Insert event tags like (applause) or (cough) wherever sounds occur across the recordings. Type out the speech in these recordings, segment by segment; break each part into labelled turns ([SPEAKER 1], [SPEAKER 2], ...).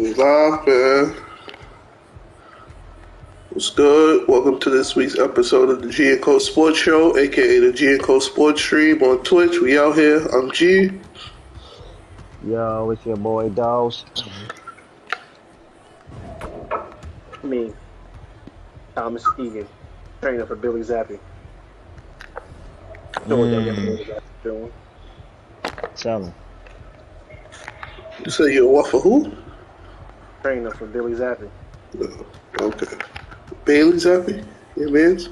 [SPEAKER 1] Live, man. What's good? Welcome to this week's episode of the G and Co Sports Show, aka the G and Co Sports Stream on Twitch. We out here. I'm G.
[SPEAKER 2] Yo, it's your boy Dawes.
[SPEAKER 3] Me, Thomas Egan, trainer for Billy Zappe. Know what mm. that young Billy Zappe's doing.
[SPEAKER 2] Tell him.
[SPEAKER 1] You say you're what for who?
[SPEAKER 3] Trainer for Billy Zappe.
[SPEAKER 1] No. Okay. Bailey Zappe? Your man's?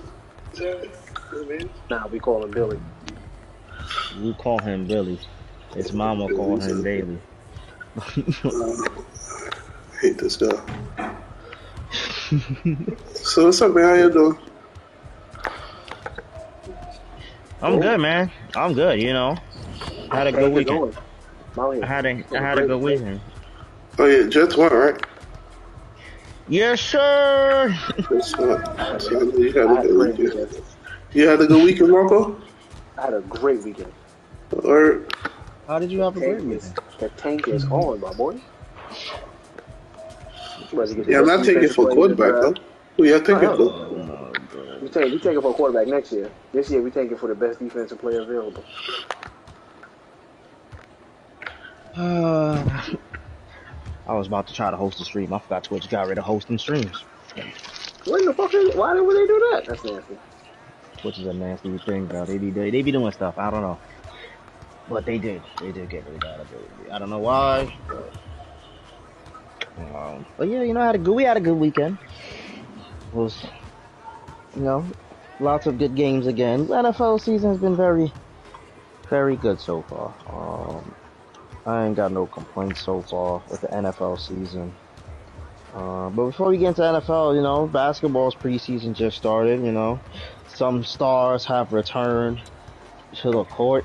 [SPEAKER 3] Nah, we call him Billy.
[SPEAKER 2] You call him Billy. His mama call him Bailey.
[SPEAKER 1] I (laughs) hate this guy. so what's up, man? How you doing?
[SPEAKER 2] I'm good, man. I'm good. You know, had a good weekend. I had a I had a good weekend.
[SPEAKER 1] Oh yeah, Jets won, right?
[SPEAKER 2] Yes, sir.
[SPEAKER 1] That's not. That's you had
[SPEAKER 3] I
[SPEAKER 1] a
[SPEAKER 3] had a
[SPEAKER 1] good
[SPEAKER 3] great
[SPEAKER 1] weekend.
[SPEAKER 3] weekend.
[SPEAKER 1] You had a good weekend, Marco?
[SPEAKER 3] I had a great weekend.
[SPEAKER 1] Or
[SPEAKER 2] How did you have a great
[SPEAKER 3] Tank is,
[SPEAKER 2] weekend?
[SPEAKER 3] the tank is on, my boy. You ready to get the
[SPEAKER 1] yeah, I'm not taking for
[SPEAKER 3] player
[SPEAKER 1] quarterback though. Who y'all taking for?
[SPEAKER 3] We take we take it for a quarterback next year. This year we take it for the best defensive player available.
[SPEAKER 2] Uh, I was about to try to host a stream. I forgot Twitch got rid of hosting streams.
[SPEAKER 3] What the fuck? Is, why would they do that? That's nasty.
[SPEAKER 2] Twitch is a nasty thing, bro. They be they be doing stuff. I don't know, but they did. They did get rid of it. I don't know why. But, um, but yeah, you know, I had a good. We had a good weekend. It was, you know, lots of good games again. NFL season has been very, very good so far. Um, I ain't got no complaints so far with the NFL season. Uh, but before we get into NFL, you know, basketball's preseason just started. You know, some stars have returned to the court.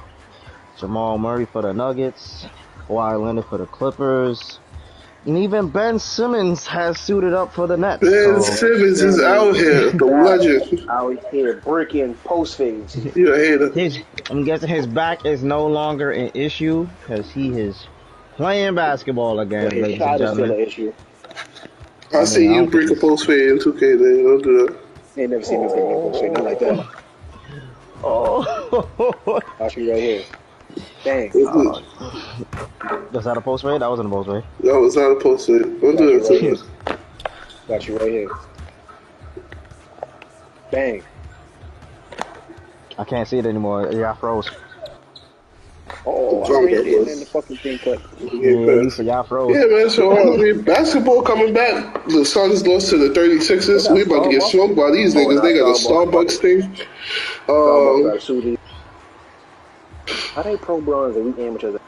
[SPEAKER 2] Jamal Murray for the Nuggets, Kawhi Leonard for the Clippers, and even Ben Simmons has suited up for the Nets.
[SPEAKER 1] Ben
[SPEAKER 2] So,
[SPEAKER 1] Simmons is out here, the legend.
[SPEAKER 3] Out here breaking post fades. (laughs)
[SPEAKER 1] You a hater.
[SPEAKER 2] his, I'm guessing his back is no longer an issue because he is playing basketball again,
[SPEAKER 3] His
[SPEAKER 2] ladies and
[SPEAKER 3] shot is still an
[SPEAKER 2] gentlemen.
[SPEAKER 3] issue.
[SPEAKER 1] I see you break a post fade in 2K, then don't do that.
[SPEAKER 3] Ain't never seen me break a post fade not like that.
[SPEAKER 2] Oh, (laughs)
[SPEAKER 3] I'll show you right here. Dang.
[SPEAKER 2] was that a post fade? That wasn't a post fade.
[SPEAKER 1] That was not a post. Don't do that to us.
[SPEAKER 3] Got you right here. Bang.
[SPEAKER 2] I can't see it anymore. Yeah, I froze.
[SPEAKER 3] Oh, I ran
[SPEAKER 1] kit was-
[SPEAKER 3] in the fucking thing cut.
[SPEAKER 2] Yeah,
[SPEAKER 1] man.
[SPEAKER 2] for y'all froze.
[SPEAKER 1] Yeah, man. So uh, I mean, basketball coming back. The Suns lost to the 36ers. We about to get smoked by these niggas. They got a Starbucks thing. Um,
[SPEAKER 3] got suited. How they pro bronze and we amateurs?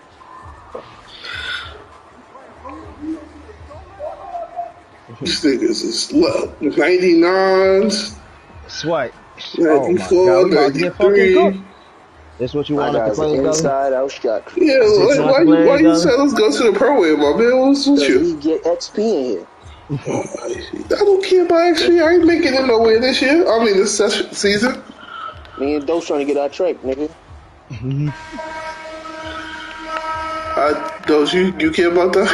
[SPEAKER 1] these niggas is low. 99s,
[SPEAKER 2] Sweat. Oh my god, we about to get fucking
[SPEAKER 1] 93.
[SPEAKER 2] cooked. This what you
[SPEAKER 3] My
[SPEAKER 2] wanted to
[SPEAKER 3] guys
[SPEAKER 2] play,
[SPEAKER 3] are
[SPEAKER 2] brother?
[SPEAKER 3] inside out shot.
[SPEAKER 1] Yeah, like,
[SPEAKER 2] months
[SPEAKER 1] why, you- why you
[SPEAKER 2] brother.
[SPEAKER 1] say let's go to the pro way, my man? What's with you?
[SPEAKER 3] We get XP in here.
[SPEAKER 1] I don't care about XP. I ain't making it nowhere this year. I mean, this ses- season.
[SPEAKER 3] Me and Dose trying to get our track, nigga.
[SPEAKER 1] I, those you you care about that?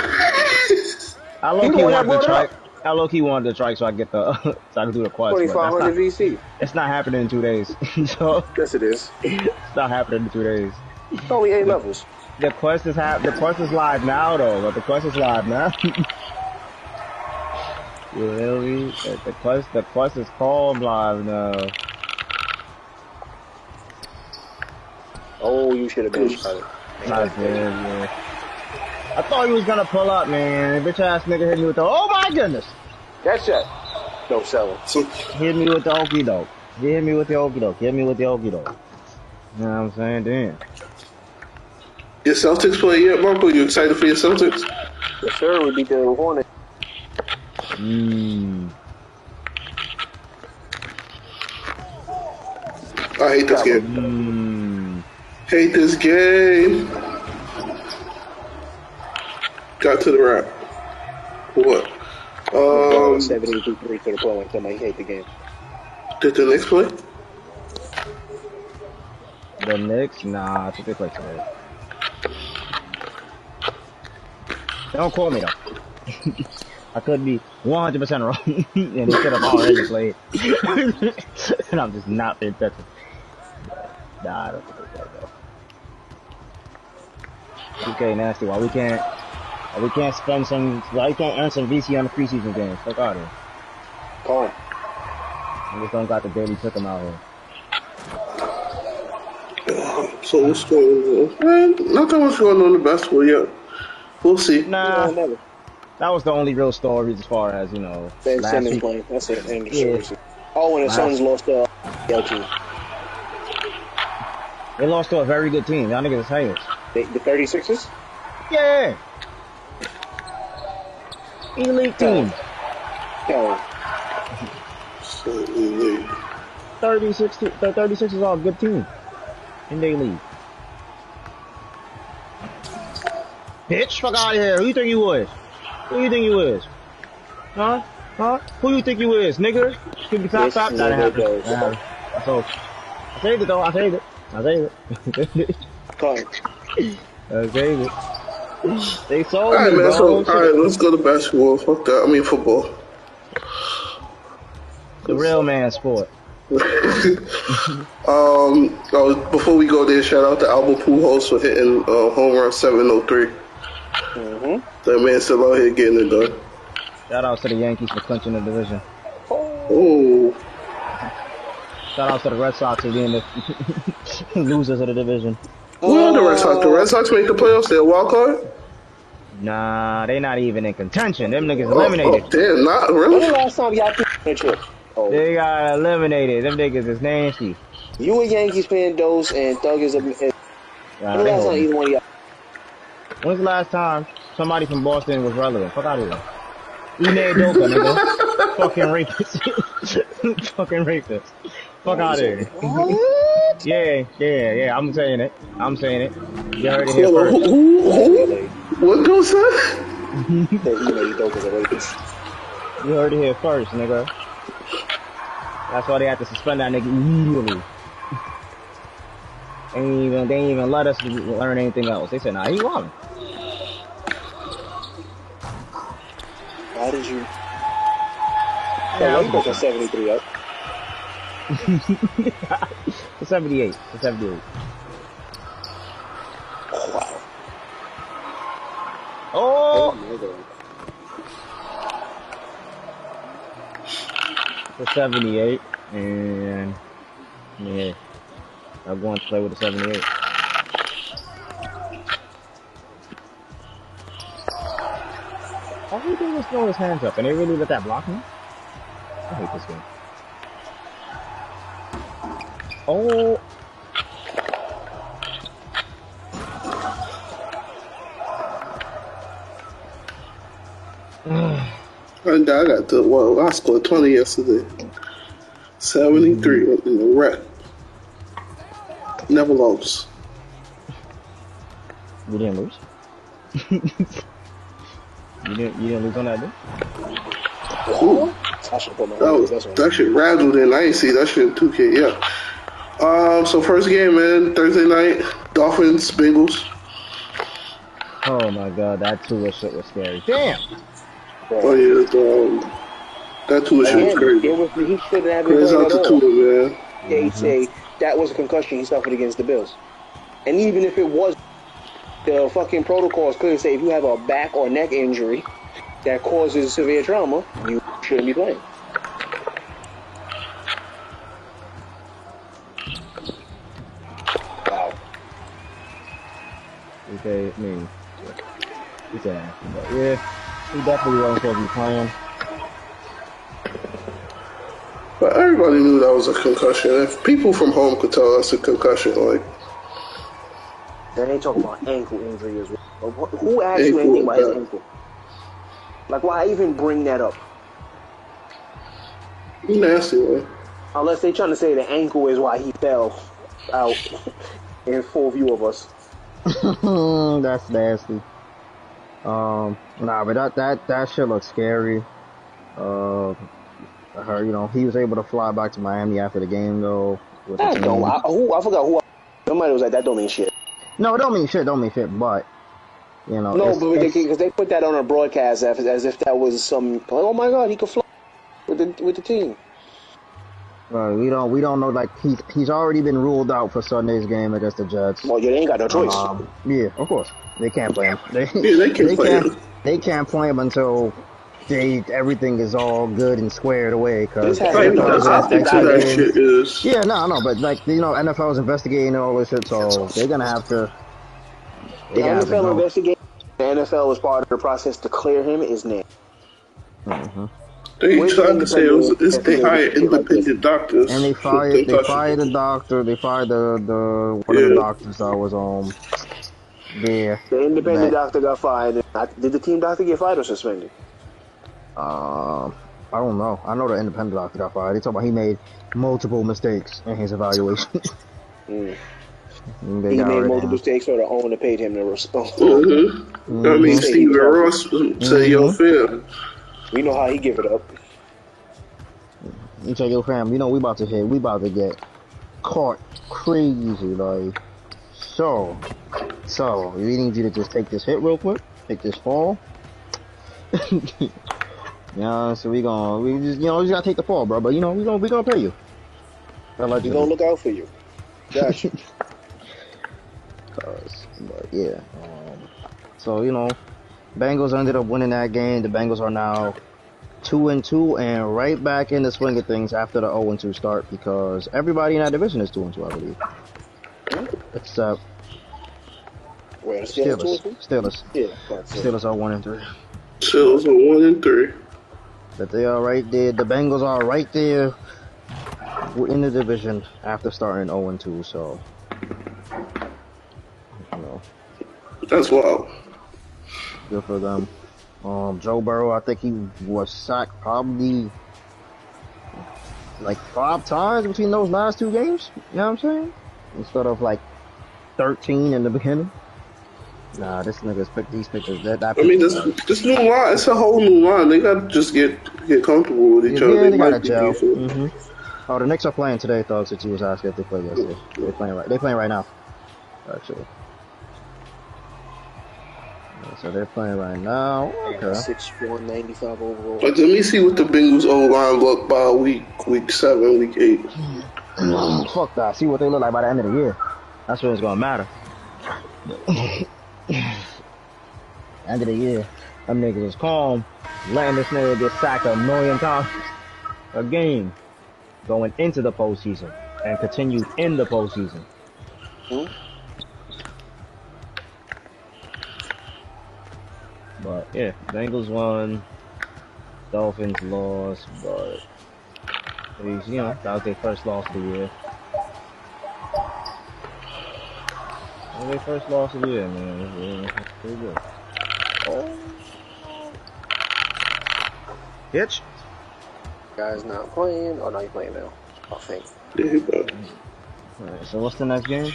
[SPEAKER 1] (laughs)
[SPEAKER 2] I low
[SPEAKER 3] You
[SPEAKER 2] key
[SPEAKER 3] the one
[SPEAKER 2] wanted to try. I low key wanted to try so I get the (laughs) so I can do the quest. but
[SPEAKER 3] Twenty
[SPEAKER 2] That's
[SPEAKER 3] five
[SPEAKER 2] not,
[SPEAKER 3] hundred VC.
[SPEAKER 2] it's not happening in two days. (laughs) so
[SPEAKER 3] Yes, it is.
[SPEAKER 2] it's not happening in two days.
[SPEAKER 3] It's only eight levels.
[SPEAKER 2] The quest is hap- The quest is live now though. But the quest is live now. you feel? The, the quest. The quest is called live now.
[SPEAKER 3] Oh, you should have been shot it.
[SPEAKER 2] Nice, man, man. I thought he was gonna pull up, man. Bitch ass nigga hit me with the. Oh my goodness!
[SPEAKER 3] That shot. Don't sell him.
[SPEAKER 1] so,
[SPEAKER 2] Hit me with the okey doke. Hit me with the okey doke. Hit me with the okey doke. You know what I'm saying? Damn.
[SPEAKER 1] your Celtics play yet, Marco? You excited for your Celtics?
[SPEAKER 3] Yes, sir. We beat the Hornets.
[SPEAKER 2] Mmm.
[SPEAKER 1] I hate this game.
[SPEAKER 2] Mmm.
[SPEAKER 1] Hate this game. Got to the wrap. What? Um,
[SPEAKER 3] Seventy two three to the pro and somebody hate the game.
[SPEAKER 1] did the next play?
[SPEAKER 2] The Knicks? Nah, I think they play today. Don't call me though. (laughs) I could be 100% wrong, (laughs) and he could have already played. (laughs) and I'm just not paying attention. Nah, I don't think that. Okay, nasty. Why we can't? Why we can't spend some? Why we can't earn some VC on the preseason games? Fuck out of here.
[SPEAKER 3] Calm.
[SPEAKER 2] I just don't got the daily him out here. (sighs)
[SPEAKER 1] So what's going on? Man, not that going on in basketball yet. We'll see.
[SPEAKER 2] Nah,
[SPEAKER 3] Yeah, never.
[SPEAKER 2] that was the only real story as far as you know.
[SPEAKER 3] Ben
[SPEAKER 2] last
[SPEAKER 3] Simmons
[SPEAKER 2] week.
[SPEAKER 3] playing. That's it. End of
[SPEAKER 2] Yeah.
[SPEAKER 3] story. Oh, and the Suns lost uh, LT.
[SPEAKER 2] They lost to a very good team. Y'all niggas is haters.
[SPEAKER 3] The, the 36ers?
[SPEAKER 2] Yeah. Elite team.
[SPEAKER 3] Yo,
[SPEAKER 1] Slightly late.
[SPEAKER 2] 36, the 36 is all a good team And they leave. Bitch, fuck out of here. Who you think you is? Who you think you is? Huh? Huh? Who you think you is, nigga? Give me top top. That didn't
[SPEAKER 3] nigga
[SPEAKER 2] happen.
[SPEAKER 3] goes.
[SPEAKER 2] That happened. So, I saved it though. I saved it. I saved it.
[SPEAKER 3] calm.
[SPEAKER 2] I saved it. They sold
[SPEAKER 1] Alright,
[SPEAKER 2] me,
[SPEAKER 1] man.
[SPEAKER 2] bro.
[SPEAKER 1] So, alright, let's go to basketball. Fuck that. I mean, football.
[SPEAKER 2] The real man sport. (laughs)
[SPEAKER 1] Um, oh, before we go there, shout out to Albert Pujols for hitting uh, home run 703.
[SPEAKER 3] Mm-hmm.
[SPEAKER 1] That man still out here getting it done.
[SPEAKER 2] Shout out to the Yankees for clinching the division.
[SPEAKER 1] Oh,
[SPEAKER 2] Shout out to the Red Sox for being the losers of the division.
[SPEAKER 1] where are the Red Sox? The Red Sox make the playoffs. They're a wild card.
[SPEAKER 2] Nah, they not even in contention. Them niggas
[SPEAKER 1] Oh,
[SPEAKER 2] eliminated.
[SPEAKER 1] oh, damn, not really.
[SPEAKER 3] When the last time y'all took a? Oh,
[SPEAKER 2] They got eliminated. Them niggas is nasty.
[SPEAKER 3] you a Yankees fan, Dose, and Thug is a. When
[SPEAKER 2] Nah,
[SPEAKER 3] the last time either one of y'all?
[SPEAKER 2] When's the last time somebody from Boston was relevant? Fuck out of here. Ime Udoka, nigga. (laughs) Fucking racist. (laughs) Fucking racist. Fuck out of here.
[SPEAKER 3] What?
[SPEAKER 2] Yeah, yeah, yeah. I'm saying it. I'm saying it. You heard it here
[SPEAKER 1] Hold on,
[SPEAKER 2] first.
[SPEAKER 1] who, who, who? What goes (laughs) that?
[SPEAKER 3] You know you Dope is a rapist.
[SPEAKER 2] You heard it here first, nigga. That's why they had to suspend that nigga immediately. (laughs) They ain't even they ain't even let us learn anything else. They said, nah, he won.
[SPEAKER 3] How did you?
[SPEAKER 2] Yeah,
[SPEAKER 3] Yeah,
[SPEAKER 2] I
[SPEAKER 3] you
[SPEAKER 2] was
[SPEAKER 3] broke 73 up.
[SPEAKER 2] For (laughs) 78. For 78.
[SPEAKER 3] Oh, wow.
[SPEAKER 2] Oh! For 78. And yeah. I'm going to play with the 78. All he you think throw his hands up? And they really let that block me? I hate this game. Oh!
[SPEAKER 1] And I got the well, I scored 20 yesterday. 73 in the wreck. Never lost.
[SPEAKER 2] You didn't lose? (laughs) you didn't you didn't lose on that day?
[SPEAKER 1] Ooh,
[SPEAKER 3] I should put my
[SPEAKER 1] that, was,
[SPEAKER 3] that's one.
[SPEAKER 1] that shit rattled in. I ain't see that shit in 2K. Yeah. Um. So first game, man. Thursday night. Dolphins, Bengals.
[SPEAKER 2] Oh my god, that Tua shit was scary. Damn!
[SPEAKER 1] Oh yeah. The, um, that Tua shit was
[SPEAKER 3] Again,
[SPEAKER 1] crazy.
[SPEAKER 3] it was, he shouldn't have been
[SPEAKER 1] Praise out
[SPEAKER 3] at
[SPEAKER 1] to. Tua, man.
[SPEAKER 3] They say that was a concussion he suffered against the Bills. And even if it was, the fucking protocols clearly say if you have a back or neck injury that causes severe trauma, you shouldn't be playing.
[SPEAKER 2] 2K. I mean, but yeah, he definitely won't be playing.
[SPEAKER 1] But everybody knew that was a concussion. If people from home could tell that's a concussion, like.
[SPEAKER 3] Then they talk about ankle injury as well. Who, who asked
[SPEAKER 1] ankle, you
[SPEAKER 3] anything about yeah. his
[SPEAKER 1] uh,
[SPEAKER 3] ankle? Like, why even bring that up?
[SPEAKER 1] You nasty, man.
[SPEAKER 3] Unless they're trying to say the ankle is why he fell out (laughs) in full view of us. (laughs)
[SPEAKER 2] That's nasty. Um, nah, but that that that shit looks scary. Uh, I heard you know he was able to fly back to Miami after the game though.
[SPEAKER 3] That don't. I, who I forgot who. Somebody was like, that don't mean shit.
[SPEAKER 2] No, it don't mean shit. Don't mean shit. But You know,
[SPEAKER 3] No, but they because they put that on a broadcast as, as if that was some. Like, oh my god, he could fly with the with the team.
[SPEAKER 2] Right, we don't we don't know like he's he's already been ruled out for Sunday's game against the Jets.
[SPEAKER 3] Well, you ain't got no choice.
[SPEAKER 2] Um, yeah, of course they can't play him. They, (laughs)
[SPEAKER 1] Yeah, they can't play
[SPEAKER 2] can't,
[SPEAKER 1] him.
[SPEAKER 2] They can't play him until they everything is all good and squared away. Because
[SPEAKER 3] This has
[SPEAKER 1] Like,
[SPEAKER 3] been
[SPEAKER 1] the
[SPEAKER 3] That's
[SPEAKER 1] optics of that shit is.
[SPEAKER 2] yeah, no, no, but like you know, NFL is investigating all this shit, so they're gonna have to.
[SPEAKER 3] the
[SPEAKER 2] They to
[SPEAKER 3] NFL investigate. The NFL is part of the process to clear him. Is name.
[SPEAKER 2] Mhm.
[SPEAKER 1] They
[SPEAKER 3] Where's
[SPEAKER 1] tried to say it was, it's, they
[SPEAKER 3] independent
[SPEAKER 1] hired
[SPEAKER 3] shit like
[SPEAKER 1] independent doctors.
[SPEAKER 2] And they (laughs)
[SPEAKER 1] They
[SPEAKER 2] fired they
[SPEAKER 1] thought-
[SPEAKER 2] fired the doctor. They fired the the one of the doctors that was um there.
[SPEAKER 3] The independent
[SPEAKER 2] Right.
[SPEAKER 3] doctor got fired. Did the team doctor get fired or suspended?
[SPEAKER 2] Um, I don't know. I know the independent doctor got fired. They talk about he made multiple mistakes in his evaluation. (laughs)
[SPEAKER 3] Mm.
[SPEAKER 2] They
[SPEAKER 3] He made
[SPEAKER 2] rid
[SPEAKER 3] multiple mistakes, or the owner paid him to respond.
[SPEAKER 1] Mm-hmm. I mean,
[SPEAKER 3] Mhm.
[SPEAKER 1] Steve Ross said, "Yo, fam,
[SPEAKER 3] We know how he give it up.
[SPEAKER 2] You tell your fam, you know we about to hit. We about to get caught crazy, like so. So we need you to just take this hit real quick. Take this fall. (laughs) yeah, so we gonna we just you know we just gotta take the fall, bro. But you know we gonna we gonna pay you.
[SPEAKER 3] We
[SPEAKER 2] Allegedly.
[SPEAKER 3] gonna look out for you. Gotcha. (laughs)
[SPEAKER 2] Cause, but yeah. Um, so you know, Bengals ended up winning that game. The Bengals are now two and two and right back in the swing of things after the zero and two start because everybody in that division is two and two, I believe, except
[SPEAKER 3] Where Steelers?
[SPEAKER 2] Steelers. Steelers.
[SPEAKER 3] Yeah.
[SPEAKER 2] Steelers are one and three.
[SPEAKER 1] Chills on one and three.
[SPEAKER 2] But they are right there. The Bengals are right there We're in the division after starting zero and two. So. You know,
[SPEAKER 1] That's wild.
[SPEAKER 2] Good for them. Um, Joe Burrow, I think he was sacked probably like five times between those last two games. You know what I'm saying? Instead of like 13 in the beginning. Nah, this nigga's pick these pictures. That, that
[SPEAKER 1] I mean, this this new line, it's a whole new line. They got to just get get comfortable with each
[SPEAKER 2] yeah,
[SPEAKER 1] other.
[SPEAKER 2] they,
[SPEAKER 1] They,
[SPEAKER 2] got a
[SPEAKER 1] might be
[SPEAKER 2] gel.
[SPEAKER 1] decent.
[SPEAKER 2] hmm Oh, the Knicks are playing today, Thug, since you was asking if they played yesterday. They're playing right. They playing right now, actually. Yeah, so they're playing right now. Okay.
[SPEAKER 3] Six one ninety five overall.
[SPEAKER 1] Like, let me see what the Bengals O line look by week week seven, week eight.
[SPEAKER 2] Fuck that. See what they look like by the end of the year. That's when it's gonna matter. (laughs) end of the year, them niggas is calm, letting this nigga get sacked a million times a game, going into the postseason and continue in the postseason.
[SPEAKER 3] Hmm?
[SPEAKER 2] But yeah, Bengals won, Dolphins lost, but at least, you know, that was their first loss of the year. That was their first loss of the year, man. It was, it was pretty good. Oh. Hitch?
[SPEAKER 3] Guy's not playing. Oh, no, he's playing now. I think.
[SPEAKER 1] There.
[SPEAKER 2] Alright, so what's the next game?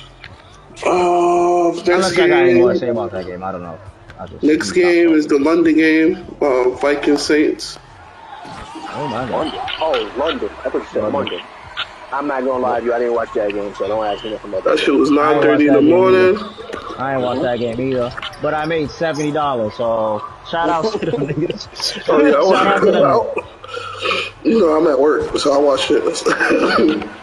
[SPEAKER 1] Uh, next
[SPEAKER 2] Unless I got anything more to say about that game, I don't know. I just
[SPEAKER 1] next game is the London game. Uh, Vikings Saints.
[SPEAKER 2] Oh my god.
[SPEAKER 3] London. Oh, London. I thought you said
[SPEAKER 2] London.
[SPEAKER 3] London. I'm not gonna lie to you. I didn't watch that game, so don't ask me nothing about
[SPEAKER 1] That
[SPEAKER 3] that.
[SPEAKER 1] shit was
[SPEAKER 2] I ain't
[SPEAKER 1] 9:30 in the
[SPEAKER 2] watched that game
[SPEAKER 1] morning.
[SPEAKER 2] I ain't watched that game either. But I made seventy dollars, so shout out to them niggas. (laughs)
[SPEAKER 1] Oh yeah, I
[SPEAKER 2] shout out to them.
[SPEAKER 1] was, (laughs) you know I'm at work, so I watch it. (laughs)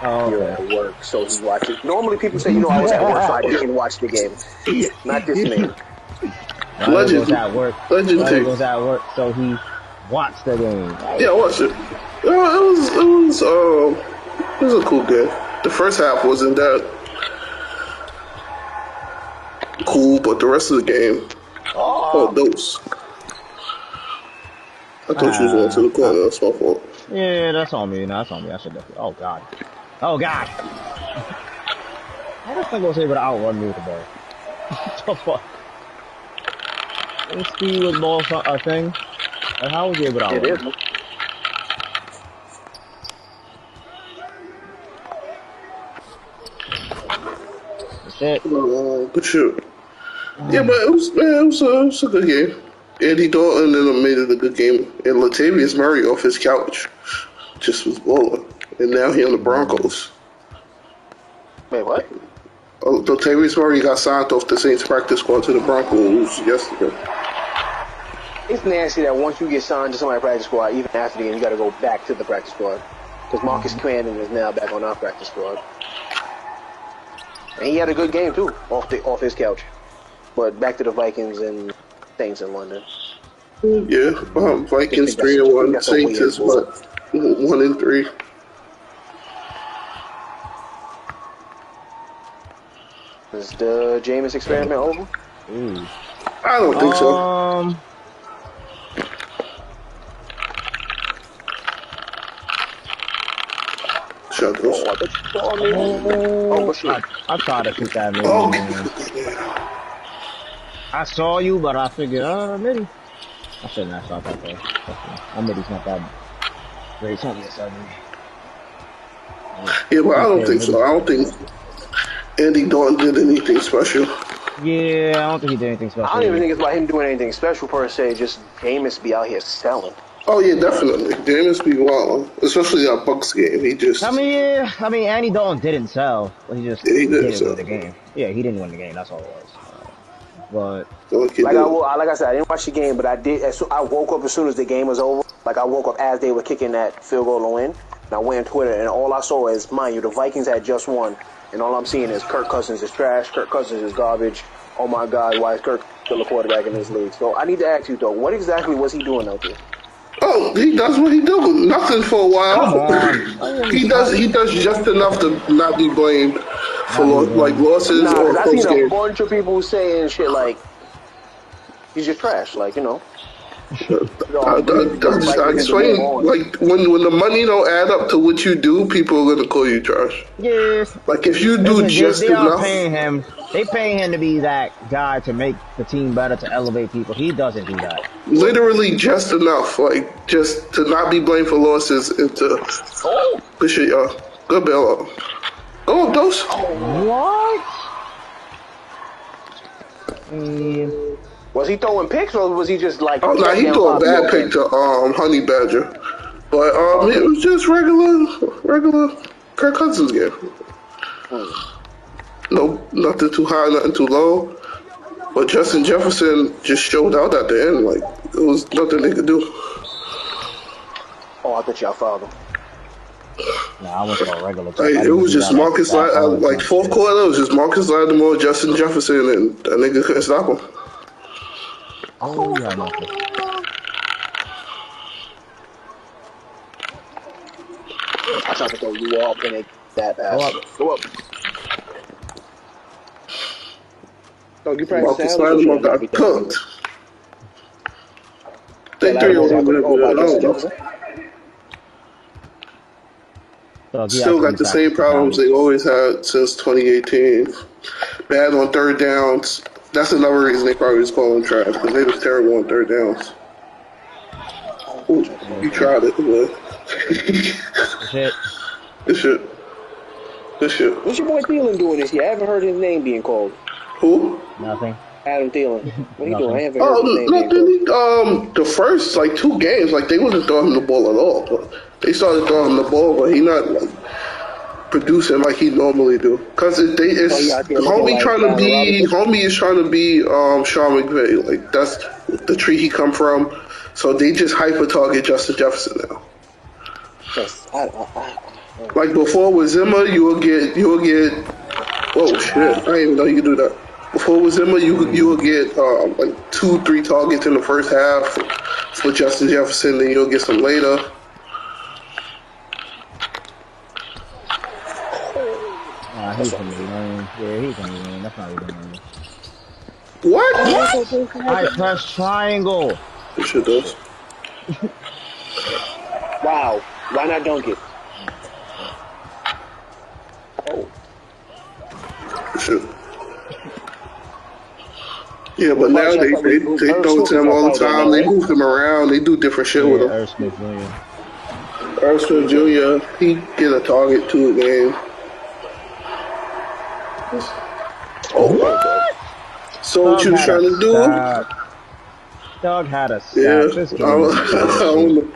[SPEAKER 2] Oh,
[SPEAKER 3] You're
[SPEAKER 2] okay.
[SPEAKER 3] at work, so he's watching. Normally, people say, you know, I was at work, so I didn't watch the game. Not this man.
[SPEAKER 2] Brother
[SPEAKER 1] Legend.
[SPEAKER 2] goes at work.
[SPEAKER 1] Legend tape.
[SPEAKER 2] goes at work, so he watched the game.
[SPEAKER 1] Yeah, I watched it. Uh, it was it was uh, it was a cool game. The first half wasn't that cool, but the rest of the game, oh, those. I thought you was going to the corner. That's my fault.
[SPEAKER 2] Yeah, that's on me. No, that's on me. I should. Oh god. Oh god. How the fuck was able to outrun me with the ball? what the fuck? Is speed with ball so- a thing? Like, how was he able to outrun?
[SPEAKER 3] It.
[SPEAKER 2] That's it.
[SPEAKER 1] Uh, good shoot. Yeah, but it was man, it was, a, it was a good game. Andy Dalton ended up made it a good game, and Latavius Murray off his couch just was balling, and now he on the Broncos.
[SPEAKER 3] Wait, what?
[SPEAKER 1] Latavius Murray got signed off the Saints practice squad to the Broncos yesterday.
[SPEAKER 3] It's nasty that once you get signed to somebody's practice squad, even after the game, you got to go back to the practice squad. Because Marcus Crandon is now back on our practice squad. And he had a good game too, off the off his couch. But back to the Vikings and Saints in London.
[SPEAKER 1] Yeah, um, Vikings three and one, Saints is what one and three.
[SPEAKER 3] Is the Jameis experiment over?
[SPEAKER 2] Ooh.
[SPEAKER 1] I don't think so.
[SPEAKER 2] Um,
[SPEAKER 1] Shut
[SPEAKER 3] Oh. I bet you saw me. Oh, but shit.
[SPEAKER 2] I, I tried to shoot that maybe.
[SPEAKER 1] Oh,
[SPEAKER 2] man. I saw you, but I figured, uh, maybe. I shouldn't have shot that though. I maybe it's not that great. It's only a seven.
[SPEAKER 1] yeah, but I don't think so. I don't think Andy Dalton did anything special.
[SPEAKER 2] Yeah, I don't think he did anything special.
[SPEAKER 3] I don't even think it's about him doing anything special per se. Just Jameis be out here selling.
[SPEAKER 1] Oh yeah, definitely. James be wild, especially that Bucks game. He just
[SPEAKER 2] I mean, yeah, I mean, Andy Dalton didn't sell. But he just
[SPEAKER 1] Yeah, he didn't
[SPEAKER 2] didn't
[SPEAKER 1] sell.
[SPEAKER 2] win the game. Yeah, he didn't win the game. That's all it was. But
[SPEAKER 1] like, he
[SPEAKER 3] I, like I said, I didn't watch the game, but I did. As soon, I woke up as soon as the game was over. Like I woke up as they were kicking that field goal to win. And I went on Twitter, and all I saw is, mind you, the Vikings had just won, and all I'm seeing is Kirk Cousins is trash. Kirk Cousins is garbage. Oh my God, why is Kirk still a quarterback in this league? So I need to ask you though, what exactly was he doing out there?
[SPEAKER 1] Oh, he does what he do. Nothing for a while. (laughs) He does. He does just enough to not be blamed for lo- like losses
[SPEAKER 3] Nah,
[SPEAKER 1] or
[SPEAKER 3] 'cause I
[SPEAKER 1] close
[SPEAKER 3] seen a bunch of people saying shit like he's just trash. Like you know,
[SPEAKER 1] I, I, I, explain like when when the money don't add up to what you do, people are gonna call you trash.
[SPEAKER 2] yeah,
[SPEAKER 1] Like if you do
[SPEAKER 2] Listen,
[SPEAKER 1] just
[SPEAKER 2] they, they are paying him. They paying him to be that guy to make the team better, to elevate people. He doesn't do that.
[SPEAKER 1] literally just enough, like just to not be blamed for losses and to
[SPEAKER 3] oh,
[SPEAKER 1] good shit, y'all. Good bail up. Go up, dose.
[SPEAKER 2] What? Mm,
[SPEAKER 3] was he throwing picks or was he just like?
[SPEAKER 1] Oh no, he threw a bad
[SPEAKER 3] yards?
[SPEAKER 1] pick to um Honey Badger, but um it was just regular, regular Kirk Cousins game. No, nothing too high, nothing too low. But Justin Jefferson just showed out at the end. Like it was nothing they could do.
[SPEAKER 3] Oh, I thought y'all fouled him.
[SPEAKER 2] nah, I went for a regular.
[SPEAKER 1] Like, it was just Marcus, Lat- uh, like fourth quarter, it was just Marcus Lattimore, Justin Jefferson, and that nigga couldn't stop him.
[SPEAKER 2] Oh, yeah, Marcus.
[SPEAKER 3] I tried to throw you off and it that
[SPEAKER 2] bad.
[SPEAKER 3] Go
[SPEAKER 2] up.
[SPEAKER 3] Go up. So you practice
[SPEAKER 1] Marcus Lattimore
[SPEAKER 3] you
[SPEAKER 1] got cooked. They
[SPEAKER 3] down?
[SPEAKER 1] over there,
[SPEAKER 3] Oh,
[SPEAKER 1] but I
[SPEAKER 3] by Justin
[SPEAKER 1] don't know.
[SPEAKER 3] Jefferson?
[SPEAKER 2] Thug, he
[SPEAKER 1] Still got the same problems they always had since 2018. Bad on third downs. That's another reason they probably was calling trash because they was terrible on third downs. Ooh, you tried it, but (laughs)
[SPEAKER 2] Shit.
[SPEAKER 1] good shit. This shit.
[SPEAKER 3] What's your boy Thielen doing this year? I haven't heard his name being called.
[SPEAKER 1] Who?
[SPEAKER 2] Nothing.
[SPEAKER 3] Adam Thielen. (laughs) What he doing? I haven't
[SPEAKER 1] Oh,
[SPEAKER 3] heard his name
[SPEAKER 1] no,
[SPEAKER 3] being called.
[SPEAKER 1] um, the first like two games, like they wasn't throwing him the ball at all. But they started throwing him the ball, but he not like producing like he normally do. Cause it, they, it's
[SPEAKER 3] yeah, I feel like
[SPEAKER 1] homie
[SPEAKER 3] like
[SPEAKER 1] trying to be, homie is trying to be um Sean McVay. Like that's the tree he come from. So they just hyper target Justin Jefferson now.
[SPEAKER 3] Yes, I, I, I,
[SPEAKER 1] Like before with Zimmer, you will get you will get. Oh shit! I didn't even know you could do that. Before with Zimmer, you you will get um, like two, three targets in the first half for Justin Jefferson, then you'll get some later.
[SPEAKER 2] Nah, he's gonna be lame. Yeah, he's gonna be lame. That's not even lame.
[SPEAKER 1] What?
[SPEAKER 2] I press triangle.
[SPEAKER 1] This shit does.
[SPEAKER 3] wow. Why not dunk it? Oh,
[SPEAKER 1] This. Yeah, but now they they, they throw to him all the time. They move him around. They do different shit
[SPEAKER 2] Yeah,
[SPEAKER 1] with him.
[SPEAKER 2] Irv Smith Jr.
[SPEAKER 1] Irv Smith Jr. He get a target two a game. Oh, so what you trying to do?
[SPEAKER 2] sack. Doug had a sack.
[SPEAKER 1] Yeah,
[SPEAKER 2] This
[SPEAKER 1] I don't, (laughs) I know.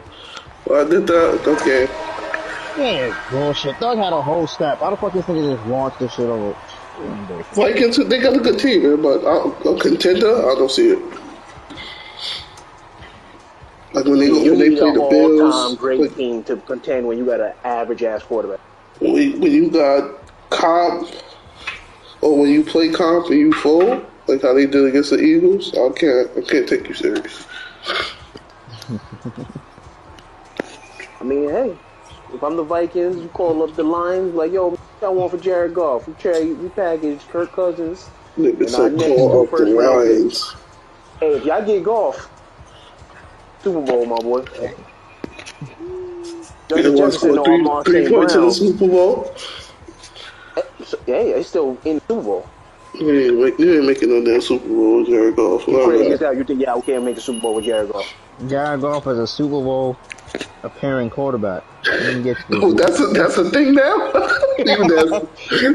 [SPEAKER 1] Well, I did that. Okay.
[SPEAKER 2] Yeah, bullshit. Doug had a whole step. How the fuck this nigga just launched this shit over?
[SPEAKER 1] Vikings, they got a good team, man, but I, a contender, I don't see it. Like when they
[SPEAKER 3] You
[SPEAKER 1] when they
[SPEAKER 3] need
[SPEAKER 1] play
[SPEAKER 3] an
[SPEAKER 1] the
[SPEAKER 3] all-time
[SPEAKER 1] Bills,
[SPEAKER 3] great
[SPEAKER 1] like
[SPEAKER 3] team to contend when you got an average ass quarterback.
[SPEAKER 1] when, when you got comp, or when you play comp and you full, like how they did against the Eagles, I can't I can't take you serious.
[SPEAKER 3] I mean, hey, if I'm the Vikings, you call up the Lions, like, yo, I want for Jared Goff. We trade, we package Kirk Cousins.
[SPEAKER 1] Nigga
[SPEAKER 3] our
[SPEAKER 1] call up the
[SPEAKER 3] first round picks.
[SPEAKER 1] Lions.
[SPEAKER 3] Hey, if y'all get Goff, Super Bowl, my boy. Justin Jefferson or
[SPEAKER 1] three, three points in the
[SPEAKER 3] Brown.
[SPEAKER 1] Super Bowl.
[SPEAKER 3] So, yeah, they still in the Super Bowl.
[SPEAKER 1] You ain't, make, you ain't making no damn Super Bowl with Jared Goff.
[SPEAKER 3] You crazy
[SPEAKER 1] right.
[SPEAKER 3] as hell. You think, yeah, we can't make the Super Bowl with Jared Goff.
[SPEAKER 2] Jared Goff is a Super Bowl appearing quarterback. Get
[SPEAKER 1] Oh, that's a, that's a thing now. (laughs) Even that,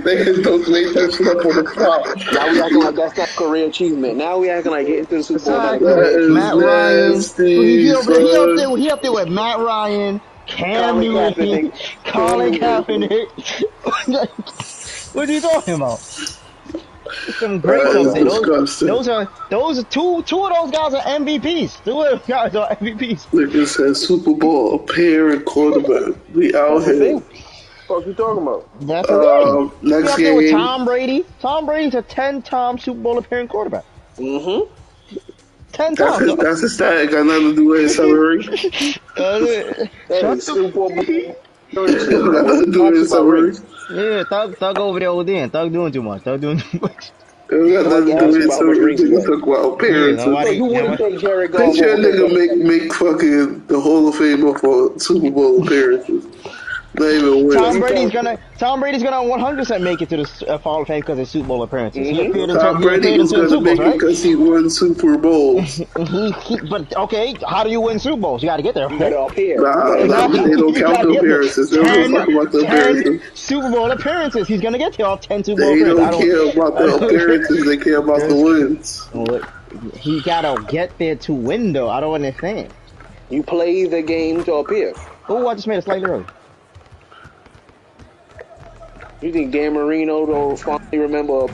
[SPEAKER 1] they can don't make that shit up on the spot.
[SPEAKER 3] Now we acting like that's not career achievement. Now we acting like getting to the Super Bowl.
[SPEAKER 2] Exactly.
[SPEAKER 3] not a career
[SPEAKER 1] That is
[SPEAKER 2] Matt Ryan.
[SPEAKER 1] nasty,
[SPEAKER 2] he, up he, up there, he up there with Matt Ryan, Cam
[SPEAKER 3] Colin
[SPEAKER 2] Newton,
[SPEAKER 3] Kaepernick.
[SPEAKER 2] Colin Kaepernick. (laughs) what are you talking about? Some great
[SPEAKER 1] That is.
[SPEAKER 2] Those,
[SPEAKER 1] disgusting.
[SPEAKER 2] those are those are two two of those guys are MVPs. Two of those guys are MVPs.
[SPEAKER 1] Nigga said Super Bowl appearing quarterback. We out
[SPEAKER 3] That's the
[SPEAKER 1] here.
[SPEAKER 3] What are you talking about?
[SPEAKER 2] That's the.
[SPEAKER 1] Um, next
[SPEAKER 2] up with
[SPEAKER 1] game.
[SPEAKER 2] Tom Brady. Tom Brady's a ten-time Super Bowl appearing quarterback.
[SPEAKER 3] Mm-hmm.
[SPEAKER 2] Ten
[SPEAKER 1] That's
[SPEAKER 2] times.
[SPEAKER 1] a, that's a stat. It got nothing to do with his salary.
[SPEAKER 3] Hey,
[SPEAKER 2] shut the
[SPEAKER 3] Super Bowl. (laughs)
[SPEAKER 1] It got nothing to do with his salary.
[SPEAKER 2] Yeah, Thug, Thug over there with Dan. Thug doing too much. Thug doing too much.
[SPEAKER 1] It got nothing to do with his salary.
[SPEAKER 3] asked you
[SPEAKER 1] Nigga
[SPEAKER 3] about
[SPEAKER 1] talk about appearances.
[SPEAKER 2] Yeah, nobody-
[SPEAKER 3] You wouldn't take Jared Goff.
[SPEAKER 1] Bitch, your
[SPEAKER 3] over
[SPEAKER 1] nigga
[SPEAKER 3] Kirk
[SPEAKER 1] make make fucking the Hall of Fame for Super Bowl appearances. Not even
[SPEAKER 2] Tom
[SPEAKER 1] win.
[SPEAKER 2] Brady's gonna Tom Brady's gonna 100 percent make it to the uh, Hall of Fame because of Super Bowl appearances. He
[SPEAKER 3] Mhm.
[SPEAKER 1] Tom
[SPEAKER 2] two- he
[SPEAKER 1] Brady
[SPEAKER 2] appeared
[SPEAKER 1] was gonna
[SPEAKER 2] Super
[SPEAKER 1] make
[SPEAKER 2] Bowls,
[SPEAKER 1] it
[SPEAKER 2] right?
[SPEAKER 1] because he won Super Bowls. (laughs)
[SPEAKER 2] He, he, but okay, how do you win Super Bowls? You got to get there.
[SPEAKER 3] You got it up here.
[SPEAKER 1] Nah,
[SPEAKER 3] You
[SPEAKER 1] nah,
[SPEAKER 3] gotta-
[SPEAKER 1] they don't count the appearances. They don't
[SPEAKER 2] Ten-
[SPEAKER 1] talk about the appearances.
[SPEAKER 2] Super Bowl appearances. He's gonna get there all 10 Super Bowl
[SPEAKER 1] They
[SPEAKER 2] appearances. I
[SPEAKER 1] don't care about the (laughs) appearances. They care about the wins.
[SPEAKER 2] What- He gotta get there to win though. I don't understand.
[SPEAKER 3] You play the game to appear.
[SPEAKER 2] Oh, I just made a slightly early.
[SPEAKER 3] You think Dan Marino don't finally remember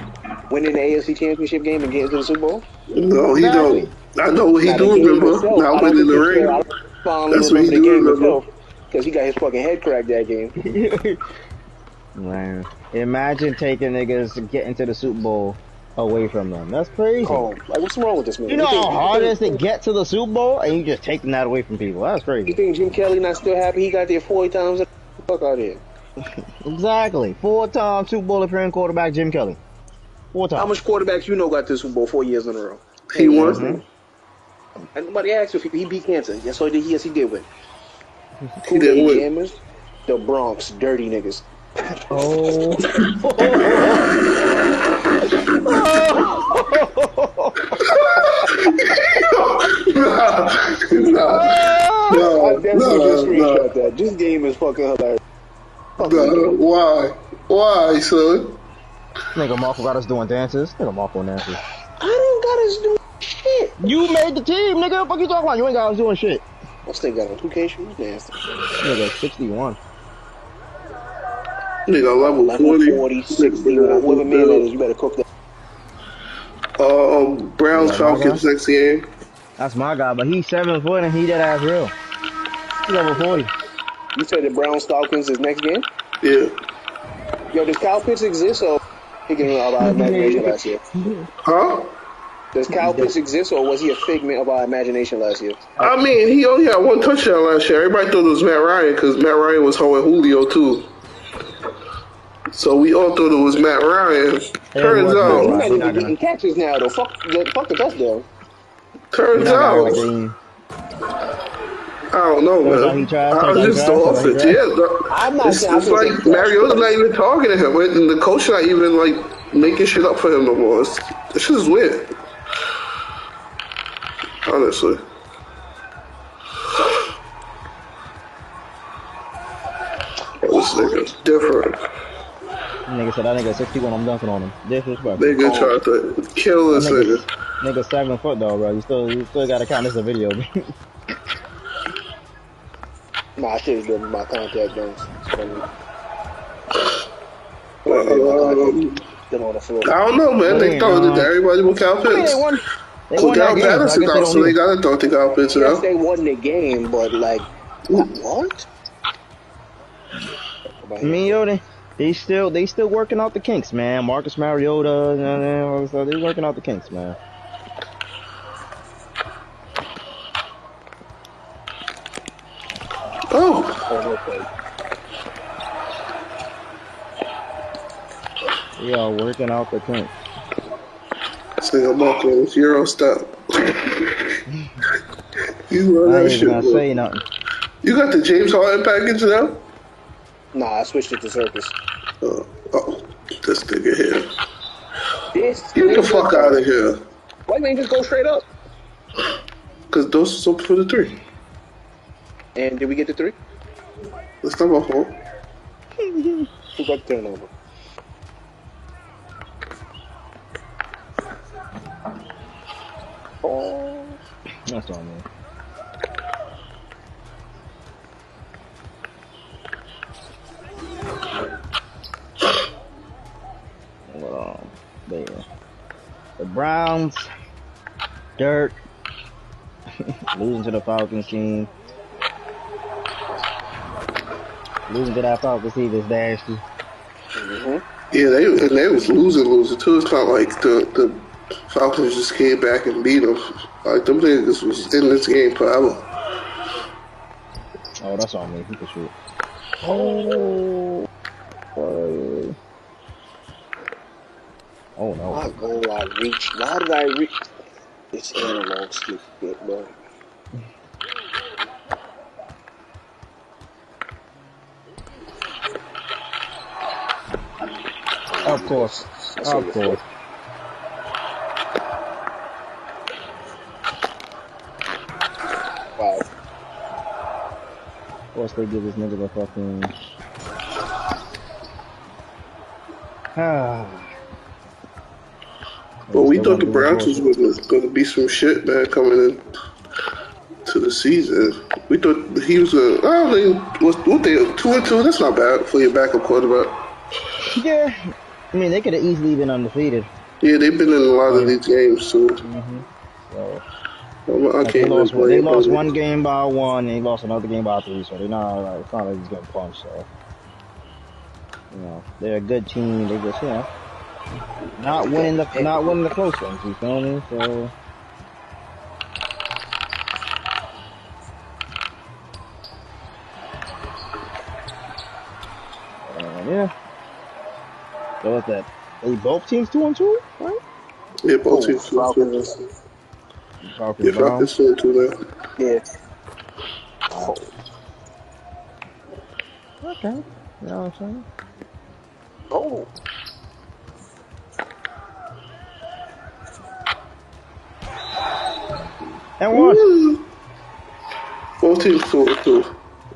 [SPEAKER 3] winning the AFC Championship game and getting to the Super Bowl?
[SPEAKER 1] No, he
[SPEAKER 2] Exactly.
[SPEAKER 1] don't. I know what he
[SPEAKER 3] Now,
[SPEAKER 1] do remember.
[SPEAKER 3] itself, I
[SPEAKER 1] Not winning the
[SPEAKER 3] think
[SPEAKER 1] ring.
[SPEAKER 3] don't
[SPEAKER 1] That's what
[SPEAKER 3] remember
[SPEAKER 1] he
[SPEAKER 3] the
[SPEAKER 1] do
[SPEAKER 3] game
[SPEAKER 1] remember.
[SPEAKER 3] because he got his fucking head cracked that game. (laughs)
[SPEAKER 2] Man, imagine taking niggas to get into the Super Bowl away from them. That's crazy.
[SPEAKER 3] Oh, like what's wrong with this man?
[SPEAKER 2] You know
[SPEAKER 3] think-
[SPEAKER 2] how hard it is
[SPEAKER 3] think-
[SPEAKER 2] to get to the Super Bowl, and you just taking that away from people. That's crazy.
[SPEAKER 3] You think Jim Kelly not still happy? He got there 40 times. Fuck out of here. (laughs)
[SPEAKER 2] Exactly. Four-time Super Bowl appearing quarterback Jim Kelly. Four times.
[SPEAKER 3] How much quarterbacks you know got to the Super Bowl four years in a row?
[SPEAKER 1] He won.
[SPEAKER 2] Mhm.
[SPEAKER 3] And nobody asked if he, he beat cancer. Yes, so he did. Yes, he did win. (laughs)
[SPEAKER 1] He didn't win.
[SPEAKER 3] Gamers, the Bronx, dirty niggas.
[SPEAKER 2] Oh. (laughs)
[SPEAKER 1] Nah, nah,
[SPEAKER 3] I
[SPEAKER 1] no,
[SPEAKER 3] definitely just
[SPEAKER 1] no,
[SPEAKER 3] screenshot that. This game is fucking hilarious.
[SPEAKER 1] No. Why? Why, son?
[SPEAKER 2] Nigga Marco got us doing dances. Nigga Marco dances.
[SPEAKER 3] I don't got us doing shit.
[SPEAKER 2] You made the team, nigga. What fuck you talking about? You ain't got us doing shit.
[SPEAKER 3] I still got on 2K shoes. Nasty.
[SPEAKER 2] Nigga, 61.
[SPEAKER 1] Nigga, level
[SPEAKER 3] Level
[SPEAKER 1] 40.
[SPEAKER 3] 40, 60, whoever man that is, you better cook that.
[SPEAKER 1] Um, Browns
[SPEAKER 2] Yeah,
[SPEAKER 1] Falcons next game.
[SPEAKER 2] That's my guy, but he's seven foot and he that ass real. He's over 40.
[SPEAKER 3] You said the Browns Falcons is next game?
[SPEAKER 1] Yeah.
[SPEAKER 3] Yo, does Kyle Pitts exist or he figment of our imagination last year?
[SPEAKER 1] Huh?
[SPEAKER 3] Does Kyle Pitts exist or was he a figment of our imagination last year?
[SPEAKER 1] I mean, he only had one touchdown last year. Everybody thought it was Matt Ryan because Matt Ryan was holding Julio too. So we all thought it was Matt Ryan. Turns
[SPEAKER 2] was
[SPEAKER 3] He's
[SPEAKER 1] out,
[SPEAKER 3] not
[SPEAKER 2] He's
[SPEAKER 3] even getting catches now though. Fuck the, fuck the touchdown.
[SPEAKER 1] turns out, I don't know, man. I
[SPEAKER 2] turns out
[SPEAKER 1] was just
[SPEAKER 2] he
[SPEAKER 1] the
[SPEAKER 2] tried, turns out he
[SPEAKER 1] offense.
[SPEAKER 2] tried.
[SPEAKER 1] Yeah, the-
[SPEAKER 3] I'm not
[SPEAKER 1] it's,
[SPEAKER 3] I'm
[SPEAKER 1] it's like
[SPEAKER 3] saying-
[SPEAKER 1] Mariota's not even talking to him, and the coach not even like making shit up for him no more. It's, this shit is weird. Honestly. Oh, this nigga's different.
[SPEAKER 2] Nigga said that nigga 61, I'm dunking on him. Disrespectful.
[SPEAKER 1] Nigga tried to kill this
[SPEAKER 2] Nigga,
[SPEAKER 1] nigga.
[SPEAKER 2] nigga seven foot though, bro. You still, you still gotta count this a video. (laughs)
[SPEAKER 3] Nah, I should have done my contact dunks. It's funny. Still on the floor.
[SPEAKER 1] I don't know, man. They
[SPEAKER 2] Yeah,
[SPEAKER 1] throwing it to
[SPEAKER 2] no.
[SPEAKER 1] everybody with Kyle
[SPEAKER 2] I mean,
[SPEAKER 1] Pitts.
[SPEAKER 2] they won. They won that
[SPEAKER 1] Cordarrelle
[SPEAKER 2] game. so I
[SPEAKER 1] Patterson
[SPEAKER 2] guess they
[SPEAKER 1] out,
[SPEAKER 2] don't
[SPEAKER 1] so they
[SPEAKER 2] need-
[SPEAKER 1] gotta throw to Kyle Pitts
[SPEAKER 3] Yes,
[SPEAKER 1] now.
[SPEAKER 3] they won the game, but like, what?
[SPEAKER 2] I mean, yo, they, they still they still working out the kinks, man. Marcus Mariota, and, and all this stuff, they working out the kinks, man.
[SPEAKER 1] Oh,
[SPEAKER 3] okay.
[SPEAKER 2] They are working out the kinks.
[SPEAKER 1] this nigga Marco with Euro step. you run
[SPEAKER 2] I
[SPEAKER 1] that
[SPEAKER 2] ain't
[SPEAKER 1] shit.
[SPEAKER 2] even gonna
[SPEAKER 1] bro.
[SPEAKER 2] say nothing.
[SPEAKER 1] You got the James Harden package now?
[SPEAKER 3] Nah, I switched it to circus.
[SPEAKER 1] Uh, oh, this nigga here.
[SPEAKER 3] This
[SPEAKER 1] Get the fuck out of here.
[SPEAKER 3] Why you ain't just go straight up?
[SPEAKER 1] Cause those is open for the three.
[SPEAKER 3] And did we get the three?
[SPEAKER 1] That's not my fault.
[SPEAKER 3] Who got the turnover? Oh,
[SPEAKER 2] That's all, man. Well, there. The Browns, dirt, (laughs) losing to the Falcons team. Losing to that Falcons team is nasty.
[SPEAKER 3] hmm
[SPEAKER 1] Yeah, they and they was losing, losing too. It's not like the the Falcons just came back and beat them. Like them niggas was in this game forever.
[SPEAKER 2] Oh, that's all me. He can shoot. Oh. Oh, oh no.
[SPEAKER 3] my goal I reached. Why did I reach? It's analog stupid, bro.
[SPEAKER 2] Of course. Of course.
[SPEAKER 3] Wow.
[SPEAKER 2] Of course they give this nigga the fucking. Ah.
[SPEAKER 1] But we thought the Browns was gonna, gonna be some shit, man, coming in to the season. We thought he was a. I don't think what what they two and two. That's not bad for your backup quarterback.
[SPEAKER 2] Yeah. I mean, they could have easily been undefeated.
[SPEAKER 1] Yeah, they've been in a lot of these games too. Mm-hmm.
[SPEAKER 2] So, oh,
[SPEAKER 1] I'm- I
[SPEAKER 2] like, they
[SPEAKER 1] can't
[SPEAKER 2] lost, they lost one game by one, and they lost another game by three. So they're not like it's not like he's getting punched. So you know, they're a good team. They just you know not winning the not winning the close ones. You feel me? So. What's that? They both teams two and two, right?
[SPEAKER 1] Yeah, both
[SPEAKER 3] Oh,
[SPEAKER 1] teams.
[SPEAKER 3] Falcons.
[SPEAKER 2] Falcons,
[SPEAKER 1] Yeah, Falcons two and two now.
[SPEAKER 3] Yeah. Oh,
[SPEAKER 2] Okay. You know what I'm saying?
[SPEAKER 3] oh.
[SPEAKER 2] And one.
[SPEAKER 1] Woo. Both teams two and two.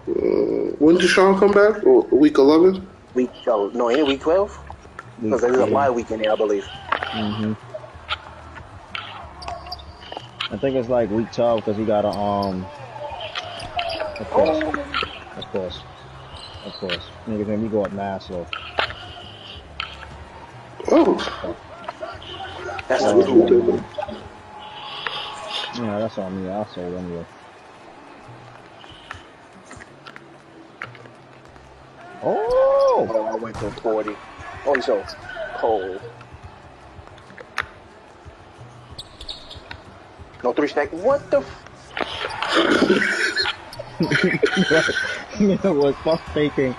[SPEAKER 1] Uh, when did Deshaun come back? Or week eleven?
[SPEAKER 3] Week oh no, ain't week twelve? Because it is a bye weekend here, I believe.
[SPEAKER 2] Mm-hmm. I think it's like week 12 because he got a, um, of course, of course, of course. Niggas made me go up mass,
[SPEAKER 1] though.
[SPEAKER 3] Ooh.
[SPEAKER 2] That's
[SPEAKER 3] what you
[SPEAKER 2] do. Yeah, that's on me. I'll say it anyway. Oh!
[SPEAKER 3] oh! I went to 40. Oh, until it's cold. No three stack. What the? F-
[SPEAKER 2] yeah, was fuck faking.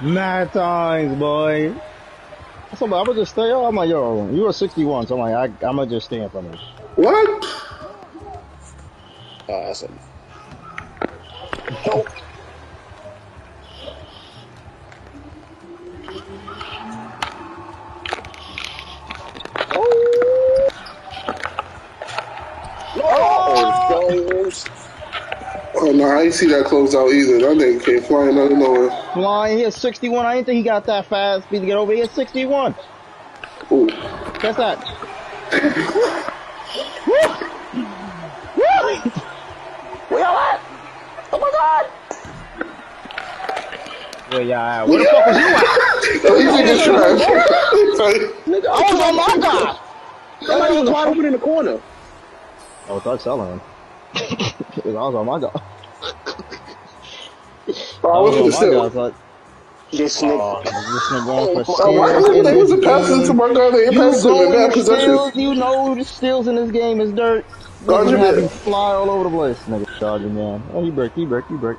[SPEAKER 2] Nine times, boy. So I'm gonna just stay. I'm like, yo, you were 61. So I'm like, I, am gonna just stay in front of this.
[SPEAKER 1] What?
[SPEAKER 3] Oh, awesome. Nope. Oh. Oh,
[SPEAKER 1] Oh no, I didn't see that close out either. That nigga came flying out of nowhere.
[SPEAKER 2] Flying, he had 61. I didn't think he got that fast speed to get over. He had 61.
[SPEAKER 1] Ooh.
[SPEAKER 2] Guess that. (laughs)
[SPEAKER 3] Where y'all at? Oh my God!
[SPEAKER 2] Where y'all at? Where the fuck was you at?
[SPEAKER 1] These niggas trash.
[SPEAKER 3] Nigga,
[SPEAKER 2] I was on my guy.
[SPEAKER 3] Somebody was wide open in the corner.
[SPEAKER 2] I was not selling him. I was on my guy.
[SPEAKER 1] Oh, I was
[SPEAKER 2] on
[SPEAKER 1] gonna
[SPEAKER 2] my
[SPEAKER 1] say.
[SPEAKER 2] guy. I
[SPEAKER 3] This
[SPEAKER 2] oh,
[SPEAKER 3] nigga.
[SPEAKER 2] this nigga going for
[SPEAKER 1] Oh, why
[SPEAKER 2] steals in
[SPEAKER 1] they wasn't passing to
[SPEAKER 2] game.
[SPEAKER 1] my guy? They
[SPEAKER 2] You
[SPEAKER 1] passed him in
[SPEAKER 2] go
[SPEAKER 1] bad
[SPEAKER 2] with
[SPEAKER 1] possession.
[SPEAKER 2] you know the steals in this game is dirt.
[SPEAKER 1] Dodger
[SPEAKER 2] Niggas have
[SPEAKER 1] man.
[SPEAKER 2] fly all over the place, nigga. Dodger man. Oh, he break, he break, he break.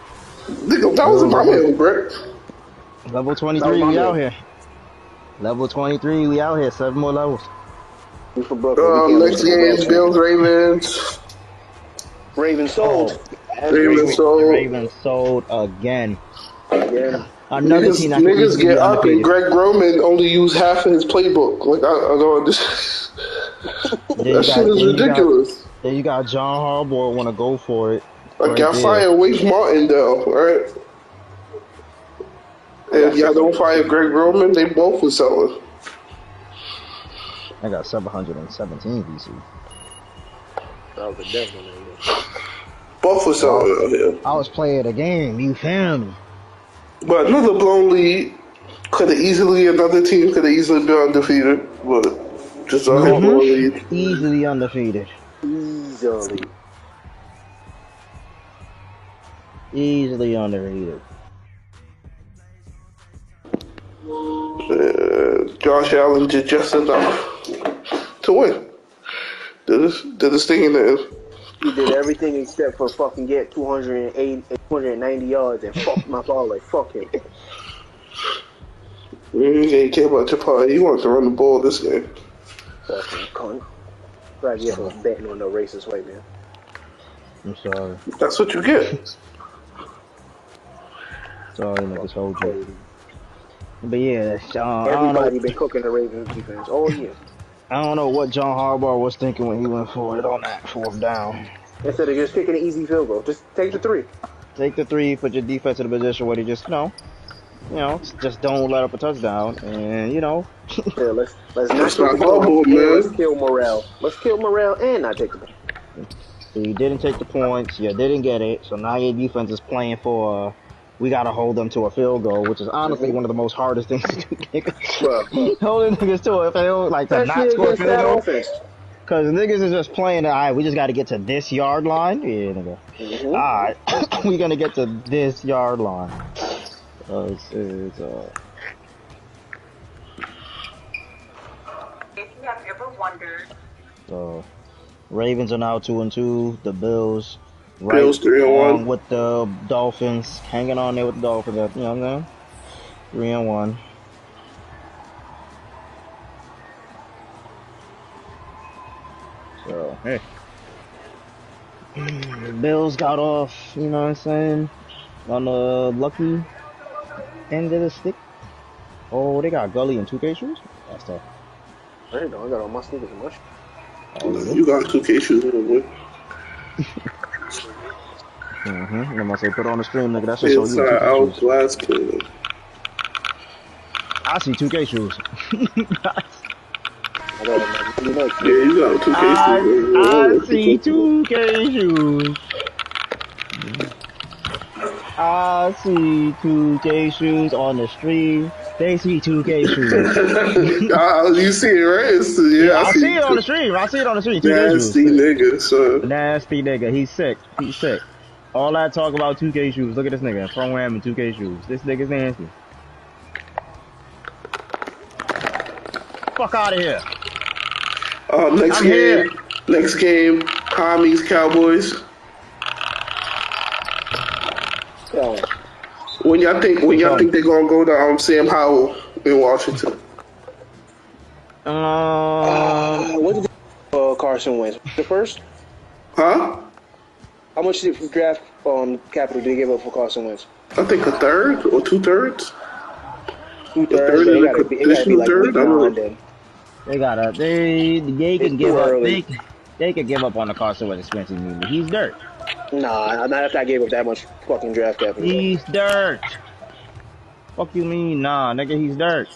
[SPEAKER 1] Nigga, that wasn't my man, Brett.
[SPEAKER 2] Level 23, we out here. Level 23, we out here. Seven more levels.
[SPEAKER 3] We for Brooklyn. We
[SPEAKER 1] Um, next game, Bills, Ravens.
[SPEAKER 3] Ravens sold. As oh,
[SPEAKER 1] Ravens
[SPEAKER 3] Ravens.
[SPEAKER 1] sold.
[SPEAKER 2] Ravens sold again.
[SPEAKER 3] Yeah.
[SPEAKER 2] Another
[SPEAKER 1] Niggas,
[SPEAKER 2] team that could
[SPEAKER 1] niggas get
[SPEAKER 2] be
[SPEAKER 1] up and. Greg Roman only used half of his playbook. Like, I, I don't understand.
[SPEAKER 2] Then you
[SPEAKER 1] That
[SPEAKER 2] got-
[SPEAKER 1] shit is
[SPEAKER 2] then you got-
[SPEAKER 1] ridiculous.
[SPEAKER 2] Then you got John Harbaugh want to go for it.
[SPEAKER 1] Like,
[SPEAKER 2] right
[SPEAKER 1] y'all
[SPEAKER 2] there.
[SPEAKER 1] fire Wink Martindale, right? And y'all don't fire Greg Roman, they both were selling.
[SPEAKER 2] I got 717 VC.
[SPEAKER 3] That was a death one. nigga.
[SPEAKER 1] Both were selling out here.
[SPEAKER 2] I was playing the game. You feel me?
[SPEAKER 1] But another blown lead could have easily, another team could have easily been undefeated. But just a home run lead.
[SPEAKER 2] Easily undefeated.
[SPEAKER 3] Easily.
[SPEAKER 2] Easily undefeated.
[SPEAKER 1] Uh, Josh Allen did just enough to win. Did his, did his thing in the end.
[SPEAKER 3] He did everything except for fucking get 208, 290 yards and fuck my ball like fuck him.
[SPEAKER 1] He came out to play. He wanted to run the ball this game.
[SPEAKER 3] Fucking cunt. Glad you for betting on no racist white man.
[SPEAKER 2] I'm sorry.
[SPEAKER 1] That's what you get.
[SPEAKER 2] Sorry, niggas hold you. But yeah, uh, I
[SPEAKER 3] Everybody been cooking the Ravens defense all year.
[SPEAKER 2] I don't know what John Harbaugh was thinking when he went for it on that fourth down.
[SPEAKER 3] Instead of just kicking an easy field goal, just take the three.
[SPEAKER 2] Take the three, put your defense in a position where they just, you know, you know, just don't let up a touchdown, and you know, (laughs)
[SPEAKER 3] Yeah, let's let's not
[SPEAKER 1] That's
[SPEAKER 3] kill
[SPEAKER 1] not
[SPEAKER 3] ball,
[SPEAKER 1] bubble, man.
[SPEAKER 3] Let's kill morale. Let's kill morale and not take the ball.
[SPEAKER 2] So you didn't take the points, you didn't get it, so now your defense is playing for, uh, we gotta hold them to a field goal, which is honestly one of the most hardest things to do, nigga.
[SPEAKER 3] Bruh. (laughs)
[SPEAKER 2] Holding niggas to a field, like to not
[SPEAKER 3] Especially
[SPEAKER 2] score a
[SPEAKER 3] against
[SPEAKER 2] field
[SPEAKER 3] that
[SPEAKER 2] goal.
[SPEAKER 3] offense.
[SPEAKER 2] Cause niggas is just playing, alright, we just gotta get to this yard line. Yeah, nigga.
[SPEAKER 3] Mhm.
[SPEAKER 2] Alright, (coughs) we gonna get to this yard line. Uh, it's, it's, uh,
[SPEAKER 4] If you have ever wondered
[SPEAKER 2] So Ravens are now two and two. The Bills, right
[SPEAKER 1] Bills three and one.
[SPEAKER 2] with the Dolphins, hanging on there with the Dolphins. You know what I'm saying? Three and one. So hey, the Bills got off. You know what I'm saying? On the lucky end of the stick. Oh, they got Gully and 2K shoes. That's tough.
[SPEAKER 3] I didn't know. I got all my sneakers and my
[SPEAKER 2] Oh,
[SPEAKER 1] You got two cases in the way. (laughs)
[SPEAKER 2] Mm-hmm. I'm gonna say put on the stream, nigga. That's just so you
[SPEAKER 1] Inside
[SPEAKER 2] 2K
[SPEAKER 1] out
[SPEAKER 2] shoes. I see 2K shoes.
[SPEAKER 3] I got all my New Nikes.
[SPEAKER 1] Yeah, you got two cases.
[SPEAKER 2] I, I see 2K shoes. I see 2K shoes on the stream. They see 2K shoes. (laughs)
[SPEAKER 1] Ah, you see it, right? It's, yeah,
[SPEAKER 2] I,
[SPEAKER 1] I,
[SPEAKER 2] see it on the stream. I see it on the stream. 2K
[SPEAKER 1] Nasty
[SPEAKER 2] shoes.
[SPEAKER 1] nigga, son.
[SPEAKER 2] Nasty nigga. He's sick. He's sick. All that talk about 2K shoes. Look at this nigga. From Wham and 2K shoes. This nigga's nasty. Fuck out of here.
[SPEAKER 1] Um, next
[SPEAKER 2] I'm
[SPEAKER 1] game,
[SPEAKER 2] here.
[SPEAKER 1] next game, Commies Cowboys. When y'all think when y'all think they're gonna go to um Sam Howell in Washington?
[SPEAKER 2] Um,
[SPEAKER 3] uh, what did uh, Carson Wentz? The first?
[SPEAKER 1] Huh?
[SPEAKER 3] How much did draft um, capital did they give up for Carson Wentz?
[SPEAKER 1] I think a third or two thirds.
[SPEAKER 3] Two thirds.
[SPEAKER 1] third
[SPEAKER 3] They
[SPEAKER 1] is a
[SPEAKER 3] gotta be, it gotta be
[SPEAKER 1] conditional
[SPEAKER 3] like
[SPEAKER 1] third?
[SPEAKER 3] week
[SPEAKER 1] I don't know.
[SPEAKER 3] nine then.
[SPEAKER 2] They gotta they they can give
[SPEAKER 3] too
[SPEAKER 2] up they they could give up on the Carson Wentz expensive movie. He's dirt.
[SPEAKER 3] Nah, I not after I gave up that much fucking draft capital.
[SPEAKER 2] He's dirt. Fuck you mean? Nah, nigga, he's dirt.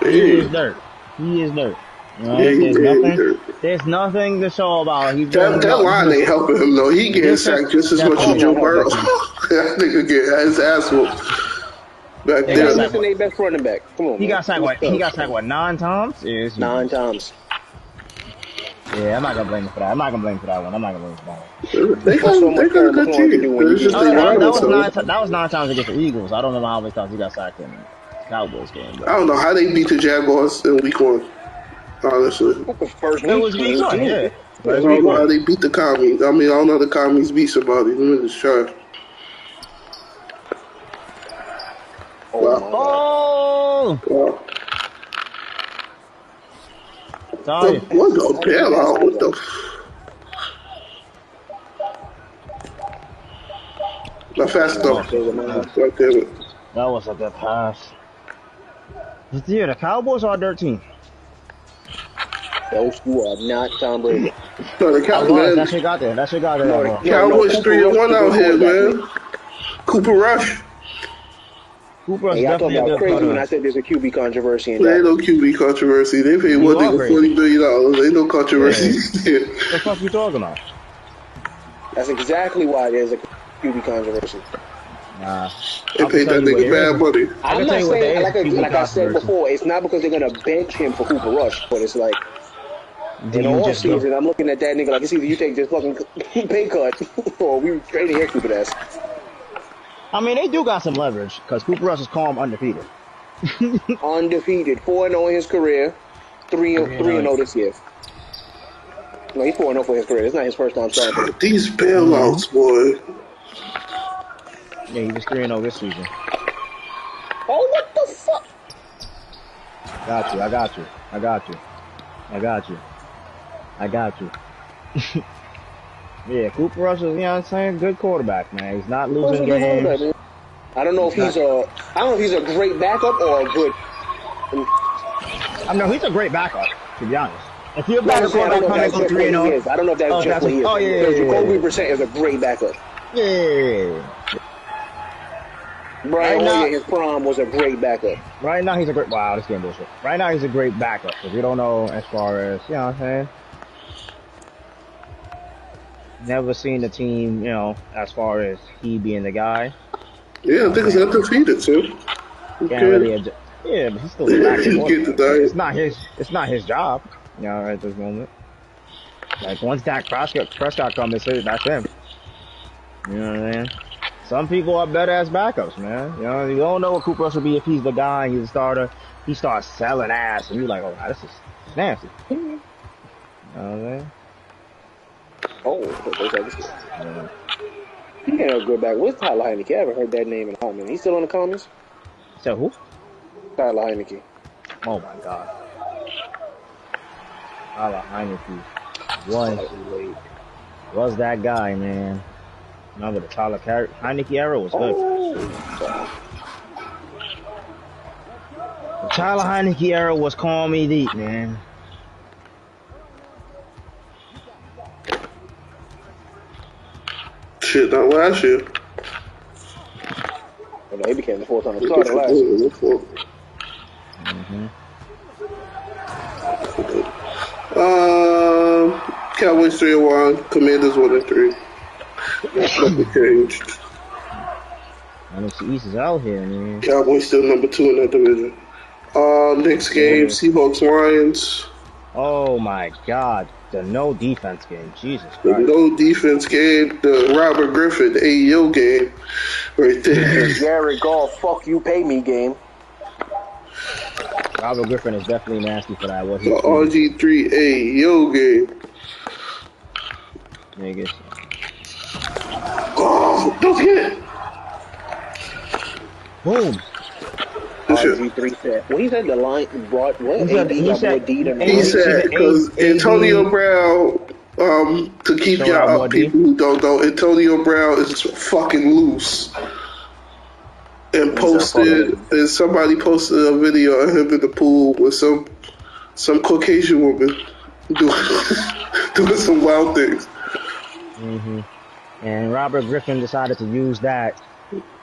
[SPEAKER 2] He is dirt. He is dirt. Right?
[SPEAKER 1] Yeah,
[SPEAKER 2] there's
[SPEAKER 1] did.
[SPEAKER 2] nothing. There's nothing to show about. He's
[SPEAKER 1] That, that line ain't helping him though. He getting
[SPEAKER 2] This is-
[SPEAKER 1] sacked just as
[SPEAKER 2] that
[SPEAKER 1] much as
[SPEAKER 2] line
[SPEAKER 1] Joe
[SPEAKER 2] don't
[SPEAKER 1] Burrow. (laughs) that nigga get his ass whooped back
[SPEAKER 2] Yeah,
[SPEAKER 3] They're
[SPEAKER 2] got
[SPEAKER 1] there.
[SPEAKER 3] missing their best running back. Come on,
[SPEAKER 2] He
[SPEAKER 3] man.
[SPEAKER 2] got sacked what? He got sacked what? Nine times? Yeah,
[SPEAKER 3] nine times.
[SPEAKER 2] Yeah, I'm not gonna blame him for that. I'm not gonna blame him for that one. I'm not gonna blame him for that one.
[SPEAKER 1] They got,
[SPEAKER 3] so much
[SPEAKER 1] they got a good
[SPEAKER 3] to do
[SPEAKER 1] team. It's just
[SPEAKER 2] Oh, that, that was nine. That was nine times against the Eagles. I don't know how many times he got sacked in the Cowboys game.
[SPEAKER 1] I don't know how they beat the Jaguars in week one. Honestly.
[SPEAKER 3] First
[SPEAKER 2] it was
[SPEAKER 3] week,
[SPEAKER 2] week one, yeah.
[SPEAKER 1] I don't know how they beat the commies. I mean, I don't know how the commies beat somebody. Let me just try.
[SPEAKER 3] Oh, my God.
[SPEAKER 2] Oh,
[SPEAKER 1] Wow.
[SPEAKER 2] sorry.
[SPEAKER 1] What the bailout? What the? Not fast enough. God damn it.
[SPEAKER 2] That was a good pass. Yeah, the Cowboys are their team.
[SPEAKER 3] Those two are not Tom Brady.
[SPEAKER 1] No, the
[SPEAKER 2] That
[SPEAKER 1] Cow-
[SPEAKER 2] was. That shit got there. That shit got there.
[SPEAKER 3] No, no,
[SPEAKER 1] Cowboys three and one out here, man. Cooper Rush.
[SPEAKER 2] Cooper is
[SPEAKER 3] Hey, y'all thought
[SPEAKER 2] definitely
[SPEAKER 3] about
[SPEAKER 2] good
[SPEAKER 3] crazy when I said there's a QB controversy in
[SPEAKER 1] There ain't no QB controversy. They paid one
[SPEAKER 2] are
[SPEAKER 1] nigga
[SPEAKER 2] crazy.
[SPEAKER 1] forty million dollars. Ain't no controversy. (laughs)
[SPEAKER 2] What the fuck you talking about?
[SPEAKER 3] That's exactly why there's a QB controversy.
[SPEAKER 2] Nah.
[SPEAKER 1] they
[SPEAKER 2] I can
[SPEAKER 1] paid
[SPEAKER 2] tell
[SPEAKER 1] that
[SPEAKER 2] you what
[SPEAKER 1] nigga
[SPEAKER 2] it
[SPEAKER 1] bad
[SPEAKER 2] is.
[SPEAKER 1] money.
[SPEAKER 2] I
[SPEAKER 3] I'm not
[SPEAKER 2] tell you what
[SPEAKER 3] saying like,
[SPEAKER 2] is
[SPEAKER 3] I, like I said before, it's not because they're gonna bench him for Cooper Rush, but it's like
[SPEAKER 2] Do
[SPEAKER 3] in
[SPEAKER 2] the
[SPEAKER 3] all
[SPEAKER 2] just go-
[SPEAKER 3] season I'm looking at that nigga like it's either you take this fucking (laughs) pay cut (laughs) or we trading here, stupid ass.
[SPEAKER 2] I mean, they do got some leverage because Cooper Rush is calm undefeated. (laughs)
[SPEAKER 3] Undefeated, four and zero in his career, three
[SPEAKER 2] Three and
[SPEAKER 3] three
[SPEAKER 2] oh.
[SPEAKER 3] zero this year. No, he's four and zero for his career. It's not his first time starting.
[SPEAKER 1] These bailouts, mm-hmm. boy.
[SPEAKER 2] Yeah, he was 3 0 this season.
[SPEAKER 3] Oh, what the fuck?
[SPEAKER 2] Got you. I got you. I got you. I got you. I got you. (laughs) yeah, Cooper Rush is, you know what I'm saying? Good quarterback, man. He's not losing
[SPEAKER 3] a good quarterback,
[SPEAKER 2] games.
[SPEAKER 3] I don't know if he's a I don't know if he's a great backup or a good.
[SPEAKER 2] I know mean, he's a great backup, to be honest. If you're a backup
[SPEAKER 3] I don't
[SPEAKER 2] quarterback
[SPEAKER 3] know if
[SPEAKER 2] coming from 3
[SPEAKER 3] just what oh, he
[SPEAKER 2] 0,
[SPEAKER 3] is. I don't know if oh, that's
[SPEAKER 2] Oh,
[SPEAKER 3] just
[SPEAKER 2] that's
[SPEAKER 3] what he is.
[SPEAKER 2] oh, yeah, yeah, yeah,
[SPEAKER 3] Jacoby. Brissett is a great backup.
[SPEAKER 2] yeah.
[SPEAKER 3] Brian
[SPEAKER 2] Right now-
[SPEAKER 3] his prime was a great backup.
[SPEAKER 2] Right now, he's a great. Wow, this game bullshit. Right now, he's a great backup because we don't know as far as you know what I'm saying. Never seen the team, you know, as far as he being the guy.
[SPEAKER 1] Yeah, niggas undefeated too. Okay.
[SPEAKER 2] really adjust. Yeah, but he's still the backup.
[SPEAKER 1] Get the
[SPEAKER 2] quarterback.
[SPEAKER 1] diet.
[SPEAKER 2] It's not his. It's not his job. You know, at this moment. Like once Dak Prescott, Prescott comes. That's him. You know what I mean? Some people are better as backups, man. You know, you don't know what Cooper Rush will be if he's the guy, and he's the starter. He starts selling ass, and you're like, oh, wow, this is nasty. You know what I mean?
[SPEAKER 3] Oh, those are the-
[SPEAKER 2] Yeah.
[SPEAKER 3] he ain't a good back. What's Tyler Heinicke? I haven't heard that name in a while, man. He's still on the comments?
[SPEAKER 2] So who?
[SPEAKER 3] Tyler Heinicke.
[SPEAKER 2] Oh my God. Tyler Heinicke was was that guy, man. Remember the Tyler Car- Heinicke era was good.
[SPEAKER 3] Oh,
[SPEAKER 2] The Tyler Heinicke era was calm deep, man.
[SPEAKER 1] Shit, not last year.
[SPEAKER 3] well, no, he became the four-time starter last year.
[SPEAKER 2] hmm
[SPEAKER 1] Um, Cowboys three and one, Commanders one and three. Nothing changed.
[SPEAKER 2] NFC East is out here, man.
[SPEAKER 1] Cowboys still number two in that division. Uh, next game, Seahawks Lions.
[SPEAKER 2] Oh my God, the no defense game. Jesus
[SPEAKER 1] The
[SPEAKER 2] Christ.
[SPEAKER 1] no defense game, the Robert Griffin AEO game, right there. (laughs)
[SPEAKER 3] Jared Goff, fuck you, pay me game.
[SPEAKER 2] Robert Griffin is definitely nasty for that. What
[SPEAKER 1] The
[SPEAKER 2] he
[SPEAKER 1] RG3 AEO game.
[SPEAKER 2] niggas.
[SPEAKER 1] Oh, don't get it.
[SPEAKER 2] Boom.
[SPEAKER 1] This.
[SPEAKER 3] RG3 said. Well, he said the line brought what?
[SPEAKER 2] He said-
[SPEAKER 3] AD
[SPEAKER 2] he said-
[SPEAKER 3] more D than
[SPEAKER 2] AD
[SPEAKER 1] He
[SPEAKER 2] He
[SPEAKER 1] said
[SPEAKER 2] said
[SPEAKER 1] because
[SPEAKER 2] A-
[SPEAKER 1] Antonio
[SPEAKER 2] AD
[SPEAKER 1] Brown, um, to keep
[SPEAKER 2] Show
[SPEAKER 1] y'all up, people who don't know, Antonio Brown is fucking loose. And posted, and somebody posted a video of him in the pool with some some Caucasian woman (laughs) doing doing some wild things.
[SPEAKER 2] hmm And Robert Griffin decided to use that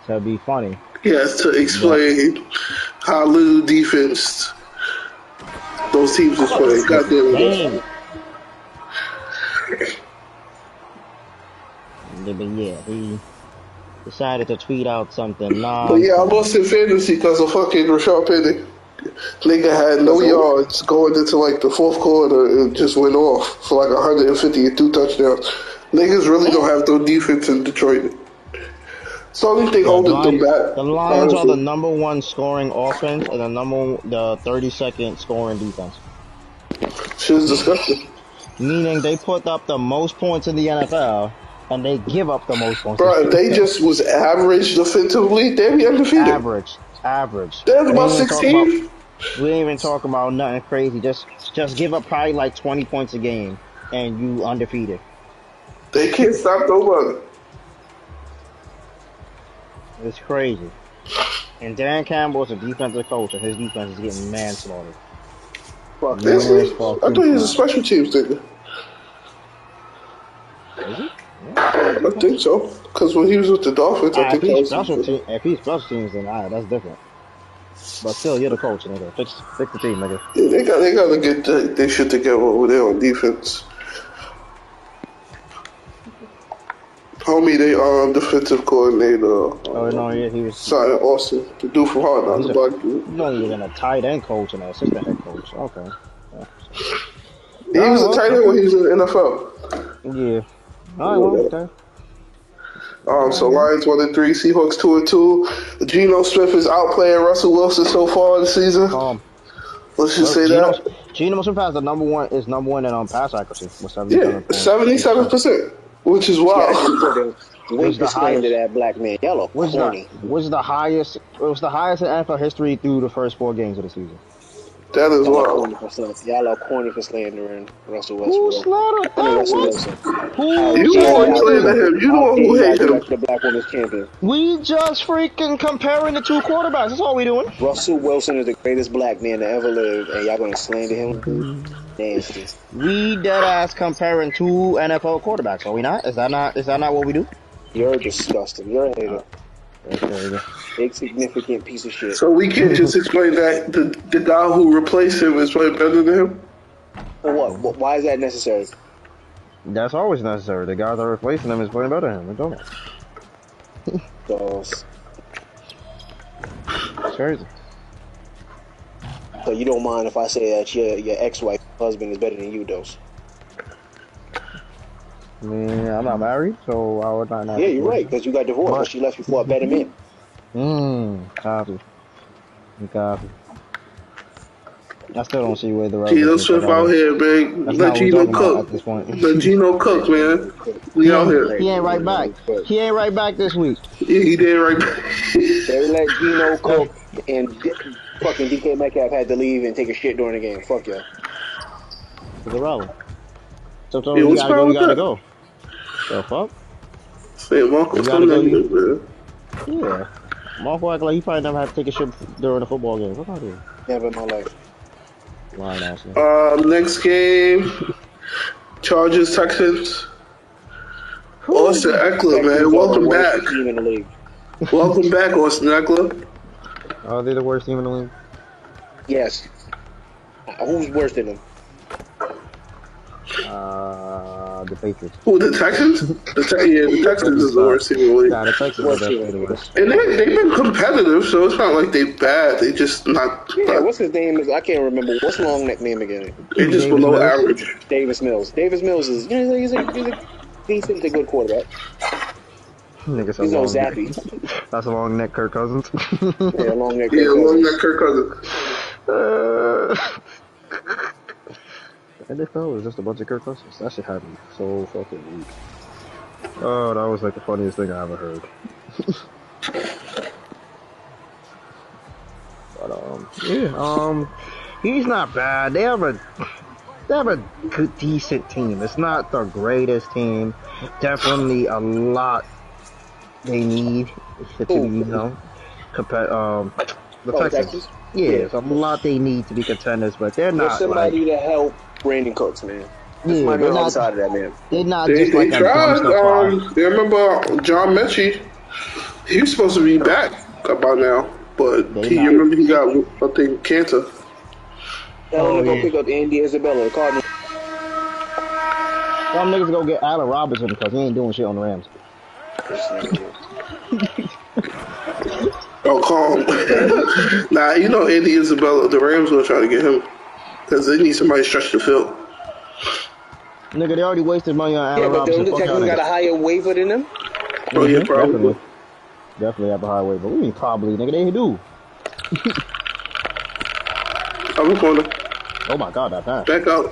[SPEAKER 2] to be funny.
[SPEAKER 1] He has to explain how little defense those teams was playing. Goddamn it.
[SPEAKER 2] Yeah, but yeah, he decided to tweet out something. Nah,
[SPEAKER 1] But yeah, I lost in fantasy because of fucking Rashad Penny. Nigga had no yards going into like the fourth quarter and just went off for like 150 and two touchdowns. Niggas really don't have no defense in Detroit. The only thing
[SPEAKER 2] the
[SPEAKER 1] holding them
[SPEAKER 2] Lions,
[SPEAKER 1] back.
[SPEAKER 2] the Lions are the number one scoring offense and the number the 32nd scoring defense.
[SPEAKER 1] Shit's disgusting.
[SPEAKER 2] Meaning they put up the most points in the NFL and they give up the most points.
[SPEAKER 1] Bro, if they just was average defensively, they'd be undefeated.
[SPEAKER 2] average, average.
[SPEAKER 1] Have about
[SPEAKER 2] ain't even talk
[SPEAKER 1] 16.
[SPEAKER 2] about- We ain't even talk about nothing crazy. Just just give up probably like 20 points a game and you undefeated.
[SPEAKER 1] They can't stop the nobody.
[SPEAKER 2] It's crazy. And Dan Campbell is a defensive coach, and his defense is getting manslaughtered.
[SPEAKER 3] Fuck
[SPEAKER 1] Is
[SPEAKER 2] Numerous
[SPEAKER 1] he? I thought he was a special teams nigga.
[SPEAKER 2] Is he?
[SPEAKER 1] I think so. Because when he was with the Dolphins, I
[SPEAKER 2] Ah,
[SPEAKER 1] think
[SPEAKER 2] if he's
[SPEAKER 1] was
[SPEAKER 2] special team, if he's special teams, then alright, that's different. But still, you're the coach, nigga. Fix, fix the team, nigga.
[SPEAKER 1] Yeah, they got they got to get the, their shit together over there on defense. Homie, they um defensive coordinator
[SPEAKER 2] Oh
[SPEAKER 1] uh,
[SPEAKER 2] no, he, he was.
[SPEAKER 1] signed Austin, the dude from Hard Knocks,
[SPEAKER 2] He's
[SPEAKER 1] the
[SPEAKER 2] a- He's not even a tight end coach and an assistant head coach. Okay.
[SPEAKER 1] He was a
[SPEAKER 2] Oh,
[SPEAKER 1] tight end when he was in the NFL.
[SPEAKER 2] Yeah. All right. Well, okay.
[SPEAKER 1] Um, so Lions one and three, Seahawks two and two. Geno Smith is outplaying Russell Wilson so far this season.
[SPEAKER 2] Um.
[SPEAKER 1] Let's just say
[SPEAKER 2] Geno,
[SPEAKER 1] that.
[SPEAKER 2] Geno Smith has the number one is number one in um pass accuracy with
[SPEAKER 1] Yeah, seventy-seven percent, which is
[SPEAKER 3] Yeah,
[SPEAKER 1] wild.
[SPEAKER 3] Wait (laughs)
[SPEAKER 2] Who's the
[SPEAKER 3] to slander
[SPEAKER 2] highest?
[SPEAKER 3] that black man. Yellow,
[SPEAKER 2] Was the
[SPEAKER 3] corny.
[SPEAKER 2] was the highest was the highest in NFL history through the first four games of the season.
[SPEAKER 1] That is
[SPEAKER 3] Y'all
[SPEAKER 1] wild.
[SPEAKER 3] corny for slant- Y'all are corny for slandering Russell Wilson.
[SPEAKER 2] Who
[SPEAKER 3] Westbrook.
[SPEAKER 2] slaughtered
[SPEAKER 3] I mean,
[SPEAKER 2] that?
[SPEAKER 3] Russell
[SPEAKER 2] What?
[SPEAKER 3] Wilson.
[SPEAKER 2] Who
[SPEAKER 1] You
[SPEAKER 2] said
[SPEAKER 1] always slander him. You the one who hate him.
[SPEAKER 3] The black woman's champion.
[SPEAKER 2] We just freaking comparing the two quarterbacks. That's all we doing.
[SPEAKER 3] Russell Wilson is the greatest black man to ever live, and y'all gonna slander him? Mm-hmm. Nasty.
[SPEAKER 2] We dead ass comparing two NFL quarterbacks. Are we not? Is that not? Is that not what we do?
[SPEAKER 3] You're disgusting. You're a hater.
[SPEAKER 2] Oh, okay.
[SPEAKER 3] Big significant piece of shit.
[SPEAKER 1] So we can't just explain that the the guy who replaced him is way better than him.
[SPEAKER 3] For what? Why is that necessary?
[SPEAKER 2] That's always necessary. The guys that are replacing them is playing better than him. Don't.
[SPEAKER 3] So,
[SPEAKER 2] It's crazy.
[SPEAKER 3] so you don't mind if I say that your your ex-wife husband is better than you, Dose?
[SPEAKER 2] I mean, I'm not married, so I would not. not
[SPEAKER 3] Yeah, you're right. Because you got divorced,
[SPEAKER 2] But-
[SPEAKER 3] but she left you for a better man.
[SPEAKER 2] Mmm, copy. Copy. I still don't see where the
[SPEAKER 1] Geno
[SPEAKER 2] relevance is
[SPEAKER 1] Smith
[SPEAKER 2] at
[SPEAKER 1] out
[SPEAKER 2] all.
[SPEAKER 1] here, man.
[SPEAKER 2] That's
[SPEAKER 1] Let
[SPEAKER 2] not
[SPEAKER 1] Geno cook.
[SPEAKER 2] at this point.
[SPEAKER 1] Let (laughs) Geno cook, man. We out here.
[SPEAKER 2] He ain't right back. He ain't right back this week.
[SPEAKER 1] Yeah, he did right. back.
[SPEAKER 3] They (laughs) let Geno cook, and fucking DK Metcalf had to leave and take a shit during the game. Fuck y'all.
[SPEAKER 2] It's the So, so
[SPEAKER 1] Yeah,
[SPEAKER 2] you
[SPEAKER 1] what's
[SPEAKER 2] gotta go. You gotta
[SPEAKER 1] that?
[SPEAKER 2] go. The fuck?
[SPEAKER 1] Say Marco
[SPEAKER 2] You gotta go,
[SPEAKER 1] Fernandez, man.
[SPEAKER 2] Yeah. Marco act like he probably never had to take a shit during a football game. What about you?
[SPEAKER 3] Never in my life.
[SPEAKER 2] Lying ass.
[SPEAKER 1] Uh, next game, Chargers Texans. Austin Ekeler, man, welcome back.
[SPEAKER 3] Team in the league.
[SPEAKER 1] Welcome back, Austin Ekeler.
[SPEAKER 2] Are they the worst team in the league?
[SPEAKER 3] Yes. Who's worse than them?
[SPEAKER 2] Uh, the Patriots.
[SPEAKER 1] Who the Texans? The te- yeah, the Texans is the worst team in the league.
[SPEAKER 2] Nah, the Texans are definitely the
[SPEAKER 3] the
[SPEAKER 2] worst.
[SPEAKER 1] And they they've been competitive, so it's not like they're bad. They just not.
[SPEAKER 3] Yeah, what's his name? Is I can't remember. What's the long neck name again?
[SPEAKER 1] they just
[SPEAKER 2] Davis
[SPEAKER 1] below
[SPEAKER 2] Mills?
[SPEAKER 1] average.
[SPEAKER 3] Davis Mills. Davis Mills is you know, he's, a, he's a decent to good quarterback.
[SPEAKER 2] Nigga, so
[SPEAKER 3] He's no
[SPEAKER 2] long.
[SPEAKER 3] Zappe. (laughs)
[SPEAKER 2] That's a long neck, Kirk Cousins.
[SPEAKER 3] Yeah, long neck.
[SPEAKER 1] Yeah,
[SPEAKER 3] Kirk
[SPEAKER 1] long
[SPEAKER 3] Cousins.
[SPEAKER 1] neck Kirk Cousins.
[SPEAKER 2] uh, NFL is just a bunch of Kirk Cousins. That shit had me so fucking weak. Oh, that was like the funniest thing I ever heard. (laughs) but um, yeah, um, he's not bad. They have a they have a good, decent team. It's not the greatest team. Definitely a lot they need to be, you know, compare um the
[SPEAKER 3] Oh,
[SPEAKER 2] Texans. Yeah, it's a lot they need to be contenders, but they're
[SPEAKER 3] There's
[SPEAKER 2] not like
[SPEAKER 3] somebody to help Brandin Cooks, man. There's
[SPEAKER 2] yeah,
[SPEAKER 3] somebody
[SPEAKER 2] they're
[SPEAKER 3] on the
[SPEAKER 2] not,
[SPEAKER 3] side of that man.
[SPEAKER 2] they're not
[SPEAKER 1] They,
[SPEAKER 2] just
[SPEAKER 1] they
[SPEAKER 2] like a
[SPEAKER 1] tried.
[SPEAKER 2] dumpster.
[SPEAKER 1] Um, they remember John Metchie. He was supposed to be back by now, but
[SPEAKER 2] They
[SPEAKER 1] he
[SPEAKER 2] not.
[SPEAKER 1] remember he got I think cancer.
[SPEAKER 3] Tell him
[SPEAKER 2] Oh,
[SPEAKER 3] to go pick up Andy Isabella, the Cardinals.
[SPEAKER 2] Some niggas go get Allen Robinson because he ain't doing shit on the Rams.
[SPEAKER 1] Oh, calm. (laughs) nah, you know Andy Isabella. The Rams gonna try to get him because they need somebody to stretch the field.
[SPEAKER 2] Nigga, they already wasted money on
[SPEAKER 3] Yeah,
[SPEAKER 2] Allen
[SPEAKER 3] but
[SPEAKER 2] Robinson.
[SPEAKER 3] the
[SPEAKER 2] Fuck y'all
[SPEAKER 3] Texans got a higher waiver than them.
[SPEAKER 1] Oh yeah,
[SPEAKER 2] Mhm,
[SPEAKER 1] probably.
[SPEAKER 2] Definitely. Definitely have a highway, but we mean probably, nigga. They ain't do. (laughs)
[SPEAKER 1] I'm gonna
[SPEAKER 2] Oh my god, that pass.
[SPEAKER 1] back out.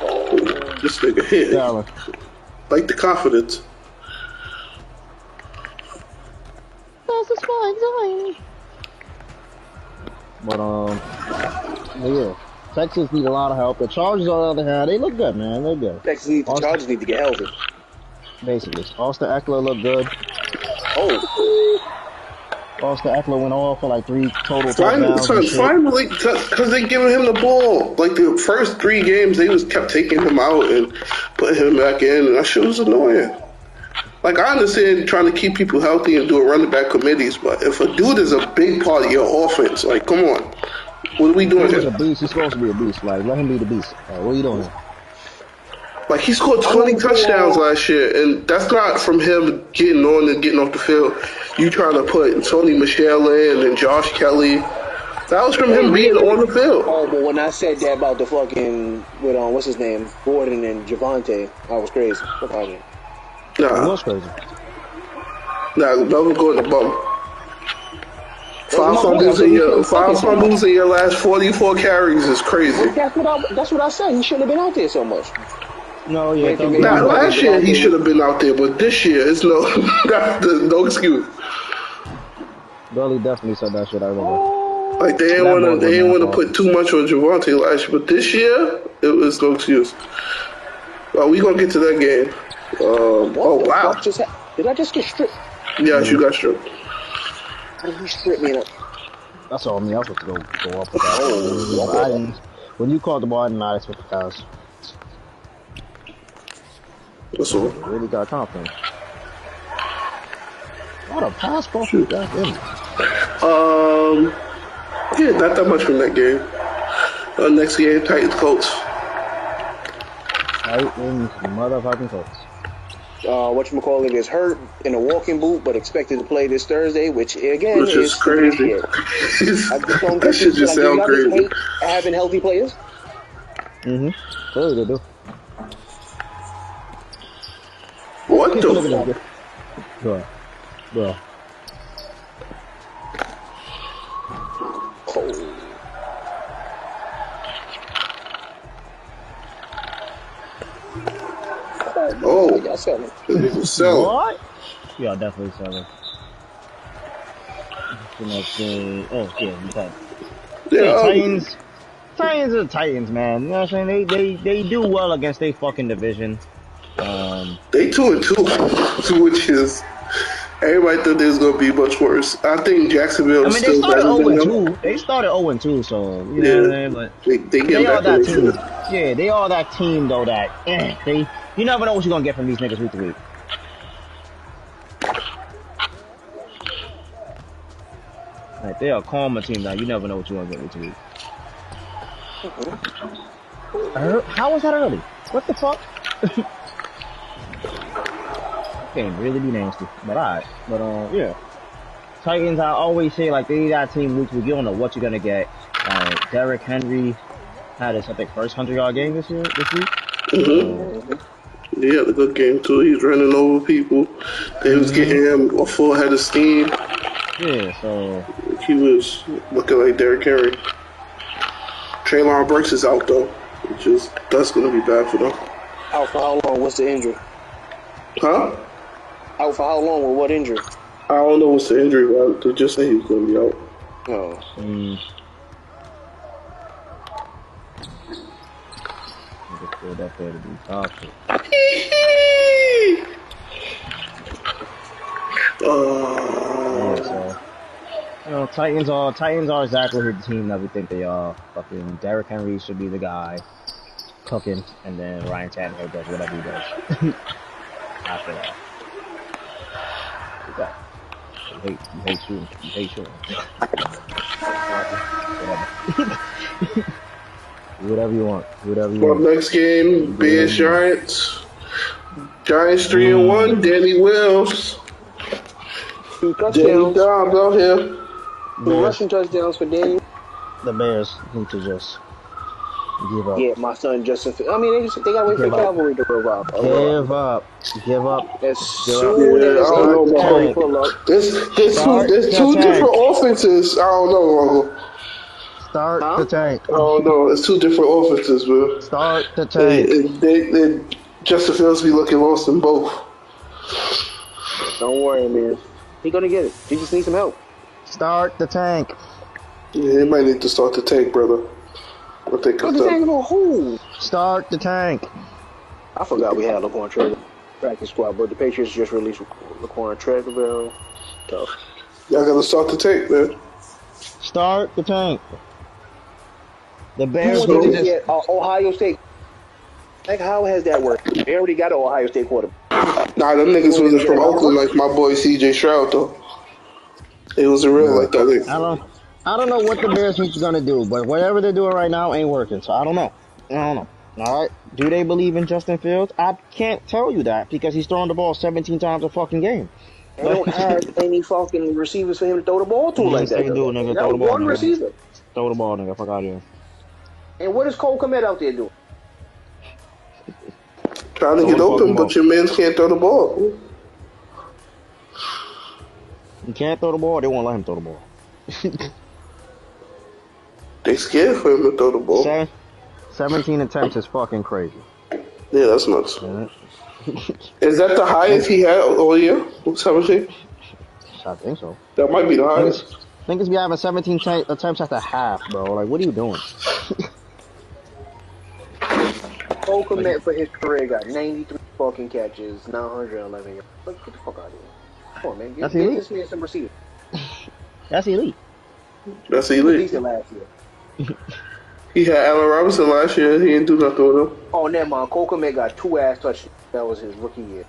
[SPEAKER 1] Oh, this nigga hit.
[SPEAKER 2] Allen.
[SPEAKER 1] Like the confidence.
[SPEAKER 2] But um, but yeah, Texas need a lot of help. The Chargers, on the other hand, they look good, man. They're good.
[SPEAKER 3] Texas need, the
[SPEAKER 2] Austin-
[SPEAKER 3] Chargers need to get healthy.
[SPEAKER 2] Basically, Austin Ekeler looked good.
[SPEAKER 3] Oh,
[SPEAKER 2] Austin Ekeler went off for like three total
[SPEAKER 1] Finally,
[SPEAKER 2] touchdowns.
[SPEAKER 1] son, finally, because they giving him the ball. Like the first three games, they was kept taking him out and putting him back in, and that shit was annoying. Like I understand trying to keep people healthy and doing running back committees, but if a dude is a big part of your offense, like come on, what are we doing
[SPEAKER 2] He's a beast. He's supposed to be a beast. Like, let him be the beast. Like, what are you doing? here?
[SPEAKER 1] Like he scored 20 touchdowns last year, and that's not from him getting on and getting off the field. You trying to put Sony Michel in and Josh Kelley. That was from him being on the field.
[SPEAKER 3] oh, but when I said that about the fucking with um, what's his name, Gordon and Javonte, I was crazy. Fuck out of here.
[SPEAKER 2] It
[SPEAKER 1] Nah,
[SPEAKER 2] was crazy.
[SPEAKER 1] nah, never go in the bum. Five
[SPEAKER 3] my
[SPEAKER 1] fumbles in your five fumbles in your last 44 carries is crazy.
[SPEAKER 3] That's what I. That's what I said. He shouldn't have been out there so much.
[SPEAKER 2] No, yeah. Don't
[SPEAKER 1] Nah, last year he should have been out there, but this year it's no, (laughs) that's the, no excuse.
[SPEAKER 2] Gully definitely said that shit. I remember.
[SPEAKER 1] Like they didn't want to, they didn't want to put too much on Javonte last year, but this year it was no excuse. Well, we gonna get to that game. Um,
[SPEAKER 3] What
[SPEAKER 1] oh wow,
[SPEAKER 3] just ha- Did I just get stripped?
[SPEAKER 1] yes, you got stripped.
[SPEAKER 3] How did you strip me? Up?
[SPEAKER 2] That's all me. I was supposed to go go up with that. I didn't. When you called the ball, I did not expect the pass.
[SPEAKER 1] That's all.
[SPEAKER 2] Really got confident. What a pass ball! Shoot, goddamn.
[SPEAKER 1] Um, yeah, not that much from that game. Uh, next game, Titans Colts.
[SPEAKER 2] Titans, motherfucking Colts.
[SPEAKER 3] Uh, what you call it is hurt in a walking boot, but expected to play this Thursday, which again
[SPEAKER 1] Which is crazy. (laughs)
[SPEAKER 3] I just don't
[SPEAKER 1] that
[SPEAKER 3] get
[SPEAKER 1] should just
[SPEAKER 3] Like,
[SPEAKER 1] sound
[SPEAKER 3] y'all just
[SPEAKER 1] crazy.
[SPEAKER 3] hate having healthy players.
[SPEAKER 2] Mm-hmm. Clearly they do.
[SPEAKER 1] What
[SPEAKER 2] Look at
[SPEAKER 1] the?
[SPEAKER 2] this. Bro. Bro.
[SPEAKER 1] Oh,
[SPEAKER 3] Y'all selling.
[SPEAKER 1] so
[SPEAKER 2] What? Yeah, definitely selling. The. Oh, yeah, you got
[SPEAKER 1] yeah,
[SPEAKER 2] Yeah,
[SPEAKER 1] um,
[SPEAKER 2] Titans. Titans are Titans, man. You know what I'm saying? They they they do well against their fucking division. Um,
[SPEAKER 1] they two and two, (laughs) which is everybody thought they was gonna be much worse. I think Jacksonville
[SPEAKER 2] I
[SPEAKER 1] is
[SPEAKER 2] mean, they started
[SPEAKER 1] better
[SPEAKER 2] 0
[SPEAKER 1] than
[SPEAKER 2] and
[SPEAKER 1] them.
[SPEAKER 2] 2. They started 0 and 2, so you know
[SPEAKER 1] Yeah.
[SPEAKER 2] what I'm saying? But
[SPEAKER 1] They, they get
[SPEAKER 2] they are that team. Yeah, they are that team though that eh, they you never know what you're gonna get from these niggas week to week. Like they are a calmer team now. You never know what you're gonna get week to week. How was that early? What the fuck? (laughs) Game really be nasty, but alright. But uh, yeah. Titans, I always say like they that team week to week. You don't know what you're gonna get. Uh, Derrick Henry had his I think first hundred yard game this year this week.
[SPEAKER 1] Mhm. He had a good game too. He was running over people. They was getting him a full head of steam.
[SPEAKER 2] Yeah, so
[SPEAKER 1] He was looking like Derrick Henry. Treylon Burks is out though, which is that's gonna be bad for them.
[SPEAKER 3] Out for how long? What's the injury?
[SPEAKER 1] Huh?
[SPEAKER 3] Out for how long with what injury?
[SPEAKER 1] I don't know what's the injury, but they just say he's gonna be out.
[SPEAKER 3] Oh,
[SPEAKER 2] mm, Feel that there to be toxic. Yeah, so you know, Titans are Titans are exactly who the team that we think they are. Fucking Derrick Henry should be the guy cooking, and then Ryan Tannehill does whatever he does (laughs) after that. Okay. hate, you hate shooting. You hate shooting. (laughs) Whatever. (laughs) Do Whatever you want. Do Whatever you
[SPEAKER 1] Well,
[SPEAKER 2] want.
[SPEAKER 1] next game, Bears Giants. Giants three and mm. one. Danny Wills.
[SPEAKER 3] Two
[SPEAKER 1] Danny
[SPEAKER 3] touchdowns.
[SPEAKER 1] Dobbs out here.
[SPEAKER 3] Two
[SPEAKER 2] Bears,
[SPEAKER 3] rushing touchdowns for Daniel.
[SPEAKER 2] the Bears need to just give up.
[SPEAKER 3] Yeah, my son Justin. I mean, they, just, they gotta wait for
[SPEAKER 2] Give up.
[SPEAKER 3] Calvary to roll out.
[SPEAKER 2] Give up. Give up.
[SPEAKER 3] As
[SPEAKER 2] Give up.
[SPEAKER 3] soon
[SPEAKER 1] Yeah,
[SPEAKER 3] as
[SPEAKER 1] I don't know
[SPEAKER 3] Calvary pull up,
[SPEAKER 1] There's there's two there's two different offenses. I don't know. Uncle.
[SPEAKER 2] Start
[SPEAKER 3] Huh?
[SPEAKER 2] the tank.
[SPEAKER 1] Oh don't. It's two different offenses, bro.
[SPEAKER 2] Start the
[SPEAKER 1] And,
[SPEAKER 2] tank.
[SPEAKER 1] and they, they Justin Fields be looking lost in both.
[SPEAKER 3] don't worry, man. He gonna get it. He just needs some help.
[SPEAKER 2] Start the tank.
[SPEAKER 1] Yeah, they might need to start the tank, brother. What they
[SPEAKER 3] What
[SPEAKER 1] cooked
[SPEAKER 3] is
[SPEAKER 1] up.
[SPEAKER 3] hanging on who?
[SPEAKER 2] Start the tank.
[SPEAKER 3] I forgot we had Laquan Treadwell practice squad, but the Patriots just released Laquan Treadwell. Tough.
[SPEAKER 1] Y'all gotta start the tank, man.
[SPEAKER 2] Start the tank. The Bears
[SPEAKER 3] wants
[SPEAKER 2] need
[SPEAKER 3] to
[SPEAKER 2] to
[SPEAKER 3] get uh, Ohio State? Like, how has that worked? They already got an Ohio State quarterback.
[SPEAKER 1] Nah, them niggas wasn't from Oakland like my boy CJ Stroud though. It was a real like that.
[SPEAKER 2] I
[SPEAKER 1] Nigga.
[SPEAKER 2] don't. I don't know what the Bears are gonna do, but whatever they're doing right now ain't working. So I don't know. I don't know. All right. Do they believe in Justin Fields? I can't tell you that because he's throwing the ball 17 times a fucking game.
[SPEAKER 3] They don't have (laughs) any fucking receivers for him to throw the ball to
[SPEAKER 2] Yes,
[SPEAKER 3] like that.
[SPEAKER 2] they do, nigga. Throw the ball,
[SPEAKER 3] one
[SPEAKER 2] nigga.
[SPEAKER 3] receiver.
[SPEAKER 2] Throw the ball, nigga. Fuck out of here.
[SPEAKER 3] And what is Cole Kmet out there doing?
[SPEAKER 1] Trying to get open, but your mans can't throw the ball.
[SPEAKER 2] He can't throw the ball. They won't let him throw the ball. (laughs)
[SPEAKER 1] They scared for him to throw the ball.
[SPEAKER 2] Seven, 17 attempts is fucking crazy.
[SPEAKER 1] Yeah, that's nuts.
[SPEAKER 2] Alright. (laughs)
[SPEAKER 1] Is that the highest he had all year? 17?
[SPEAKER 2] I think so.
[SPEAKER 1] That might be the highest.
[SPEAKER 2] it's, I think it's be having 17 t- attempts at the half, bro. Like, what are you doing? (laughs)
[SPEAKER 3] Cole Kmet for his career got 93 fucking catches, 911 yards. Like, get the fuck out of here. Come on, man. Get,
[SPEAKER 2] That's
[SPEAKER 3] get
[SPEAKER 2] elite.
[SPEAKER 3] this man some receivers. (laughs)
[SPEAKER 2] That's elite.
[SPEAKER 1] That's elite.
[SPEAKER 3] Decent last year.
[SPEAKER 1] He had Allen Robinson last year. He didn't do nothing with him.
[SPEAKER 3] Oh, never mind. Cole Kmet got two ass touches. That was his rookie year.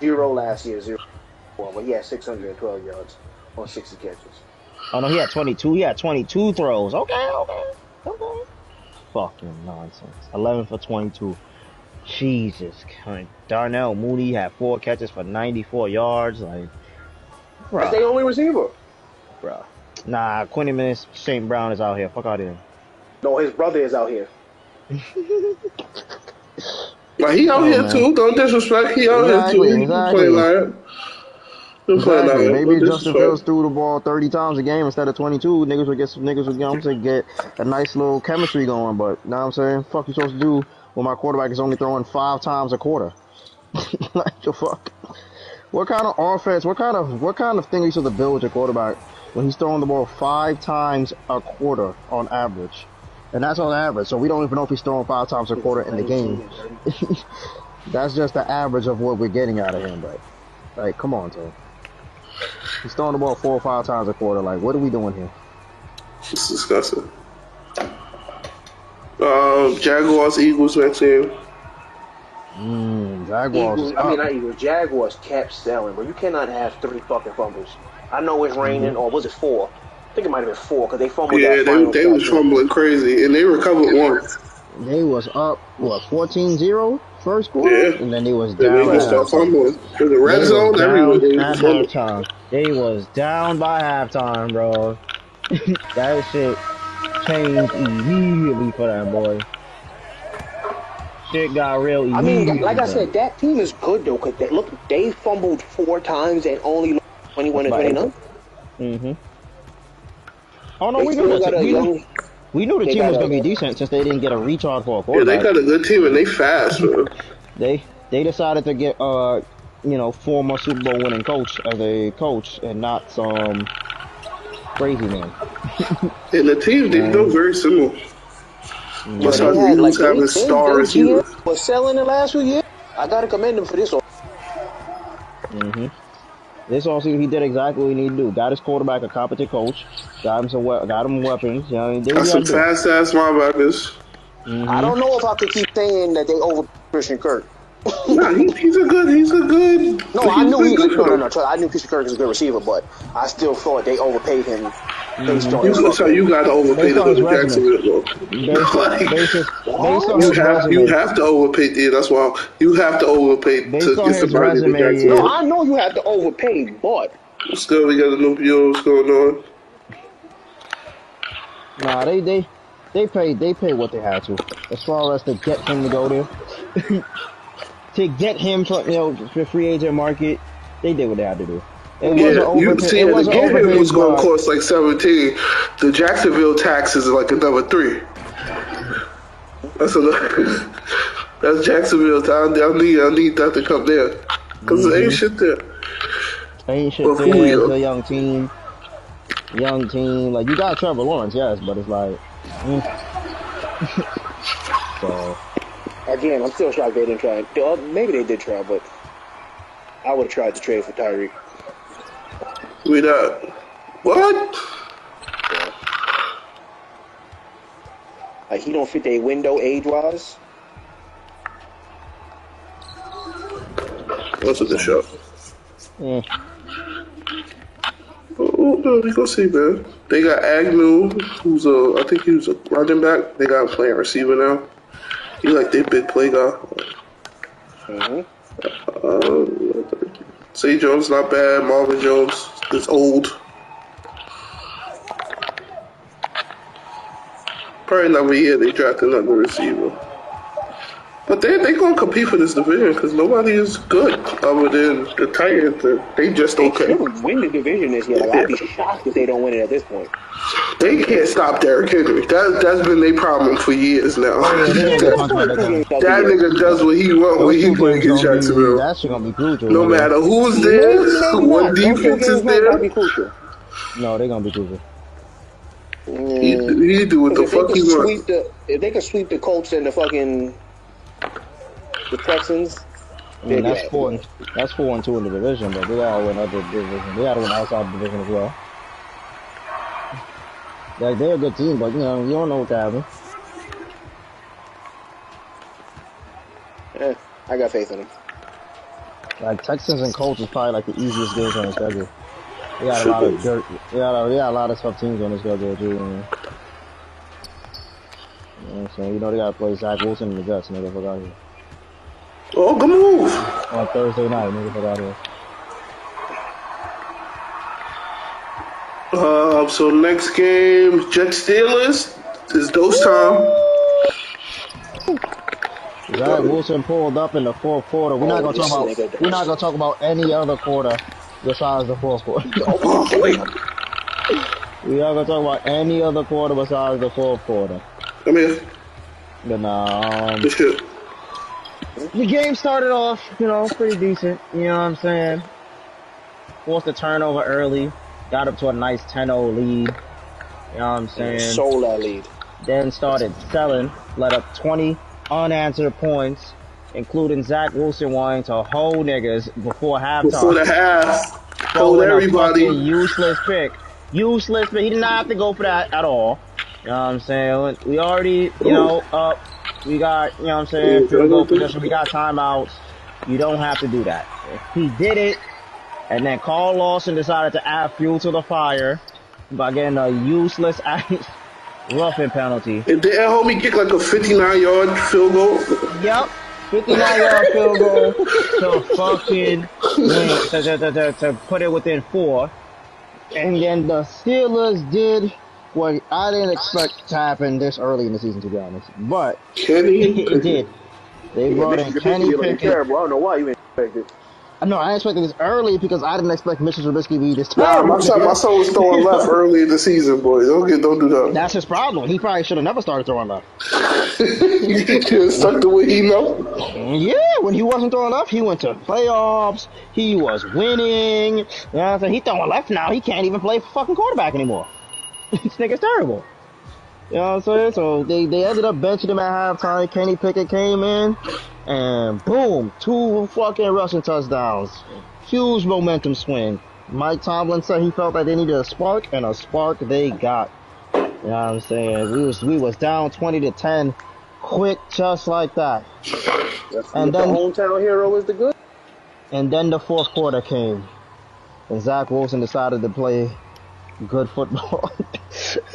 [SPEAKER 3] Zero last year, zero. Well, but he had 612 yards on 60 catches.
[SPEAKER 2] Oh no, he had 22. He had 22 throws. Okay, okay, okay. Fucking nonsense. 11 for 22. Jesus, Christ. Darnell Mooney had four catches for 94 yards. Like,
[SPEAKER 3] That's
[SPEAKER 2] bruh,
[SPEAKER 3] their only receiver.
[SPEAKER 2] bro. Nah, Equanimeous, St. Brown is out here. Fuck out of here.
[SPEAKER 3] No, his brother is out here.
[SPEAKER 1] but he out
[SPEAKER 2] Oh,
[SPEAKER 1] here
[SPEAKER 2] man.
[SPEAKER 1] too. Don't disrespect. He out
[SPEAKER 2] Exactly,
[SPEAKER 1] here too. He
[SPEAKER 2] exactly.
[SPEAKER 1] play like He play (laughs)
[SPEAKER 2] Exactly. Maybe if Justin. Fields threw the ball 30 times a game instead of 22, niggas would get some niggas would, what I'm get a nice little chemistry going. But, you know what I'm saying? Fuck you supposed to do when my quarterback is only throwing five times a quarter? (laughs) like, the fuck? What kind of offense, what kind of, what kind of thing are you supposed to build with your quarterback when he's throwing the ball five times a quarter on average? And that's on average, so we don't even know if he's throwing five times a quarter in the game. (laughs) that's just the average of what we're getting out of him, but, like, come on, Tom. He's throwing the ball four or five times a quarter. Like, what are we doing here?
[SPEAKER 1] It's disgusting. Um, Jaguars, Eagles next game.
[SPEAKER 2] Mmm, Jaguars.
[SPEAKER 3] Eagles, I mean, not Eagles. Jaguars kept selling, but you cannot have three fucking fumbles. I know it's raining,
[SPEAKER 2] Mm-hmm.
[SPEAKER 3] or was it four? I think it might have been four because they fumbled
[SPEAKER 1] Yeah,
[SPEAKER 3] that
[SPEAKER 1] they
[SPEAKER 3] final
[SPEAKER 1] they was fumbling crazy, and they recovered one.
[SPEAKER 2] They was up, what, 14-0 first quarter?
[SPEAKER 1] Yeah.
[SPEAKER 2] And then they was down.
[SPEAKER 1] they just
[SPEAKER 2] at
[SPEAKER 1] start
[SPEAKER 2] halftime.
[SPEAKER 1] fumbling. In the red
[SPEAKER 2] They was
[SPEAKER 1] zone, everywhere.
[SPEAKER 2] Down at halftime. They was down by halftime, bro. (laughs) that shit changed immediately for that boy. Shit got real
[SPEAKER 3] I mean, like I said, that team is good though. Cause they, look, they fumbled four times and only twenty-one and
[SPEAKER 2] Right.
[SPEAKER 3] twenty-nine.
[SPEAKER 2] Mm-hmm. Oh no,
[SPEAKER 3] They
[SPEAKER 2] we
[SPEAKER 3] still got a young.
[SPEAKER 2] We knew the
[SPEAKER 3] they
[SPEAKER 2] team was
[SPEAKER 3] a-
[SPEAKER 2] gonna be decent since they didn't get a recharge for a quarterback.
[SPEAKER 1] Yeah, they got a good team, and they fast. Man.
[SPEAKER 2] They they decided to get uh you know former Super Bowl winning coach as a coach and not some crazy man. (laughs)
[SPEAKER 1] And the team, they look very similar. That's how
[SPEAKER 3] They
[SPEAKER 1] the
[SPEAKER 3] had, like,
[SPEAKER 1] Eagles have
[SPEAKER 3] they-
[SPEAKER 1] a star
[SPEAKER 3] they
[SPEAKER 1] receiver.
[SPEAKER 3] GM Was selling the last few years. I gotta commend them for this.
[SPEAKER 2] hmm This offseason he did exactly what he needed to do. Got his quarterback a competent coach. Got him some we- got him weapons. You know, what I mean, did what
[SPEAKER 1] Got
[SPEAKER 2] he
[SPEAKER 1] some
[SPEAKER 2] had to do.
[SPEAKER 1] fast ass linebackers.
[SPEAKER 2] Mhm.
[SPEAKER 3] I don't know if I could keep saying that they over Christian Kirk.
[SPEAKER 1] Nah, he, he's a good. He's a good.
[SPEAKER 3] No, I
[SPEAKER 1] he's
[SPEAKER 3] knew
[SPEAKER 1] a
[SPEAKER 3] he.
[SPEAKER 1] good
[SPEAKER 3] No, no,
[SPEAKER 1] player.
[SPEAKER 3] no. I knew Christian Kirk was a good receiver, but I still thought they overpaid him Mm-hmm. based on his
[SPEAKER 1] You, so you got to overpay
[SPEAKER 2] Based
[SPEAKER 1] to
[SPEAKER 2] on
[SPEAKER 1] go to
[SPEAKER 2] his resume.
[SPEAKER 1] Jacksonville.
[SPEAKER 2] Based, (laughs)
[SPEAKER 1] Like,
[SPEAKER 2] based, based on
[SPEAKER 1] you
[SPEAKER 2] his
[SPEAKER 1] have you have to overpay. Yeah, that's why you have to overpay
[SPEAKER 2] Based
[SPEAKER 1] to get
[SPEAKER 2] his
[SPEAKER 1] somebody to
[SPEAKER 2] resume,
[SPEAKER 1] Jacksonville.
[SPEAKER 3] No, I know you have to overpay, but
[SPEAKER 1] Still, we got a new PO. What's going on?
[SPEAKER 2] Nah, they they they pay they pay what they had to. As far as to get him to go there, (laughs) to get him from you know the free agent market, they did what they had to do. It
[SPEAKER 1] Yeah, you
[SPEAKER 2] overpaid.
[SPEAKER 1] see,
[SPEAKER 2] it
[SPEAKER 1] the
[SPEAKER 2] wasn't
[SPEAKER 1] game
[SPEAKER 2] overpaid
[SPEAKER 1] was going to cost like seventeen. The Jacksonville tax is like another three. That's another. (laughs) That's Jacksonville. I, I need I need that to come there because there ain't shit there.
[SPEAKER 2] Ain't shit
[SPEAKER 1] Well,
[SPEAKER 2] there.
[SPEAKER 1] Julio.
[SPEAKER 2] It's a young team. Young team. Like you got Trevor Lawrence, yes, but it's like. mm. (laughs) so
[SPEAKER 3] again, I'm still shocked they didn't try. Uh, Maybe they did try, but I would have tried to trade for Tyreek.
[SPEAKER 1] We not. What?
[SPEAKER 3] Like he don't fit their window age wise.
[SPEAKER 1] What's with the show?
[SPEAKER 2] yeah.
[SPEAKER 1] Oh, no, we gonna see, man. They got Agnew, who's a, I think he was a running back. They got him playing receiver now. He like their big play guy.
[SPEAKER 3] hmm
[SPEAKER 1] Uh, Say Jones not bad. Marvin Jones is old. Probably another year they draft another receiver. But they they gonna compete for this division because nobody is good other than the Titans. They just
[SPEAKER 3] They
[SPEAKER 1] okay.
[SPEAKER 3] should win the division this year. Like I'd be shocked if they don't win it at this point.
[SPEAKER 1] They can't stop Derrick Henry. That that's been their problem for years now.
[SPEAKER 2] Oh, yeah, they ain't gonna punch my dick out.
[SPEAKER 1] that nigga does what he want when
[SPEAKER 2] Those
[SPEAKER 1] he
[SPEAKER 2] two
[SPEAKER 1] play against Jacksonville.
[SPEAKER 2] That shit gonna be crucial.
[SPEAKER 1] No matter who's there,
[SPEAKER 3] maybe (laughs)
[SPEAKER 1] what
[SPEAKER 3] not. Those two
[SPEAKER 1] defense is
[SPEAKER 3] be
[SPEAKER 1] there.
[SPEAKER 2] No, they're gonna be crucial.
[SPEAKER 1] he, he do what the
[SPEAKER 3] If they
[SPEAKER 1] fuck he wants.
[SPEAKER 3] the, if they could sweep the Colts and the fucking the Texans,
[SPEAKER 2] I mean, that's four. And, that's four and two in the division, but they gotta win other divisions. They gotta win outside the division as well. Like they're a good team, but you know you don't know what can happen.
[SPEAKER 3] Eh, I got faith in them.
[SPEAKER 2] Like Texans and Colts is probably like the easiest games on the schedule. They got a lot of (laughs) dirt. They got a, they got a lot of tough teams on the schedule too. Man. You know what I'm saying? You know they gotta play Zach Wilson and the Jets, nigga. Fuck out here.
[SPEAKER 1] Oh, good move.
[SPEAKER 2] On Thursday night, nigga. Fuck out here.
[SPEAKER 1] Uh, so next game, Jet Steelers is dose time.
[SPEAKER 2] Zach Wilson pulled up in the fourth quarter. We're not gonna talk about. We're not gonna talk about any other quarter besides the fourth quarter. (laughs)
[SPEAKER 1] Oh, wait.
[SPEAKER 2] We're not gonna talk about any other quarter besides the fourth quarter.
[SPEAKER 1] Come here.
[SPEAKER 2] But um,
[SPEAKER 1] This shit.
[SPEAKER 2] The game started off, you know, pretty decent. You know what I'm saying? Forced a turnover early, got up to a nice 10-0 lead. You know what I'm saying?
[SPEAKER 3] Sold that lead.
[SPEAKER 2] then started selling, let up 20 unanswered points, including Zach Wilson wanting to hold niggas before halftime.
[SPEAKER 1] Before the half, hold everybody.
[SPEAKER 2] useless pick. Useless, but he did not have to go for that at all. You know what I'm saying? We already, you know, up. We got, you know what I'm saying, field goal position. We got timeouts. You don't have to do that. He did it, and then Carl Lawson decided to add fuel to the fire by getting a useless (laughs) roughing penalty.
[SPEAKER 1] And did that homie kick like a 59 yard field goal?
[SPEAKER 2] Yep. 59 yard field goal to fucking win, to, to, to, to, to put it within four. And then the Steelers did what I didn't expect to happen this early in the season, to be honest. But
[SPEAKER 1] Kenny? (laughs)
[SPEAKER 2] it did. They brought in Kenny Pickett.
[SPEAKER 3] terrible. I don't know why you expect it.
[SPEAKER 2] No, I expected this early because I didn't expect Mitchell Trubisky to be this
[SPEAKER 1] Nah,
[SPEAKER 2] terrible.
[SPEAKER 1] my son, my son was throwing left (laughs) early in the season, boy. Don't get, don't do that.
[SPEAKER 2] That's his problem. He probably should have never started throwing left. (laughs)
[SPEAKER 1] He stuck to what he know.
[SPEAKER 2] Yeah, when he wasn't throwing left, he went to playoffs. He was winning. You know what I'm saying? He throwing left now. He can't even play fucking quarterback anymore. This nigga's terrible. You know what I'm saying? So they, they ended up benching him at halftime. Kenny Pickett came in, and boom, two fucking rushing touchdowns. Huge momentum swing. Mike Tomlin said he felt that they needed a spark, and a spark they got. You know what I'm saying? We was we was down 20 to 10, quick, just like that.
[SPEAKER 3] That's
[SPEAKER 2] And
[SPEAKER 3] the
[SPEAKER 2] then-
[SPEAKER 3] hometown hero is the good.
[SPEAKER 2] And then the fourth quarter came, and Zach Wilson decided to play good football.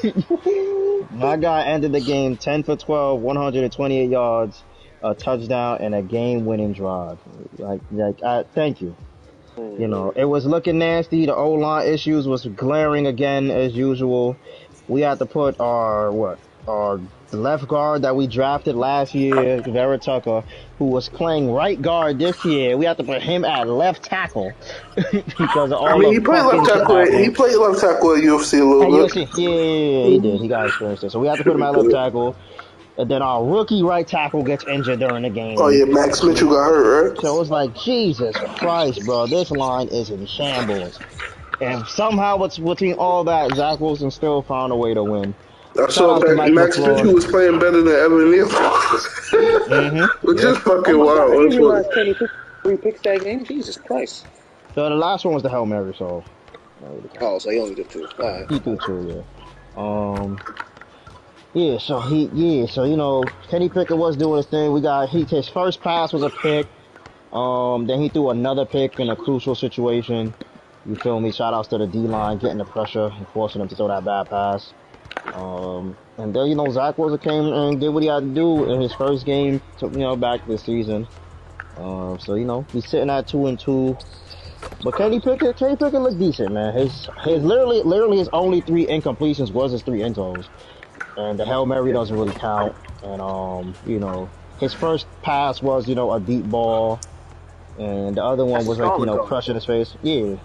[SPEAKER 2] (laughs) My guy ended the game 10 for 12, 128 yards, a touchdown, and a game-winning drive. Like, like, I thank you. You know, it was looking nasty. The O line issues was glaring again as usual. We had to put our what our left guard that we drafted last year, Vera Tucker, who was playing right guard this year. We have to put him at left tackle (laughs) because of all
[SPEAKER 1] I mean,
[SPEAKER 2] the
[SPEAKER 1] he played left tackle. He played left tackle at USC a little
[SPEAKER 2] you'll
[SPEAKER 1] bit.
[SPEAKER 2] see, yeah, yeah, yeah, he did. He got experience there. So we have to put him at left tackle. And then our rookie right tackle gets injured during the game.
[SPEAKER 1] Oh yeah, Max Mitchell got hurt, right?
[SPEAKER 2] So it's like, Jesus Christ, bro, this line is in shambles. And somehow, between all that, Zach Wilson still found a way to win.
[SPEAKER 1] I saw
[SPEAKER 2] out to
[SPEAKER 1] that Max
[SPEAKER 2] McLaurin.
[SPEAKER 1] Mitchell was playing better than Evan Neal,
[SPEAKER 2] Mm-hmm. (laughs)
[SPEAKER 1] which is fucking
[SPEAKER 3] Oh my God,
[SPEAKER 1] wild.
[SPEAKER 3] I didn't realize Kenny picked three picks that game. Jesus Christ.
[SPEAKER 2] So the last one was the Hail Mary, so
[SPEAKER 3] Oh, so he only did two. All right.
[SPEAKER 2] he threw two, yeah. Um, yeah, so he, yeah, so you know, Kenny Pickett was doing his thing. We got he his first pass was a pick. Um, then he threw another pick in a crucial situation. You feel me? Shout outs to the D line getting the pressure and forcing him to throw that bad pass. Um, and then you know Zach Wilson came and did what he had to do in his first game, to, you know, back this season. Um, so you know he's sitting at two and two. But Kenny Pickett, Kenny Pickett looked decent, man. His his literally literally his only three incompletions was his three intos, and the hail mary doesn't really count. And um, you know, his first pass was you know a deep ball, and the other one
[SPEAKER 3] That's
[SPEAKER 2] was like you know crushing his face. Yeah.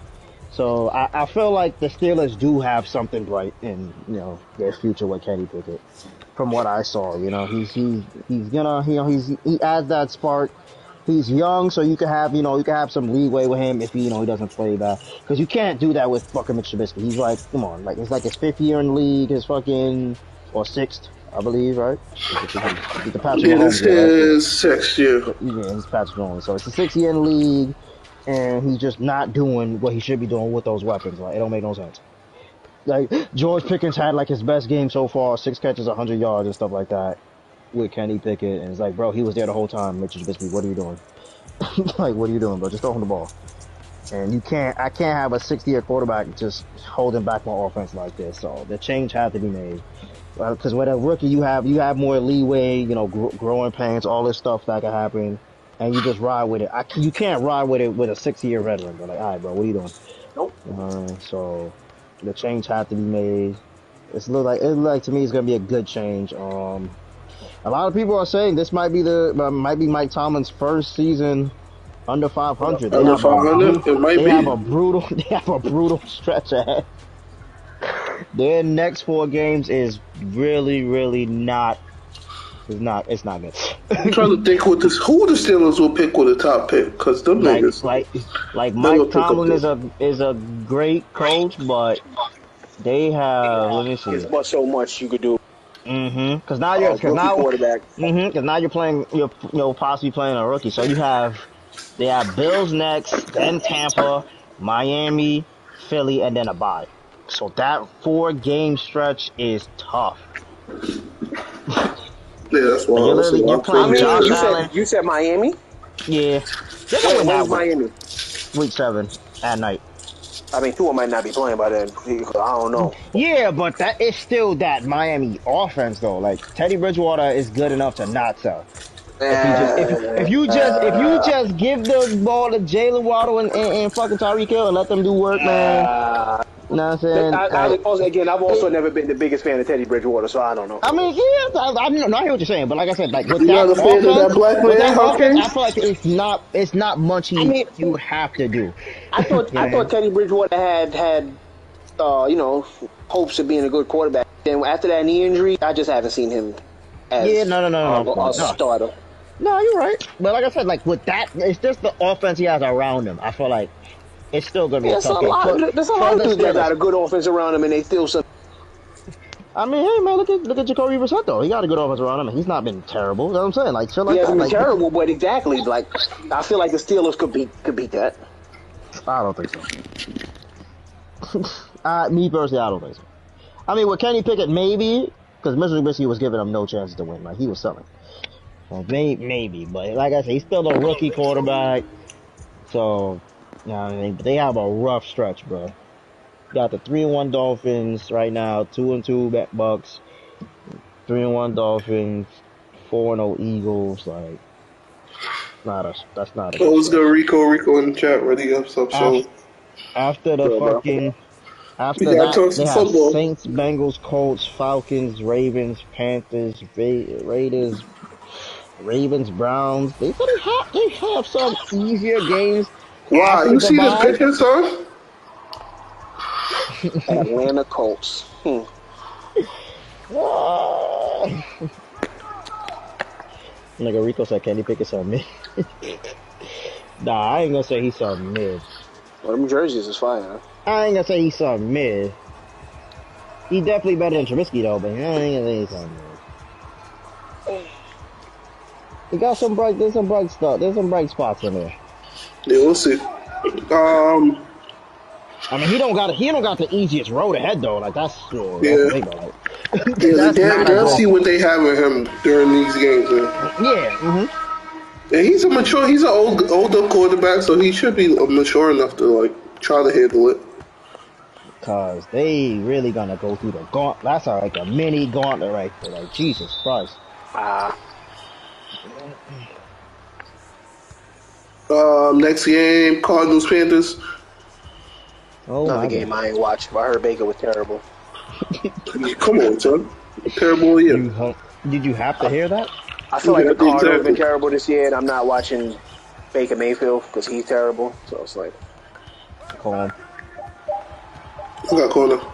[SPEAKER 2] So I, I feel like the Steelers do have something bright in you know their future with Kenny Pickett. From what I saw, you know he's he he's gonna you know he's he adds that spark. He's young, so you can have you know you can have some leeway with him if he you know he doesn't play that because you can't do that with fucking Mitch Trubisky. He's like come on, like it's like his fifth year in the league, his fucking or sixth, I believe, right? The Patrick
[SPEAKER 1] Yeah, this
[SPEAKER 2] year,
[SPEAKER 1] is six, yeah.
[SPEAKER 2] Yeah, he's Patrick Mahomes. So it's the sixth year in the league, and he's just not doing what he should be doing with those weapons. Like it don't make no sense. Like George Pickens had like his best game so far, six catches, hundred yards, and stuff like that with Kenny Pickett, and it's like, bro, he was there the whole time. Mitchell Trubisky, what are you doing? (laughs) like, what are you doing, bro? Just throw him the ball. And you can't, I can't have a 60 year quarterback just holding back my offense like this. So the change had to be made. Because with a rookie, you have you have more leeway, you know, gr- growing pains, all this stuff that can happen, and you just ride with it. I, you can't ride with it with a 60 year veteran. Like, all right, bro, what are you doing?
[SPEAKER 3] Nope.
[SPEAKER 2] Uh, so the change had to be made. It's look like it look like to me it's gonna be a good change. Um, a lot of people are saying this might be the uh, might be Mike Tomlin's first season under 500. They
[SPEAKER 1] Under
[SPEAKER 2] have a
[SPEAKER 1] 500? It might
[SPEAKER 2] they
[SPEAKER 1] be.
[SPEAKER 2] have a brutal (laughs) they have a brutal stretch ahead. Their next four games is really really not. It's not. It's not good.
[SPEAKER 1] I'm trying to think what this who the Steelers will pick with a top pick because them
[SPEAKER 2] like
[SPEAKER 1] niggas.
[SPEAKER 2] like like
[SPEAKER 1] They
[SPEAKER 2] Mike Tomlin is a is a great coach, but they have let me see.
[SPEAKER 3] There's but so much you could do.
[SPEAKER 2] Mm-hmm. Because now
[SPEAKER 3] Uh,
[SPEAKER 2] you're
[SPEAKER 3] rookie
[SPEAKER 2] because now
[SPEAKER 3] quarterback.
[SPEAKER 2] mm-hmm. Because now you're playing you're you know possibly playing a rookie. So you have they have Bills next, then Tampa, Miami, Philly, and then a bye. So that four game stretch is tough. (laughs)
[SPEAKER 1] Yeah, that's why.
[SPEAKER 2] You're
[SPEAKER 1] I
[SPEAKER 2] you're playing
[SPEAKER 3] I mean,
[SPEAKER 2] Josh
[SPEAKER 3] you
[SPEAKER 2] Allen.
[SPEAKER 3] said you said Miami.
[SPEAKER 2] Yeah, they're gonna win that week,
[SPEAKER 3] Miami?
[SPEAKER 2] week seven at night.
[SPEAKER 3] I mean, Tua might not be playing by then. I don't know.
[SPEAKER 2] Yeah, but that is still that Miami offense though. Like Teddy Bridgewater is good enough to not sell. If you just if, if you just if you just give the ball to Jalen Waddle and, and, and fucking Tyreek Hill and let them do work, man. You know what I'm saying?
[SPEAKER 3] I, I,
[SPEAKER 2] Like,
[SPEAKER 3] also, again, I've also never been the biggest fan of Teddy Bridgewater, so I don't know.
[SPEAKER 2] I mean, yeah, I, I, know- I hear what you're saying, but like I said, like with
[SPEAKER 1] You
[SPEAKER 2] that
[SPEAKER 1] not a of that
[SPEAKER 2] offense,
[SPEAKER 1] black
[SPEAKER 2] with
[SPEAKER 1] man,
[SPEAKER 2] that offense, I feel like it's not it's not much you,
[SPEAKER 3] I mean-
[SPEAKER 2] you have to do.
[SPEAKER 3] I thought (laughs) I thought Teddy Bridgewater had had uh, you know hopes of being a good quarterback. Then after that knee injury, I just haven't seen him as
[SPEAKER 2] Yeah, no, no, no, no,
[SPEAKER 3] a,
[SPEAKER 2] no.
[SPEAKER 3] a starter.
[SPEAKER 2] No, you're right. But like I said, like with that, it's just the offense he has around him. I feel like it's still gonna be
[SPEAKER 3] There's
[SPEAKER 2] a
[SPEAKER 3] a
[SPEAKER 2] tough game.
[SPEAKER 3] lot.
[SPEAKER 2] For-
[SPEAKER 3] There's a lot of dudes that got a good offense around him, and they still. Some,
[SPEAKER 2] I mean, hey man, look at look at Jacoby Brissett though. He got a good offense around him. He's not been terrible. You know what I'm saying? Like like
[SPEAKER 3] he hasn't been
[SPEAKER 2] Like,
[SPEAKER 3] terrible, but exactly like I feel like the Steelers could beat could beat that.
[SPEAKER 2] I don't think so. (laughs) uh, me personally, I don't think so. I mean, with Kenny Pickett, maybe because Mr. Trubisky was giving him no chances to win. Like he was selling. Well, may, maybe, but like I said, he's still a rookie quarterback. So, you know what I mean? But they have a rough stretch, bro. Got the three and one Dolphins right now, two and two Bucks, three and one Dolphins, four and oh Eagles. Like, not a that's not a.
[SPEAKER 1] Oh, let's Rico. Rico in the chat. Ready up, up, so.
[SPEAKER 2] After the
[SPEAKER 3] Bro, bro.
[SPEAKER 2] fucking, after that, they have
[SPEAKER 1] football.
[SPEAKER 2] Saints, Bengals, Colts, Falcons, Ravens, Panthers, Ra- Raiders, Ravens, Browns. They they have they have some easier games.
[SPEAKER 1] Wow, you see this
[SPEAKER 2] bye.
[SPEAKER 1] picture, son?
[SPEAKER 3] Atlanta Colts. Hmm. (laughs)
[SPEAKER 2] Nigga Rico said Kenny Pickett's on me. nah, I ain't gonna say he's on mid.
[SPEAKER 3] Well, them jerseys is fire. Huh?
[SPEAKER 2] I ain't gonna say he's on mid. He definitely better than Trubisky though, but I ain't gonna say he's on mid. He got some bright, there's some bright stuff, there's some bright spots in there.
[SPEAKER 1] Yeah, we'll see. Um,
[SPEAKER 2] I mean, he don't got, he don't got the easiest road ahead though. Like that's, uh, (laughs)
[SPEAKER 1] Yeah.
[SPEAKER 2] that's the thing about it.
[SPEAKER 1] yeah,
[SPEAKER 2] That's
[SPEAKER 1] they,
[SPEAKER 2] not a
[SPEAKER 1] they'll see what they have in him during these games. Man.
[SPEAKER 2] Yeah. Mm-hmm.
[SPEAKER 1] And he's a mature, he's an old, older quarterback, so he should be mature enough to like try to handle it.
[SPEAKER 2] Cause they really gonna go through the gauntlet. That's like a mini gauntlet right there. Like Jesus Christ.
[SPEAKER 3] Ah,
[SPEAKER 1] Um, next game, Cardinals Panthers.
[SPEAKER 2] Oh
[SPEAKER 3] another
[SPEAKER 2] my
[SPEAKER 3] game
[SPEAKER 2] God.
[SPEAKER 3] I ain't watched. but I heard Baker was terrible. (laughs)
[SPEAKER 1] Come on, son. Terrible year.
[SPEAKER 2] You did you have to hear that?
[SPEAKER 3] I feel like the Cardinals have been terrible this year, and I'm not watching Baker Mayfield because he's terrible. So it's like,
[SPEAKER 2] Calm.
[SPEAKER 1] I got corner.
[SPEAKER 2] Get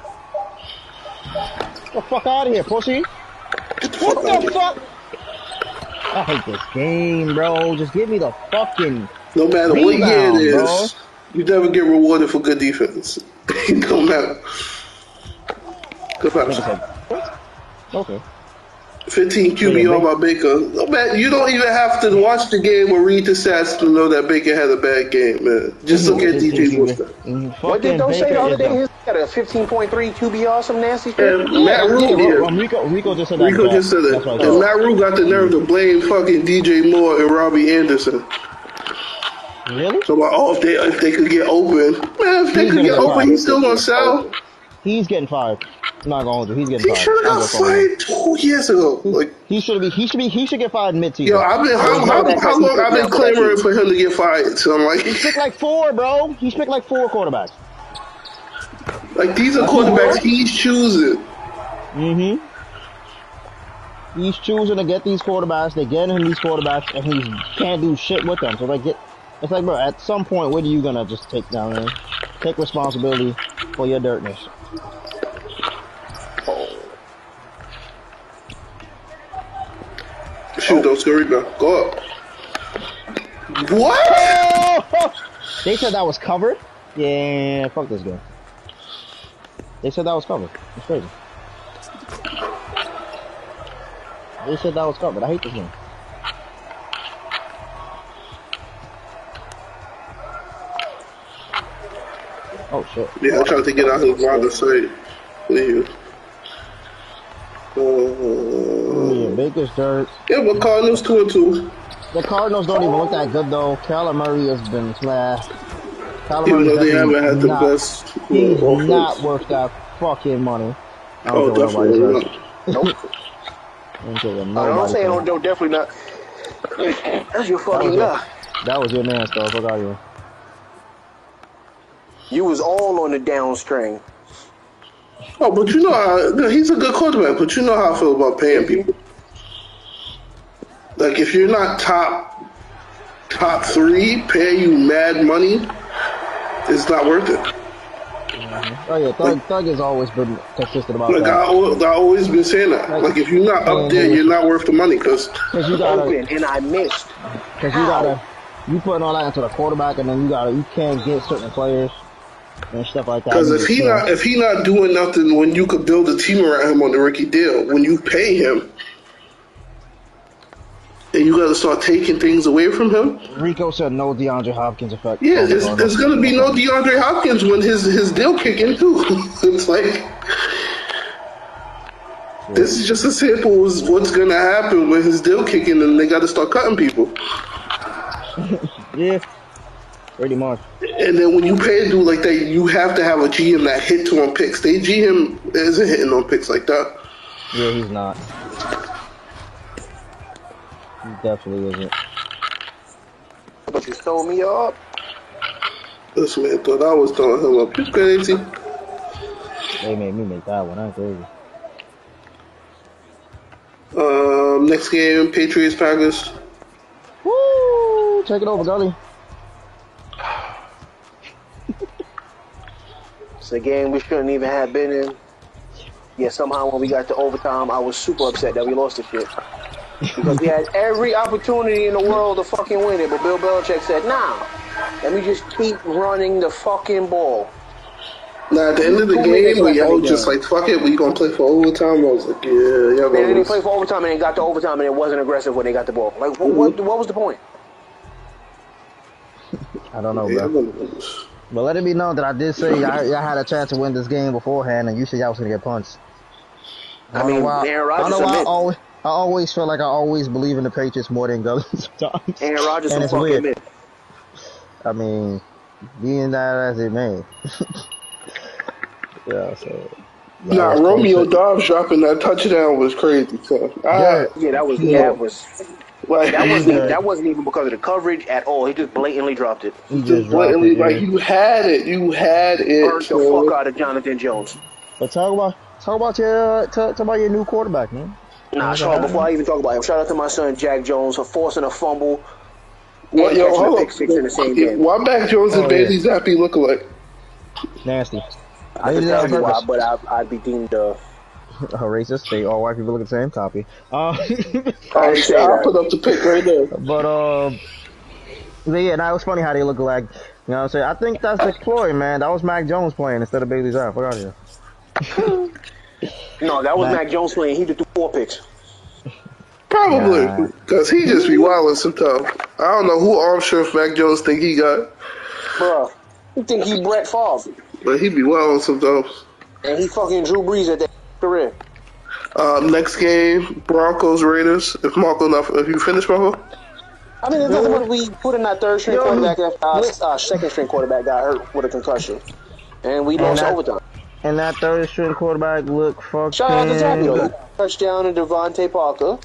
[SPEAKER 2] the fuck out of here, pussy.
[SPEAKER 1] Get the
[SPEAKER 2] What
[SPEAKER 1] fuck out
[SPEAKER 2] the
[SPEAKER 1] here.
[SPEAKER 2] fuck? I hate this game, bro. Just give me the fucking.
[SPEAKER 1] No matter what year
[SPEAKER 2] Rebound,
[SPEAKER 1] it is,
[SPEAKER 2] bro.
[SPEAKER 1] you never get rewarded for good defense. (laughs) no matter. Good
[SPEAKER 2] Nigga
[SPEAKER 1] vibes.
[SPEAKER 2] what? Okay.
[SPEAKER 1] 15 QB all by Baker. No man, you don't even have to watch the game or read the stats to know that Baker had a bad game, man. Just look at DJ Moore.
[SPEAKER 2] Mm,
[SPEAKER 3] what
[SPEAKER 2] fucking
[SPEAKER 3] did those say the other day?
[SPEAKER 2] the-
[SPEAKER 3] He's got a 15.3 QBR, some nasty shit.
[SPEAKER 1] And Matt Rhule,
[SPEAKER 2] Yeah,
[SPEAKER 1] yeah.
[SPEAKER 2] well, Rico, Rico just said that.
[SPEAKER 1] Rico just said
[SPEAKER 2] That's
[SPEAKER 1] it.
[SPEAKER 2] what I
[SPEAKER 1] And
[SPEAKER 2] said.
[SPEAKER 1] Matt Rhule got the nerve to blame fucking DJ Moore and Robbie Anderson.
[SPEAKER 2] Really?
[SPEAKER 1] So like, oh, if they if they could get open, man, if they
[SPEAKER 2] He's
[SPEAKER 1] could get
[SPEAKER 2] get
[SPEAKER 1] open, he's still gonna sell.
[SPEAKER 2] He's getting fired. I'm not going to. He's getting
[SPEAKER 1] He
[SPEAKER 2] fired.
[SPEAKER 1] should have got fired two years ago. Like,
[SPEAKER 2] He should be. He should be. He should get fired mid-season.
[SPEAKER 1] yo, I've been how, how, how long I've been clamoring for him to get fired. So I'm like,
[SPEAKER 2] He's picked like four, bro. He's picked like four quarterbacks.
[SPEAKER 1] like these are quarterbacks he's choosing.
[SPEAKER 2] Mm-hmm. He's choosing to get these quarterbacks. They get him these quarterbacks, and he can't do shit with them. So like, get. It's like, bro. At some point, what are you gonna just take down there? Take responsibility for your dirtness.
[SPEAKER 1] Shoot, those go rebound. Go up. What?
[SPEAKER 2] Oh! (laughs) They said that was covered. Yeah, fuck this guy. They said that was covered. It's crazy. They said that was covered. I hate this game. Oh shit.
[SPEAKER 1] Yeah, I tried to get out his line of sight. Leave.
[SPEAKER 2] Yeah,
[SPEAKER 1] Uh,
[SPEAKER 2] Baker's dirt.
[SPEAKER 1] yeah, but Cardinals two and two.
[SPEAKER 2] The Cardinals don't even look that good though. Kyler Murray has been smashed. Kyler
[SPEAKER 1] Even though they haven't had the
[SPEAKER 2] not,
[SPEAKER 1] best
[SPEAKER 2] He's
[SPEAKER 1] uh, offense.
[SPEAKER 2] not worth that fucking money. I don't
[SPEAKER 1] Oh,
[SPEAKER 2] what
[SPEAKER 1] definitely not.
[SPEAKER 3] Nope.
[SPEAKER 2] I don't
[SPEAKER 3] I don't
[SPEAKER 2] nobody
[SPEAKER 3] say
[SPEAKER 2] says.
[SPEAKER 3] no, no, definitely not. That's your fucking
[SPEAKER 2] That was
[SPEAKER 3] guy.
[SPEAKER 2] That was your man stuff. Fuck out of here.
[SPEAKER 3] You was all on the down string.
[SPEAKER 1] Oh, but you know how he's a good quarterback. But you know how I feel about paying people. Like if you're not top top three, pay you mad money, it's not worth it.
[SPEAKER 2] Oh yeah, Thug, Thug has always been consistent about
[SPEAKER 1] Like I,
[SPEAKER 2] that.
[SPEAKER 1] al- I always been saying that. Like if you're not up there, you're not worth the money. Cause
[SPEAKER 2] Cause you gotta,
[SPEAKER 3] Open, and I missed.
[SPEAKER 2] cause you gotta, you putting all that into the quarterback, and then you gotta, you can't get certain players and stuff like that.
[SPEAKER 1] Because if he
[SPEAKER 2] can't.
[SPEAKER 1] if he not doing nothing when you could build a team around him on the rookie deal, when you pay him, and you got to start taking things away from him,
[SPEAKER 2] Rico said no DeAndre Hopkins effect.
[SPEAKER 1] yeah,
[SPEAKER 2] it's,
[SPEAKER 1] there's,
[SPEAKER 2] Cardinals.
[SPEAKER 1] gonna be no DeAndre Hopkins when his his deal kick in too. (laughs) it's like This is just a sample of what's gonna happen when his deal kicking and they gotta start cutting people. (laughs)
[SPEAKER 2] Yeah, pretty much.
[SPEAKER 1] And then when you pay a dude like that, you have to have a GM that hits on picks. They GM isn't hitting on picks like that.
[SPEAKER 2] Yeah, he's not. He definitely isn't.
[SPEAKER 3] But you stole me up.
[SPEAKER 1] This man thought I was throwing him up. You crazy?
[SPEAKER 2] They made me make that one. That's crazy.
[SPEAKER 1] Um, next game, Patriots Packers.
[SPEAKER 2] Woo! Take it over, Gully.
[SPEAKER 3] It's a game we shouldn't even have been in. Yeah, somehow when we got to overtime, I was super upset that we lost the shit. Because we had every opportunity in the world to fucking win it, but Bill Belichick said, nah, let me just keep running the fucking ball.
[SPEAKER 1] Now at the end of the game,
[SPEAKER 3] left
[SPEAKER 1] we
[SPEAKER 3] in
[SPEAKER 1] all just like, fuck it, we gonna play for overtime. I was like, yeah, y'all
[SPEAKER 3] They
[SPEAKER 1] gonna
[SPEAKER 3] didn't
[SPEAKER 1] lose.
[SPEAKER 3] play for overtime and they got to overtime and it wasn't aggressive when they got the ball. Like, what, what, what was the point?
[SPEAKER 2] I don't know,
[SPEAKER 1] Yeah,
[SPEAKER 2] bro.
[SPEAKER 1] Y'all gonna lose.
[SPEAKER 2] But let it be known that I did say y'all, y'all had a chance to win this game beforehand, and you said y'all was gonna get punched.
[SPEAKER 3] I
[SPEAKER 2] don't
[SPEAKER 3] mean,
[SPEAKER 2] why-
[SPEAKER 3] Aaron
[SPEAKER 2] I know why I always, I always feel like I always believe in the Patriots more than Gully (laughs) sometimes.
[SPEAKER 3] Aaron Rodgers
[SPEAKER 2] and
[SPEAKER 3] some
[SPEAKER 2] it's
[SPEAKER 3] fucking
[SPEAKER 2] weird.
[SPEAKER 3] admit.
[SPEAKER 2] I mean, being that as it may. (laughs) yeah, so.
[SPEAKER 1] Nah,
[SPEAKER 2] y'all
[SPEAKER 1] Romeo
[SPEAKER 2] close
[SPEAKER 1] Doubs dropping that touchdown was crazy. So, I,
[SPEAKER 2] Yeah.
[SPEAKER 3] Yeah, that was
[SPEAKER 1] Yeah.
[SPEAKER 3] that was
[SPEAKER 1] like,
[SPEAKER 3] that (laughs) wasn't
[SPEAKER 2] Yeah.
[SPEAKER 3] that wasn't even because of the coverage at all. He just blatantly dropped it.
[SPEAKER 2] He
[SPEAKER 1] just
[SPEAKER 2] just
[SPEAKER 1] blatantly,
[SPEAKER 2] it,
[SPEAKER 1] like
[SPEAKER 2] yeah.
[SPEAKER 1] you had it, you had it.
[SPEAKER 3] Burned the fuck out of Jonathan Jones.
[SPEAKER 2] But talk about talk about your talk, talk about your new quarterback, man.
[SPEAKER 3] Nah,
[SPEAKER 2] Okay.
[SPEAKER 3] Sean, before I even talk about him, shout out to my son Jack Jones for forcing a fumble
[SPEAKER 1] What, yo, hold
[SPEAKER 3] pick
[SPEAKER 1] on.
[SPEAKER 3] six in the same
[SPEAKER 1] Yeah,
[SPEAKER 3] game.
[SPEAKER 1] Why Mac Jones and
[SPEAKER 2] Oh,
[SPEAKER 1] Bailey
[SPEAKER 2] yeah.
[SPEAKER 1] Zappe look alike?
[SPEAKER 2] Nasty.
[SPEAKER 3] I
[SPEAKER 2] They
[SPEAKER 3] can
[SPEAKER 2] did that
[SPEAKER 3] tell you why, but I, I'd be deemed uh, (laughs)
[SPEAKER 2] A racist. They all white people look at the same copy. Uh, (laughs)
[SPEAKER 3] I say
[SPEAKER 1] I'll
[SPEAKER 3] that.
[SPEAKER 1] put up the pic right there.
[SPEAKER 2] but um, but yeah, now it's funny how they look alike. You know what I'm saying? I think that's the ploy, man. That was Mac Jones playing instead of Bailey Zappe. Fuck out of here. (laughs)
[SPEAKER 3] No, that was
[SPEAKER 2] Mac-
[SPEAKER 3] Mac Jones playing. He did the four picks.
[SPEAKER 1] Probably, because he just be wilding sometimes. I don't know who arm strength Mac Jones think he got,
[SPEAKER 3] Bruh, you think he Brett Favre.
[SPEAKER 1] but he be wilding sometimes.
[SPEAKER 3] And he fucking Drew Brees at that career.
[SPEAKER 1] Um, next game, Broncos Raiders. If Marco not, if you finish Marco,
[SPEAKER 3] I mean, there's nothing but we put in that third string
[SPEAKER 2] Yo,
[SPEAKER 3] quarterback after our,
[SPEAKER 2] what-
[SPEAKER 3] our second string quarterback got hurt with a concussion. And we lost
[SPEAKER 2] that-
[SPEAKER 3] overtime.
[SPEAKER 2] And that third string quarterback look fucking.
[SPEAKER 3] Shout out to Tappy, though. Touchdown to DeVante Parker.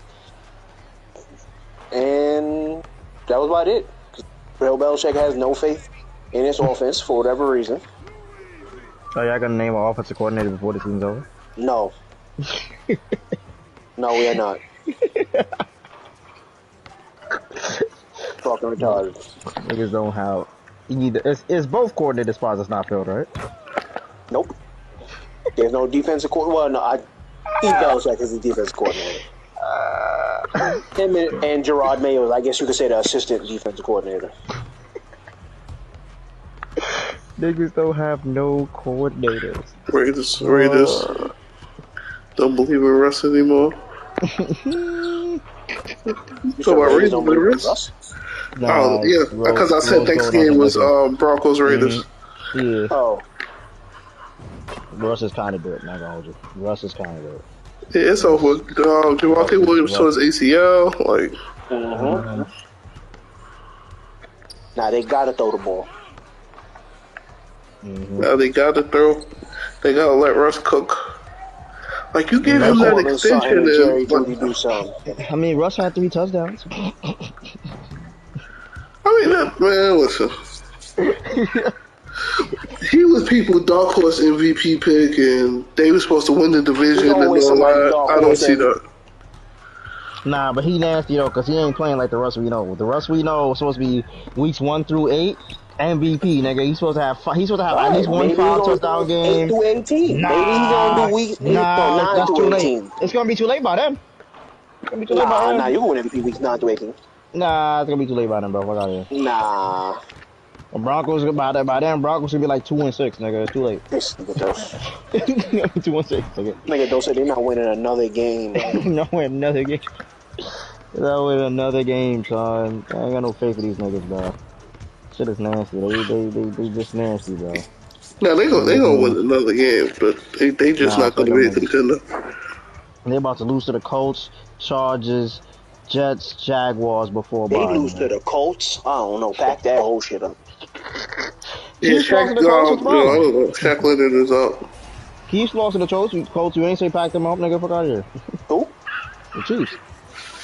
[SPEAKER 3] And that was about it. Bill Belichick has no faith in his offense for whatever reason.
[SPEAKER 2] So y'all gonna name an offensive coordinator before the season's over?
[SPEAKER 3] No. (laughs) no, we are not. (laughs) Fucking retarded.
[SPEAKER 2] Niggas don't have. You need it's, it's both coordinator spots that's not filled, right?
[SPEAKER 3] Nope. There's no defensive coordinator. Well, no, I, Steve Belichick is the defensive coordinator. Ah. Him and, and Jerod Mayo, I guess you could say the assistant defensive coordinator.
[SPEAKER 2] Niggas don't have no coordinators.
[SPEAKER 1] Raiders, Raiders. Don't believe in Russ anymore.
[SPEAKER 3] You
[SPEAKER 1] So
[SPEAKER 3] sure
[SPEAKER 1] what,
[SPEAKER 3] Raiders
[SPEAKER 1] Raiders
[SPEAKER 3] don't believe in
[SPEAKER 1] Russ?
[SPEAKER 3] Russ?
[SPEAKER 1] oh yeah, because I said
[SPEAKER 2] Rose
[SPEAKER 1] next game was um, Broncos Raiders.
[SPEAKER 2] Yeah,
[SPEAKER 3] Oh,
[SPEAKER 2] Russ is kind of dirt. Not gonna hold you. Russ is kind of dirt.
[SPEAKER 1] Yeah, it's over. Um, Javonte Williams tore his ACL. Like,
[SPEAKER 3] mm-hmm. Now they gotta throw the ball.
[SPEAKER 1] now they gotta throw. They gotta let Russ cook. Like you gave him that extension,
[SPEAKER 3] and Jerry
[SPEAKER 1] and,
[SPEAKER 3] Jeudy
[SPEAKER 1] but,
[SPEAKER 3] do something.
[SPEAKER 2] I mean, Russ had three touchdowns.
[SPEAKER 1] I mean, that, man, listen. he was people dark horse MVP pick, and they were supposed to win the division and
[SPEAKER 3] always
[SPEAKER 1] all
[SPEAKER 3] somebody
[SPEAKER 1] that.
[SPEAKER 3] dark
[SPEAKER 1] I don't see
[SPEAKER 3] that-
[SPEAKER 1] that.
[SPEAKER 2] Nah, but he nasty though, cause he ain't playing like the Russ we know. The Russ we know is supposed to be weeks one through eight. MVP, nigga. He's supposed to have. He's supposed to have at least one
[SPEAKER 3] Maybe
[SPEAKER 2] five touchdown
[SPEAKER 3] do Eight
[SPEAKER 2] game.
[SPEAKER 3] through eighteen.
[SPEAKER 2] Nah,
[SPEAKER 3] Maybe he's gonna do week eight,
[SPEAKER 2] nah,
[SPEAKER 3] nine
[SPEAKER 2] that's too late. It's gonna be too late by then. It's gonna be too late by
[SPEAKER 3] Nah,
[SPEAKER 2] then.
[SPEAKER 3] nah, you can win MVP weeks nine through eighteen.
[SPEAKER 2] Nah, it's gonna be too late by then, bro. Fuck out of here.
[SPEAKER 3] Nah,
[SPEAKER 2] The Broncos by then, by then Broncos should be like two and six, nigga. It's too late.
[SPEAKER 3] this (laughs) nigga
[SPEAKER 2] two and six, nigga.
[SPEAKER 3] Nigga Dos said they're not winning another game. (laughs)
[SPEAKER 2] no, win another game. No, win another game, son. I ain't got no faith for these niggas, bro. Shit is nasty. They, they, they, they just nasty, bro.
[SPEAKER 1] Now they gonna they gonna win another game, but they they just
[SPEAKER 2] Nah,
[SPEAKER 1] not gonna
[SPEAKER 2] fuck
[SPEAKER 1] be a contender.
[SPEAKER 2] They're about to lose to the Colts, Chargers, Jets, Jaguars before
[SPEAKER 3] They
[SPEAKER 2] bye.
[SPEAKER 3] lose to the Colts. I don't know. Pack that whole shit up.
[SPEAKER 1] Yeah,
[SPEAKER 2] Chiefs lost
[SPEAKER 1] Shaq,
[SPEAKER 2] to the Colts
[SPEAKER 1] uh,
[SPEAKER 2] as
[SPEAKER 1] yeah,
[SPEAKER 2] well.
[SPEAKER 1] I don't know. Shaq Leonard is up.
[SPEAKER 2] Chiefs lost to the Colts. You, Colts, you ain't say pack them up, nigga. Fuck out of here.
[SPEAKER 3] Who?
[SPEAKER 2] The Chiefs.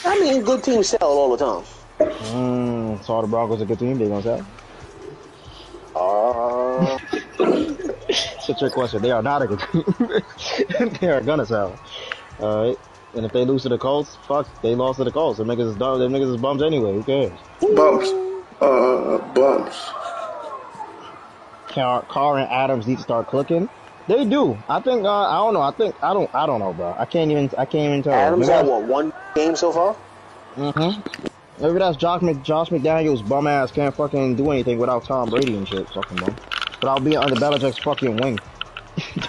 [SPEAKER 3] I mean, good teams sell all the time.
[SPEAKER 2] Mm, saw the Broncos a good team. They gonna say. It's a trick question. They are not a good team. (laughs) they are gonna sell. All right. And if they lose to the Colts, fuck, they lost to the Colts. Them niggas is dumb. Them niggas is bums anyway. Who cares?
[SPEAKER 1] Bumps. Uh, bumps.
[SPEAKER 2] Car, Carr and Adams need to start clicking. They do. I think. Uh, I don't know. I think. I don't. I don't know, bro. I can't even. I can't even tell.
[SPEAKER 3] Adams
[SPEAKER 2] Maybe
[SPEAKER 3] had
[SPEAKER 2] that's-
[SPEAKER 3] what one game so far?
[SPEAKER 2] Mm-hmm. Maybe that's Josh, Mc, Josh McDaniels bum ass can't fucking do anything without Tom Brady and shit. Fucking bum. Without being under Belichick's fucking wing. yeah,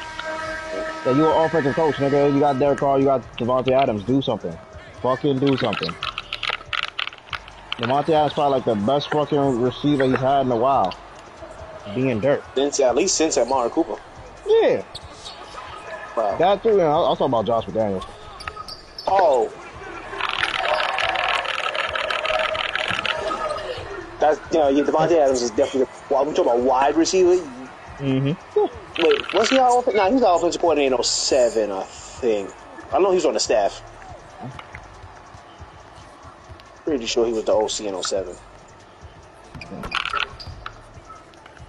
[SPEAKER 2] you an offensive coach, nigga. You got Derek Carr, you got Davante Adams. Do something. Fucking do something. Davante Adams probably like the best fucking receiver he's had in a while. Being dirt.
[SPEAKER 3] Since at least since at Amari Cooper.
[SPEAKER 2] Yeah.
[SPEAKER 3] Wow.
[SPEAKER 2] That too. I'll, I'll talk about Josh McDaniels.
[SPEAKER 3] Oh. That's you know, yeah, Davante Adams is definitely. Well, we talking about wide receiver.
[SPEAKER 2] Mm-hmm.
[SPEAKER 3] Wait, was he our offensive? Nah, he was our offensive coordinator in 07, I think. I know he was on the staff. Pretty sure he was the OC in 07.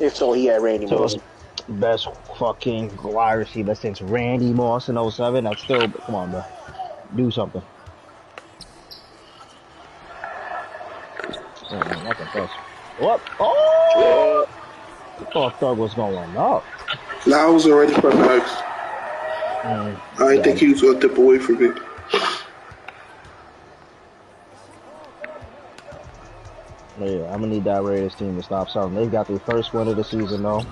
[SPEAKER 3] If so, he had Randy
[SPEAKER 2] So
[SPEAKER 3] Moss.
[SPEAKER 2] best fucking wide receiver since Randy Moss in 07. That's still, come on, bro. Do something. Oh, man, that's. What? Oh! I thought Thug was going up.
[SPEAKER 1] Now I was already Max.
[SPEAKER 2] Mm,
[SPEAKER 1] I didn't think he was gonna dip away from me.
[SPEAKER 2] yeah, I'm gonna need that Raiders team to stop something. They've got their first win of the season though.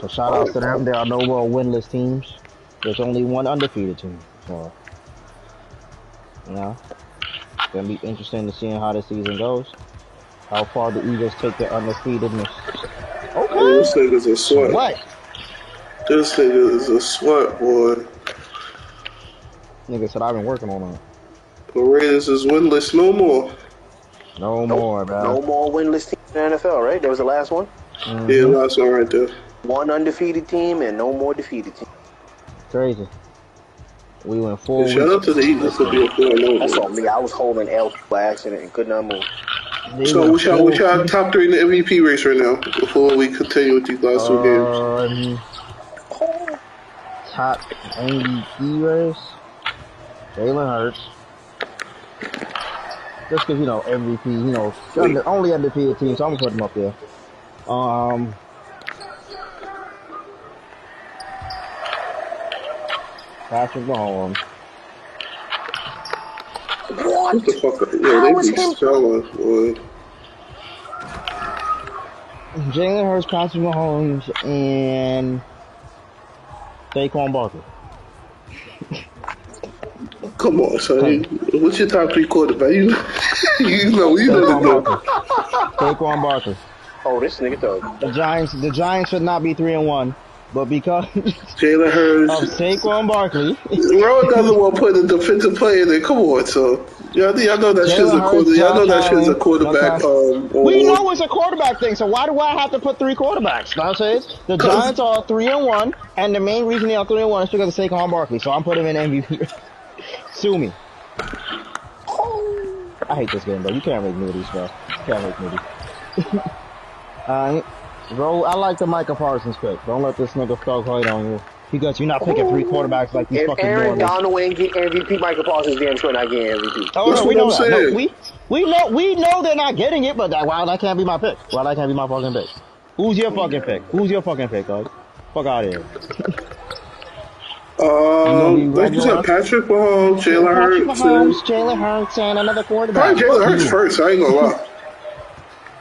[SPEAKER 2] So shout outs to them. There are no more winless teams. There's only one undefeated team. So you know. It's gonna be interesting to see how the season goes. How far the Eagles take their undefeatedness.
[SPEAKER 1] Oh,
[SPEAKER 2] Okay.
[SPEAKER 1] this nigga's a sweat.
[SPEAKER 2] What?
[SPEAKER 1] This nigga is a sweat, boy.
[SPEAKER 2] Nigga said I've been working on it.
[SPEAKER 1] The Raiders is winless no more.
[SPEAKER 2] No more, bro.
[SPEAKER 3] No more winless team in the NFL, right? That was the last one.
[SPEAKER 2] Mhm.
[SPEAKER 1] Yeah, last one right there.
[SPEAKER 3] One undefeated team and no more defeated team.
[SPEAKER 2] Crazy. We went four
[SPEAKER 1] Shout
[SPEAKER 2] weeks.
[SPEAKER 1] out to the Eagles for being 4
[SPEAKER 3] That's
[SPEAKER 1] 0.
[SPEAKER 3] on me. I was holding L by accident and could not move.
[SPEAKER 1] So, which y'all, which y'all top three in the MVP race right now before we continue with these last two games?
[SPEAKER 2] Um, top MVP race, Jalen Hurts. Just because, you know, MVP, you know, under, only undefeated team, so I'm going to put him up there. Um, Patrick Mahomes.
[SPEAKER 1] What the fuck? Yeah,
[SPEAKER 3] How
[SPEAKER 1] they be selling, boy.
[SPEAKER 2] Jalen Hurts, Patrick Mahomes, and Saquon Barkley.
[SPEAKER 1] Come on, son. What's your top three quarterback? You, (laughs) you know, you know the
[SPEAKER 2] Saquon
[SPEAKER 1] know.
[SPEAKER 2] Barkley. Saquon Barkley.
[SPEAKER 3] Oh, this nigga thug.
[SPEAKER 2] The Giants, the Giants should not be three and one, but because
[SPEAKER 1] Jalen (laughs)
[SPEAKER 2] of
[SPEAKER 1] Hurts.
[SPEAKER 2] Saquon Barkley,
[SPEAKER 1] Rowan doesn't want to put a defensive player in there. Come on, so. Y'all, y'all know that shit's a
[SPEAKER 2] Jalen
[SPEAKER 1] quarter.
[SPEAKER 2] Hurts,
[SPEAKER 1] Y'all know that
[SPEAKER 2] Josh
[SPEAKER 1] shit's a quarterback. Um,
[SPEAKER 2] we know it's a quarterback thing. So why do I have to put three quarterbacks? You know what I'm saying? The Giants are three and one, and the main reason they are three and one is because of Saquon Barkley. So I'm putting him in MVP. (laughs) Sue me. I hate this game, bro. You can't make movies, bro. You can't make movies. (laughs) Alright. Bro, I like the Micah Parsons pick. Don't let this nigga thug hate on you. Because you're not picking three quarterbacks like these
[SPEAKER 3] If
[SPEAKER 2] fucking
[SPEAKER 3] Aaron
[SPEAKER 2] doing.
[SPEAKER 3] Donald ain't get MVP, Michael Parsons damn sure not getting MVP.
[SPEAKER 2] Oh
[SPEAKER 1] That's
[SPEAKER 2] no, we know
[SPEAKER 1] I'm
[SPEAKER 2] that. No,
[SPEAKER 1] saying.
[SPEAKER 2] we we know we know they're not getting it, but that why that can't be my pick. Why that can't be my fucking pick? Who's your fucking pick? Who's your fucking pick, guys? Fuck out of here.
[SPEAKER 1] Um,
[SPEAKER 2] be
[SPEAKER 1] like you said. Patrick Mahomes, Jalen
[SPEAKER 2] Patrick
[SPEAKER 1] Hurts.
[SPEAKER 2] Mahomes,
[SPEAKER 1] and-
[SPEAKER 2] Jalen Hurts, and another quarterback.
[SPEAKER 1] Probably Jalen Hurts first. I ain't gonna lie.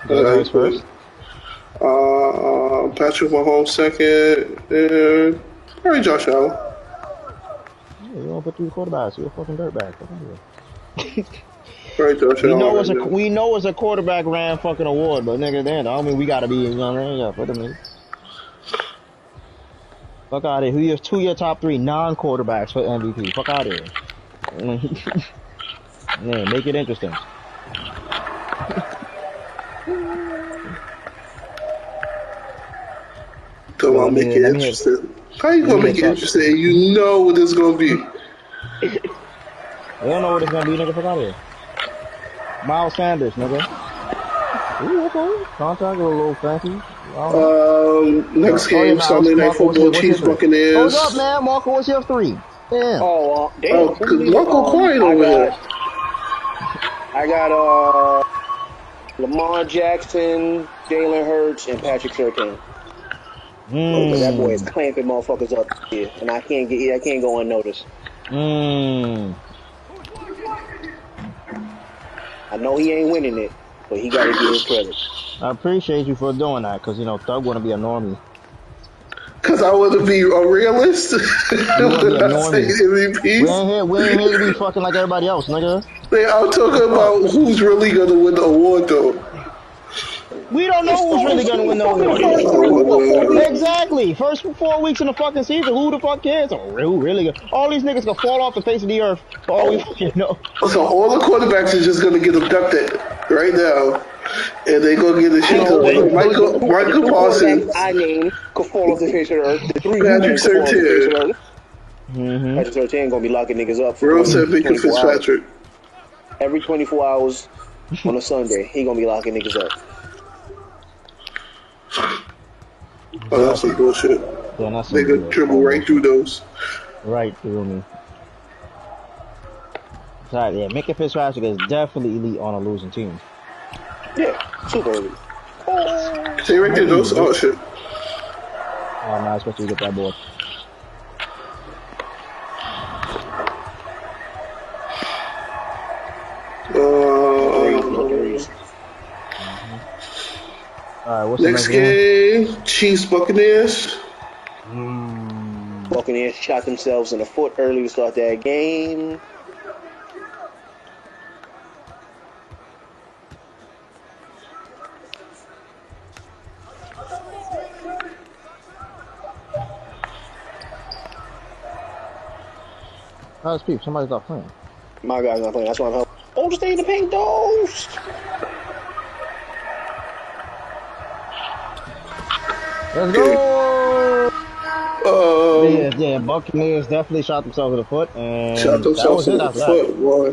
[SPEAKER 2] Jalen Hurts first.
[SPEAKER 1] Uh, Patrick Mahomes second, and probably Josh Allen.
[SPEAKER 2] Yeah, you don't put three quarterbacks. You're a fucking dirtbag. Fuck out of here.
[SPEAKER 1] Probably Josh
[SPEAKER 2] We know it's a we know it's a quarterback ran fucking award, but nigga, then I mean we gotta be you know what I mean? Yeah, put them in. Fuck out of here. Who your two your top three non quarterbacks for MVP? Fuck out of here. (laughs) yeah, make it interesting.
[SPEAKER 1] Come on, make it interesting. How you gonna make it interesting? You know what it's gonna be.
[SPEAKER 2] We don't know what it's gonna be, nigga. Fuck out of here. Miles Sanders, nigga. Ooh, okay. Contact a little fancy. I don't know.
[SPEAKER 1] Um, next
[SPEAKER 2] Oh, yeah,
[SPEAKER 1] game, Sunday Night
[SPEAKER 2] Marco, what's
[SPEAKER 1] Football,
[SPEAKER 2] your- what's your
[SPEAKER 1] Chiefs? Buccaneers.
[SPEAKER 2] Hold up, man. Marco, what's your three? Damn.
[SPEAKER 3] Oh, uh, damn.
[SPEAKER 1] Oh,
[SPEAKER 3] Who
[SPEAKER 1] 'cause Marco
[SPEAKER 3] um,
[SPEAKER 1] quiet over
[SPEAKER 3] got,
[SPEAKER 1] here.
[SPEAKER 3] I got uh, Lamar Jackson, Jalen Hurts, and Patrick Surtain.
[SPEAKER 2] Mm.
[SPEAKER 3] That boy is clamping motherfuckers up here, and I can't get I can't go unnoticed.
[SPEAKER 2] Mm.
[SPEAKER 3] I know he ain't winning it, but he got to get his credit.
[SPEAKER 2] I appreciate you for doing that, cause you know Thug want to be a normie.
[SPEAKER 1] Cause I want to be a realist.
[SPEAKER 2] wanna be
[SPEAKER 1] when (laughs) say
[SPEAKER 2] normie. We ain't here. We ain't here to be fucking like everybody else, nigga.
[SPEAKER 1] they are talking about who's really gonna win the award though.
[SPEAKER 2] We don't know who's really gonna win the award. Exactly. First four weeks in the fucking season, who the fuck cares? Oh, who really? Good? All these niggas gonna fall off the face of the earth for all we fucking know.
[SPEAKER 1] So all the quarterbacks are just gonna get abducted right now, and they gonna get the shit
[SPEAKER 3] No,
[SPEAKER 1] to
[SPEAKER 3] the-
[SPEAKER 1] Michael Michael Parsons.
[SPEAKER 3] I named could fall off the face of the earth. The three
[SPEAKER 1] Patrick
[SPEAKER 3] who could fall off the face of the
[SPEAKER 1] Surtain.
[SPEAKER 3] earth.
[SPEAKER 2] Mm-hmm.
[SPEAKER 3] Patrick Surtain gonna be locking niggas up for
[SPEAKER 1] Real said Baker
[SPEAKER 3] 24 hours.
[SPEAKER 1] Fitzpatrick.
[SPEAKER 3] Every 24 hours on a Sunday, he gonna be locking niggas up.
[SPEAKER 1] Oh, that's some bullshit.
[SPEAKER 2] Yeah, that's
[SPEAKER 1] They could dribble right through those.
[SPEAKER 2] Right through me. Sorry, yeah, Minkah Fitzpatrick is definitely elite on a losing team.
[SPEAKER 3] Yeah, super elite.
[SPEAKER 1] Say right there, those. Oh shit.
[SPEAKER 2] Oh, no, especially to get that board. All right, what's
[SPEAKER 1] next
[SPEAKER 2] the next game?
[SPEAKER 1] game, Chiefs Buccaneers.
[SPEAKER 2] Mm,
[SPEAKER 3] Buccaneers shot themselves in the foot early to start that game.
[SPEAKER 2] how's peep? Somebody's not playing.
[SPEAKER 3] My guy's not playing. That's why I'm helping. Oh, stay in the paint, Dose.
[SPEAKER 2] Let's go! (laughs)
[SPEAKER 1] Um,
[SPEAKER 2] Yeah, yeah, Buccaneers definitely shot themselves in the foot, and
[SPEAKER 1] shot
[SPEAKER 2] that
[SPEAKER 1] themselves
[SPEAKER 2] was
[SPEAKER 1] in
[SPEAKER 2] it
[SPEAKER 1] the foot, boy.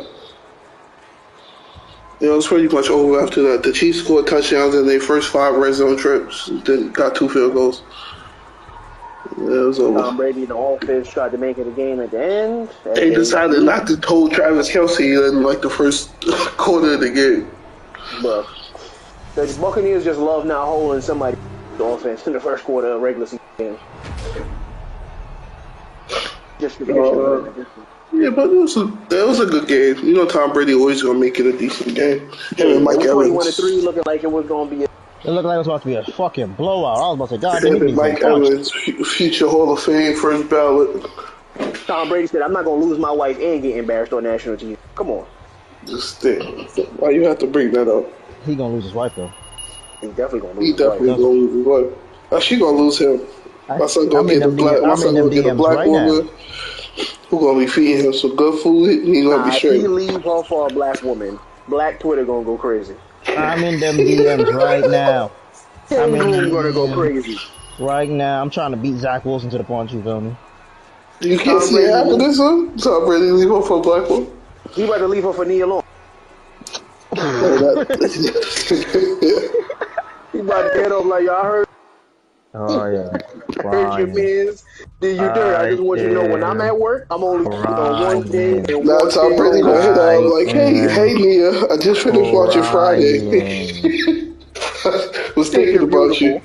[SPEAKER 1] Yeah, it was pretty much over after that. The Chiefs scored touchdowns in their first five red zone trips. Then got two field goals. Yeah, it was over.
[SPEAKER 3] Tom Brady and the offense tried to make it a game at the end.
[SPEAKER 1] they decided not to hold Travis Kelce in like the first (laughs) quarter of the game.
[SPEAKER 3] But the Buccaneers just love not holding somebody the offense in the first quarter of regular season. Just to
[SPEAKER 1] Uh, Yeah, but it was a that was a good game. You know, Tom Brady always gonna make it a decent game. Him and Mike
[SPEAKER 3] Twenty-one to
[SPEAKER 1] Evans.
[SPEAKER 3] three, looking like it was gonna be. A,
[SPEAKER 2] It looked like it was about to be a fucking blowout. I was about to say, God,
[SPEAKER 1] Him
[SPEAKER 2] damn,
[SPEAKER 1] and Mike. Evans, future Hall of Fame, first ballot.
[SPEAKER 3] Tom Brady said, "I'm not gonna lose my wife and get embarrassed on national TV." Come on,
[SPEAKER 1] Just think. Why you have to bring that up?
[SPEAKER 2] He gonna lose his wife though.
[SPEAKER 3] He's definitely gonna lose.
[SPEAKER 1] He definitely
[SPEAKER 3] wife.
[SPEAKER 1] gonna lose his wife. Uh, she gonna lose him. My son gonna
[SPEAKER 2] in
[SPEAKER 1] get a black.
[SPEAKER 2] DM
[SPEAKER 1] My
[SPEAKER 2] I'm
[SPEAKER 1] son gonna get a black
[SPEAKER 2] right now.
[SPEAKER 1] woman who gonna be feeding him some good food. and He gonna
[SPEAKER 3] Nah,
[SPEAKER 1] be
[SPEAKER 3] if he leave her for a black woman, black Twitter gonna go crazy.
[SPEAKER 2] I'm in them DMs right now.
[SPEAKER 3] I'm
[SPEAKER 2] in-
[SPEAKER 3] gonna go crazy.
[SPEAKER 2] Right now, I'm trying to beat Zach Wilson to the punch. You feel me?
[SPEAKER 1] You can't
[SPEAKER 3] Tom
[SPEAKER 1] see it after this one. Tom Brady leave her for a black woman.
[SPEAKER 3] He about to leave her for Nia Long. (laughs) He about to get up like y'all heard.
[SPEAKER 2] Oh yeah. (laughs)
[SPEAKER 3] Heard your mans. Did you do? I just want you to know when I'm at work, I'm only on one day and
[SPEAKER 1] Now
[SPEAKER 3] one
[SPEAKER 1] Tom
[SPEAKER 3] day
[SPEAKER 1] Brady gonna hit her
[SPEAKER 2] Right,
[SPEAKER 1] like, hey, hey Nia, I just finished watching Friday. (laughs) Was thinking about you.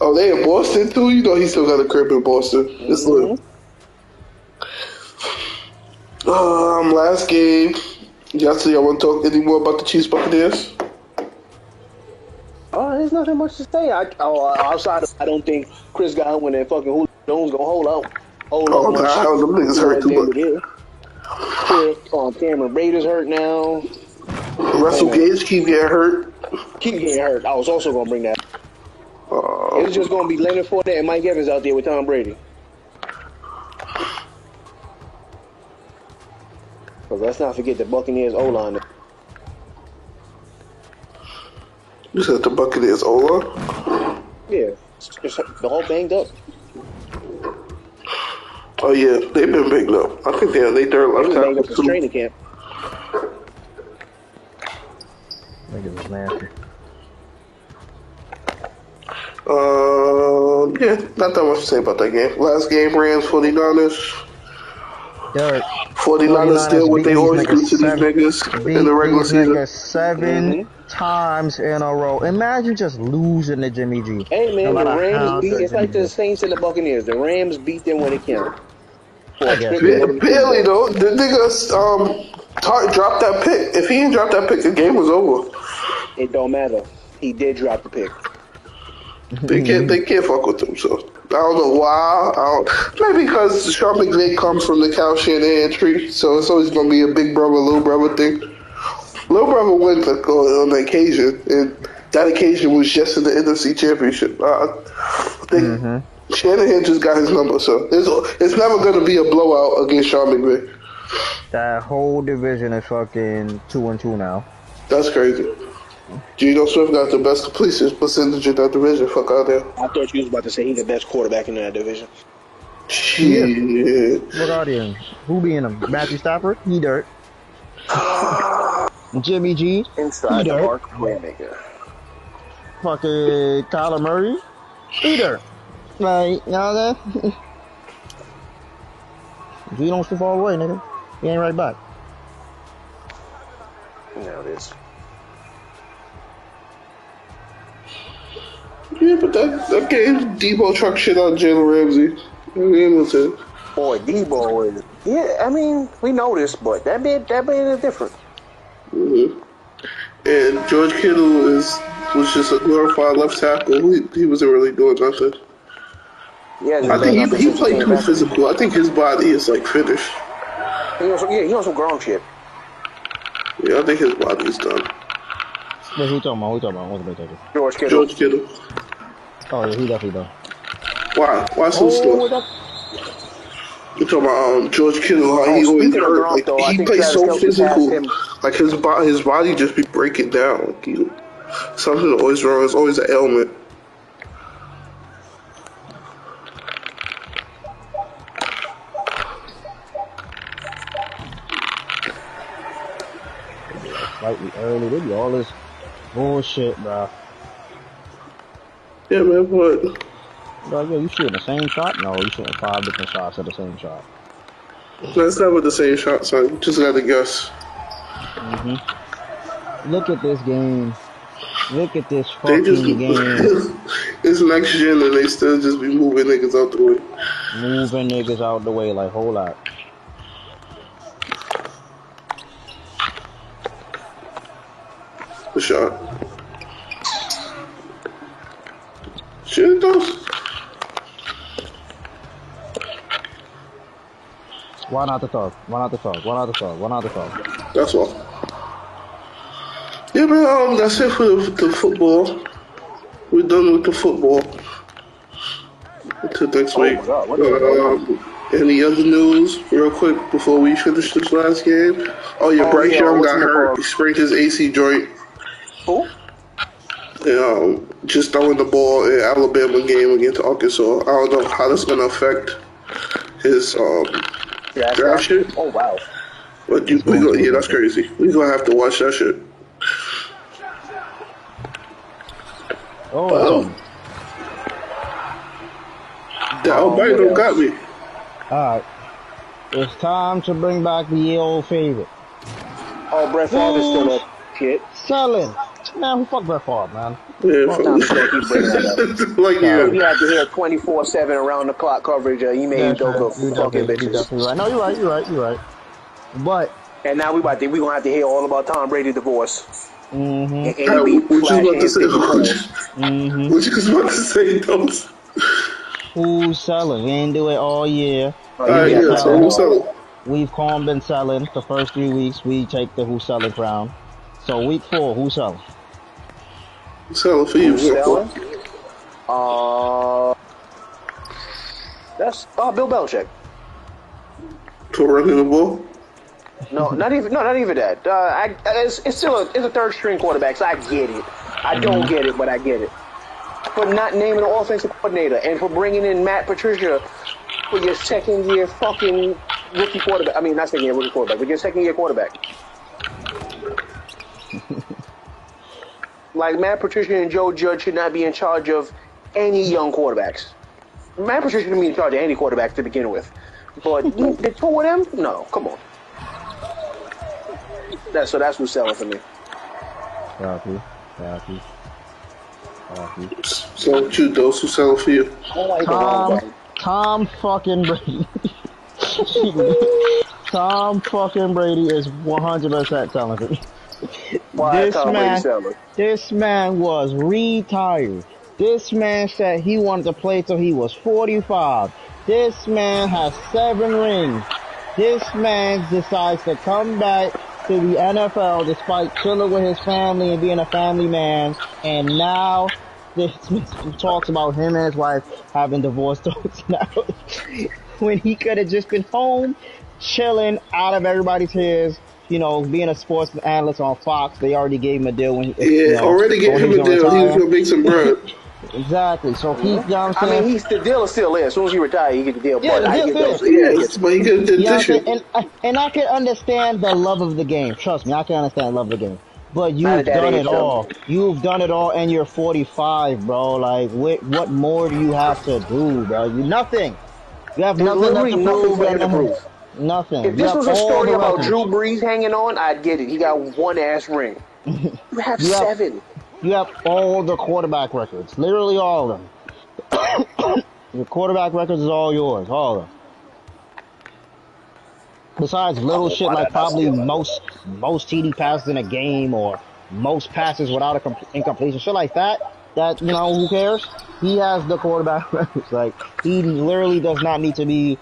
[SPEAKER 1] Oh, they in Boston too? You know he still got a crib in Boston. It's lit. Um, last game. Yesterday, I want to talk any more about the Chiefs Buccaneers.
[SPEAKER 3] Oh, there's nothing much to say. I, oh, outside of, I don't think Chris Godwin and fucking Julio Jones gonna hold out. Hold
[SPEAKER 1] Oh,
[SPEAKER 3] much.
[SPEAKER 1] nah, them niggas hurt too much.
[SPEAKER 3] the end of the year. Um, Cameron Raiders hurt now.
[SPEAKER 1] Russell Gage keep getting hurt.
[SPEAKER 3] Keep getting hurt. I was also gonna bring that.
[SPEAKER 1] Uh,
[SPEAKER 3] It's just gonna be Leonard Fournette and Mike Evans out there with Tom Brady. But let's not forget the Buccaneers O line.
[SPEAKER 1] You said the Buccaneers Ola?
[SPEAKER 3] Yeah, it's, it's, all banged up.
[SPEAKER 1] Oh yeah, they've been big up. I think they're they third
[SPEAKER 3] They
[SPEAKER 1] left
[SPEAKER 3] was banged up
[SPEAKER 1] tackle too.
[SPEAKER 3] training camp.
[SPEAKER 2] Niggas is nasty.
[SPEAKER 1] Um, yeah, not that much to say about that game. Last game, Rams 49ers.
[SPEAKER 2] Derek,
[SPEAKER 1] 49ers did what
[SPEAKER 2] beat
[SPEAKER 1] they
[SPEAKER 2] these
[SPEAKER 1] do to these
[SPEAKER 2] seven-
[SPEAKER 1] niggas
[SPEAKER 2] beat
[SPEAKER 1] in the regular
[SPEAKER 2] these
[SPEAKER 1] season.
[SPEAKER 2] niggas 7 times in a row. Imagine just losing to Jimmy G.
[SPEAKER 3] Hey man,
[SPEAKER 2] No
[SPEAKER 3] the Rams beat. It's like the
[SPEAKER 2] G.
[SPEAKER 3] Saints and the Buccaneers. The Rams beat them when it counted. For
[SPEAKER 2] I
[SPEAKER 3] a
[SPEAKER 2] guess.
[SPEAKER 3] trip
[SPEAKER 1] Ba-
[SPEAKER 3] to-
[SPEAKER 1] Barely though. The niggas um Tart dropped that pick. If he didn't drop that pick, the game was over.
[SPEAKER 3] It don't matter. He did drop the pick.
[SPEAKER 1] They can't (laughs) they can't fuck with him. So I don't know why. I don't, maybe because Sean McVay comes from the Kyle Shanahan tree, so it's always gonna be a big brother little brother thing. Little brother went to on the occasion, and that occasion was just in the NFC Championship. I think mm-hmm. Shanahan just got his number, so it's it's never gonna be a blowout against Sean McVay.
[SPEAKER 2] That whole division is fucking two and two now.
[SPEAKER 1] That's crazy. Geno Smith got the best completion percentage in that division. Fuck out there.
[SPEAKER 3] I thought you was about to say he's the best quarterback in that division.
[SPEAKER 1] Shit.
[SPEAKER 2] What are they? Who being them? Matthew Stafford? He dirt. (sighs) Jimmy G?
[SPEAKER 3] Inside
[SPEAKER 2] the
[SPEAKER 3] mark playmaker.
[SPEAKER 2] Fucking Kyler Murray? He dirt. Like, you know what I'm saying? (laughs) G don't stiff all the way, nigga. He ain't right back.
[SPEAKER 1] Yeah, but that that game Deebo truck shit on Jalen Ramsey. That game was.
[SPEAKER 3] Boy, Deebo is. Yeah, I mean, we know this, but that man, that man is different.
[SPEAKER 1] hmm And George Kittle is was just a glorified left tackle. He, he wasn't really doing nothing.
[SPEAKER 3] Yeah,
[SPEAKER 1] I think he, he played too physical. I think his body is like finished.
[SPEAKER 3] He on some, yeah, he on some grown shit.
[SPEAKER 1] Yeah, I think his body is done.
[SPEAKER 2] What who talking about? Who talking about? What's the big?
[SPEAKER 3] George Kittle.
[SPEAKER 1] George Kittle.
[SPEAKER 2] Oh, yeah, he definitely done.
[SPEAKER 1] Why? Why so
[SPEAKER 3] Oh,
[SPEAKER 1] slow?
[SPEAKER 3] that,
[SPEAKER 1] You talking about um, George Kittle? How
[SPEAKER 3] Oh,
[SPEAKER 1] he always hurt.
[SPEAKER 3] Gronk,
[SPEAKER 1] Like,
[SPEAKER 3] though,
[SPEAKER 1] he plays so
[SPEAKER 3] Kelce
[SPEAKER 1] physical. Like his body, his body just be breaking down. Like he, something always wrong. It's always an ailment.
[SPEAKER 2] Slightly early. They be all this bullshit, bro.
[SPEAKER 1] Yeah, man. But
[SPEAKER 2] Like, yo, you shooting the same shot? No, you shooting five different shots at the same shot.
[SPEAKER 1] that's not with the same shot, son. You Just gotta guess. Mm-hmm.
[SPEAKER 2] Look at this game. Look at this
[SPEAKER 1] They
[SPEAKER 2] fucking
[SPEAKER 1] just (laughs)
[SPEAKER 2] game.
[SPEAKER 1] it's next gen, and they still just be moving niggas out the way.
[SPEAKER 2] Moving niggas out the way like whole lot.
[SPEAKER 1] The shot. Those.
[SPEAKER 2] Why not the talk? Why not the talk? Why not the talk? Why not the talk?
[SPEAKER 1] That's all. Yeah, man. Um, that's it for the, the football. We're done with the football. Until next
[SPEAKER 3] Oh
[SPEAKER 1] week. Um, any other news, real quick, before we finish this last game? Oh yeah,
[SPEAKER 3] Oh,
[SPEAKER 1] Bryce
[SPEAKER 3] yeah,
[SPEAKER 1] Young got hurt. He sprained his AC joint.
[SPEAKER 3] Who?
[SPEAKER 1] um, just throwing the ball in Alabama game against Arkansas. I don't know how that's gonna affect his um,
[SPEAKER 3] Draft
[SPEAKER 1] draft shit.
[SPEAKER 3] Oh wow.
[SPEAKER 1] But you, we go, yeah, that's crazy. We gonna have to watch that shit.
[SPEAKER 2] Oh,
[SPEAKER 1] Oh. That albino got me.
[SPEAKER 2] alright. It's time to bring back the old favorite.
[SPEAKER 3] Oh, Brett Favre is still up. kid.
[SPEAKER 2] Selling. Man, who fuck Brett Favre, man?
[SPEAKER 1] Yeah,
[SPEAKER 3] Well, Tom, don't keep bringing that (laughs)
[SPEAKER 1] like
[SPEAKER 3] He
[SPEAKER 1] yeah,
[SPEAKER 3] had to hear 24 7 around the clock coverage. Uh, you made
[SPEAKER 2] That's
[SPEAKER 3] dope
[SPEAKER 2] right.
[SPEAKER 3] of
[SPEAKER 2] You
[SPEAKER 3] fucking
[SPEAKER 2] definitely, you
[SPEAKER 3] bitches.
[SPEAKER 2] definitely right. No, you're right, you're right, you're right. But,
[SPEAKER 3] And now we about to, we gonna have to hear all about Tom Brady divorce.
[SPEAKER 2] mm-hmm,
[SPEAKER 3] And Andy
[SPEAKER 1] what you was about to say?
[SPEAKER 2] mm-hmm.
[SPEAKER 1] What you was about to say? Those.
[SPEAKER 2] Who's selling? We ain't do it all year.
[SPEAKER 1] All right, yeah. So who's selling?
[SPEAKER 2] We've calm been selling the first three weeks. We take the who's selling crown. So week four, who's selling?
[SPEAKER 1] Selling for you?
[SPEAKER 3] Selling? Uh, that's uh, Bill Belichick.
[SPEAKER 1] For running the ball.
[SPEAKER 3] No, not even no, not even that. Uh, I, it's, it's still a it's a third string quarterback, so I get it. I don't get it, but I get it. For not naming an offensive coordinator and for bringing in Matt Patricia for your second year fucking rookie quarterback. I mean, not second year rookie quarterback, but your second year quarterback. Like Matt Patricia and Joe Judge should not be in charge of any young quarterbacks. Matt Patricia shouldn't be in charge of any quarterback to begin with. But (laughs) the two of them, no, come on. That, so that's who's selling for me.
[SPEAKER 2] Copy. Copy. Copy.
[SPEAKER 1] So what you those who sell for you.
[SPEAKER 3] Oh, like
[SPEAKER 2] Tom. Tom fucking Brady. (laughs) Tom fucking Brady is 100% talented. This man, this man was retired. This man said he wanted to play till he was 45. This man has seven rings. This man decides to come back to the NFL despite chilling with his family and being a family man. And now this talks about him and his wife having divorce talks (laughs) now. when he could have just been home, chilling out of everybody's ears. You know, being a sports analyst on Fox, they already gave him a deal when he,
[SPEAKER 1] Yeah,
[SPEAKER 2] you know,
[SPEAKER 1] already gave him
[SPEAKER 2] he's
[SPEAKER 1] a
[SPEAKER 2] gonna
[SPEAKER 1] deal. He was gonna make some bread.
[SPEAKER 2] Exactly. So he, you know what I'm
[SPEAKER 3] I mean, he's the deal is still there. As soon as he retires, he get the deal.
[SPEAKER 2] Yeah,
[SPEAKER 3] but
[SPEAKER 2] the
[SPEAKER 3] I
[SPEAKER 2] deal's
[SPEAKER 3] get
[SPEAKER 2] there.
[SPEAKER 3] those.
[SPEAKER 1] Yes, but he could have
[SPEAKER 2] You know I'm
[SPEAKER 1] this.
[SPEAKER 2] And, I- and I can understand the love of the game. Trust me, I can understand the love of the game. But you've done
[SPEAKER 3] age,
[SPEAKER 2] it
[SPEAKER 3] though.
[SPEAKER 2] all. You've done it all, and you're 45, bro. Like, what, what more do you have to do, bro? You nothing. You have
[SPEAKER 3] There's
[SPEAKER 2] nothing to prove.
[SPEAKER 3] for him
[SPEAKER 2] and
[SPEAKER 3] to prove.
[SPEAKER 2] Nothing.
[SPEAKER 3] If this was a story about
[SPEAKER 2] records.
[SPEAKER 3] Drew Brees hanging on, I'd get it. He got one ass ring. (laughs) You have
[SPEAKER 2] You have-
[SPEAKER 3] seven.
[SPEAKER 2] You have all the quarterback records, literally all of them. (coughs) Your quarterback records is all yours, all of them. Besides little
[SPEAKER 3] Oh,
[SPEAKER 2] shit like
[SPEAKER 3] did I not
[SPEAKER 2] probably most most TD passes in a game or most passes without a com- incompletion, shit like that. That you know who cares? He has the quarterback (laughs) records. Like he literally does not need to be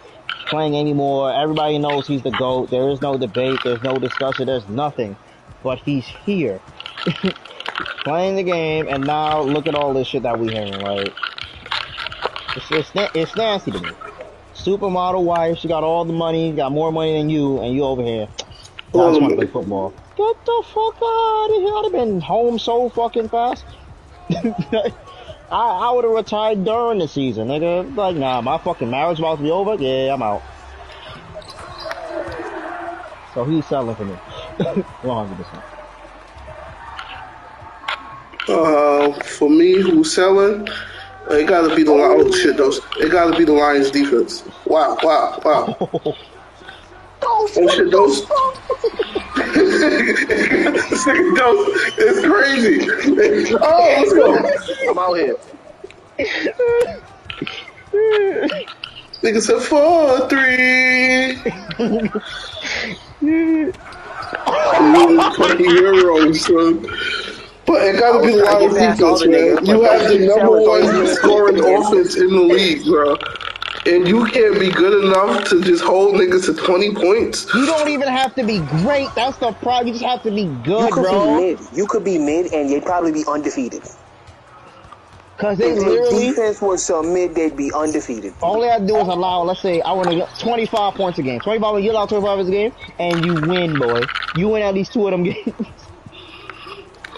[SPEAKER 2] playing anymore. Everybody knows he's the goat. There is no debate. There's no discussion. There's nothing. But he's here. (laughs) playing the game, and now look at all this shit that we're hearing. Like, it's it's, it's nasty to me. Supermodel wife, she got all the money, got more money than you, and you over here. I just want to play football. Get the fuck out of here! I'd have been home so fucking fast. (laughs) I I would have retired during the season, nigga. Like, nah, my fucking marriage about to be over. Yeah, I'm out. So he's selling for me, (laughs) 100. percent
[SPEAKER 1] Uh, for me, who's selling? It gotta be the oh shit. Those it gotta be the Lions defense. Wow, wow, wow. (laughs) Oh shit, those. (laughs) this nigga those it's crazy. Oh, let's go.
[SPEAKER 3] I'm out here.
[SPEAKER 1] Nigga said four three. Fucking heroes, son. But it gotta be the
[SPEAKER 3] I was
[SPEAKER 1] Lions
[SPEAKER 3] trying to get past all
[SPEAKER 1] defense, man. You have the number one scoring offense in the league, bro. And you can't be good enough to just hold niggas to 20 points.
[SPEAKER 2] You don't even have to be great. That's the problem. You just have to be good,
[SPEAKER 3] You
[SPEAKER 2] good,
[SPEAKER 3] could
[SPEAKER 2] bro.
[SPEAKER 3] be mid. You could be mid, and you'd probably be undefeated.
[SPEAKER 2] Because they
[SPEAKER 3] If their
[SPEAKER 2] literally
[SPEAKER 3] defense was so mid, they'd be undefeated.
[SPEAKER 2] all they have to do is allow. Let's say I want to get 25 points a game. 25, you allow 25 points a game, and you win, boy. You win at least two of them (laughs) games.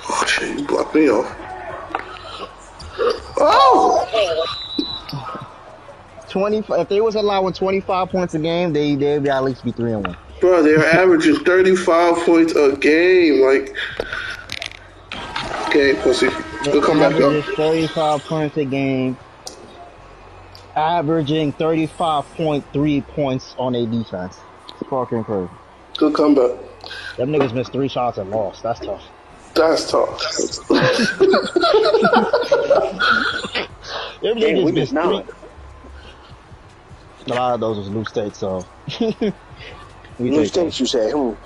[SPEAKER 1] Oh shit, you blocked me off. Oh!
[SPEAKER 2] 20. If they was allowing 25 points a game, they they'd be at least be three and one.
[SPEAKER 1] Bro, they're averaging 35 points a game. Like, okay, pussy. We'll come back up.
[SPEAKER 2] 35 points a game, averaging 35.3 points on a defense. It's fucking crazy.
[SPEAKER 1] Good comeback.
[SPEAKER 2] Them niggas missed three shots and lost. That's tough.
[SPEAKER 1] That's tough. (laughs)
[SPEAKER 2] Them
[SPEAKER 3] Damn,
[SPEAKER 2] niggas
[SPEAKER 3] we
[SPEAKER 2] missed
[SPEAKER 3] just
[SPEAKER 2] three.
[SPEAKER 3] Now.
[SPEAKER 2] A lot of those was loose states, so. (laughs) we
[SPEAKER 3] New
[SPEAKER 2] take
[SPEAKER 3] states, you say?
[SPEAKER 2] Those.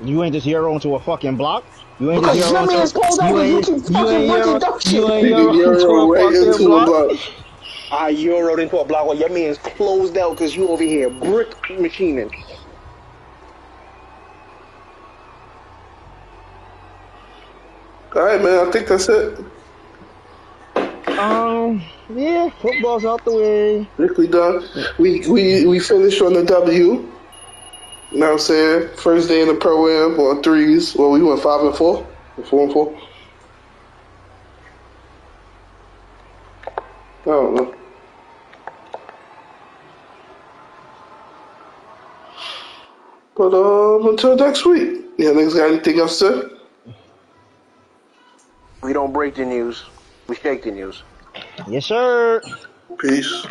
[SPEAKER 2] You ain't just hero into a fucking block. You ain't
[SPEAKER 3] Because
[SPEAKER 2] just
[SPEAKER 3] your
[SPEAKER 2] hero
[SPEAKER 3] man's
[SPEAKER 2] into
[SPEAKER 3] closed out
[SPEAKER 2] you
[SPEAKER 3] you
[SPEAKER 2] ain't,
[SPEAKER 3] keep
[SPEAKER 2] you
[SPEAKER 3] fucking
[SPEAKER 2] ain't
[SPEAKER 3] breaking
[SPEAKER 2] hero,
[SPEAKER 3] shit.
[SPEAKER 2] you ain't
[SPEAKER 1] Nigga,
[SPEAKER 2] hero into a
[SPEAKER 1] right
[SPEAKER 2] fucking
[SPEAKER 1] into the
[SPEAKER 2] block.
[SPEAKER 1] block.
[SPEAKER 3] I euroed into a block while your man's closed out because you over here brick machining.
[SPEAKER 1] All right, man. I think that's it.
[SPEAKER 2] Um, yeah, football's out the way.
[SPEAKER 1] I think we done. We we we finished on the W. You know what I'm saying? First day in the pro am on threes. Well, we went five and four, four and four. I don't know. But um, until next week. Yeah, niggas got anything else to say?
[SPEAKER 3] We don't break the news. We shake the news.
[SPEAKER 2] Yes, sir.
[SPEAKER 1] Peace.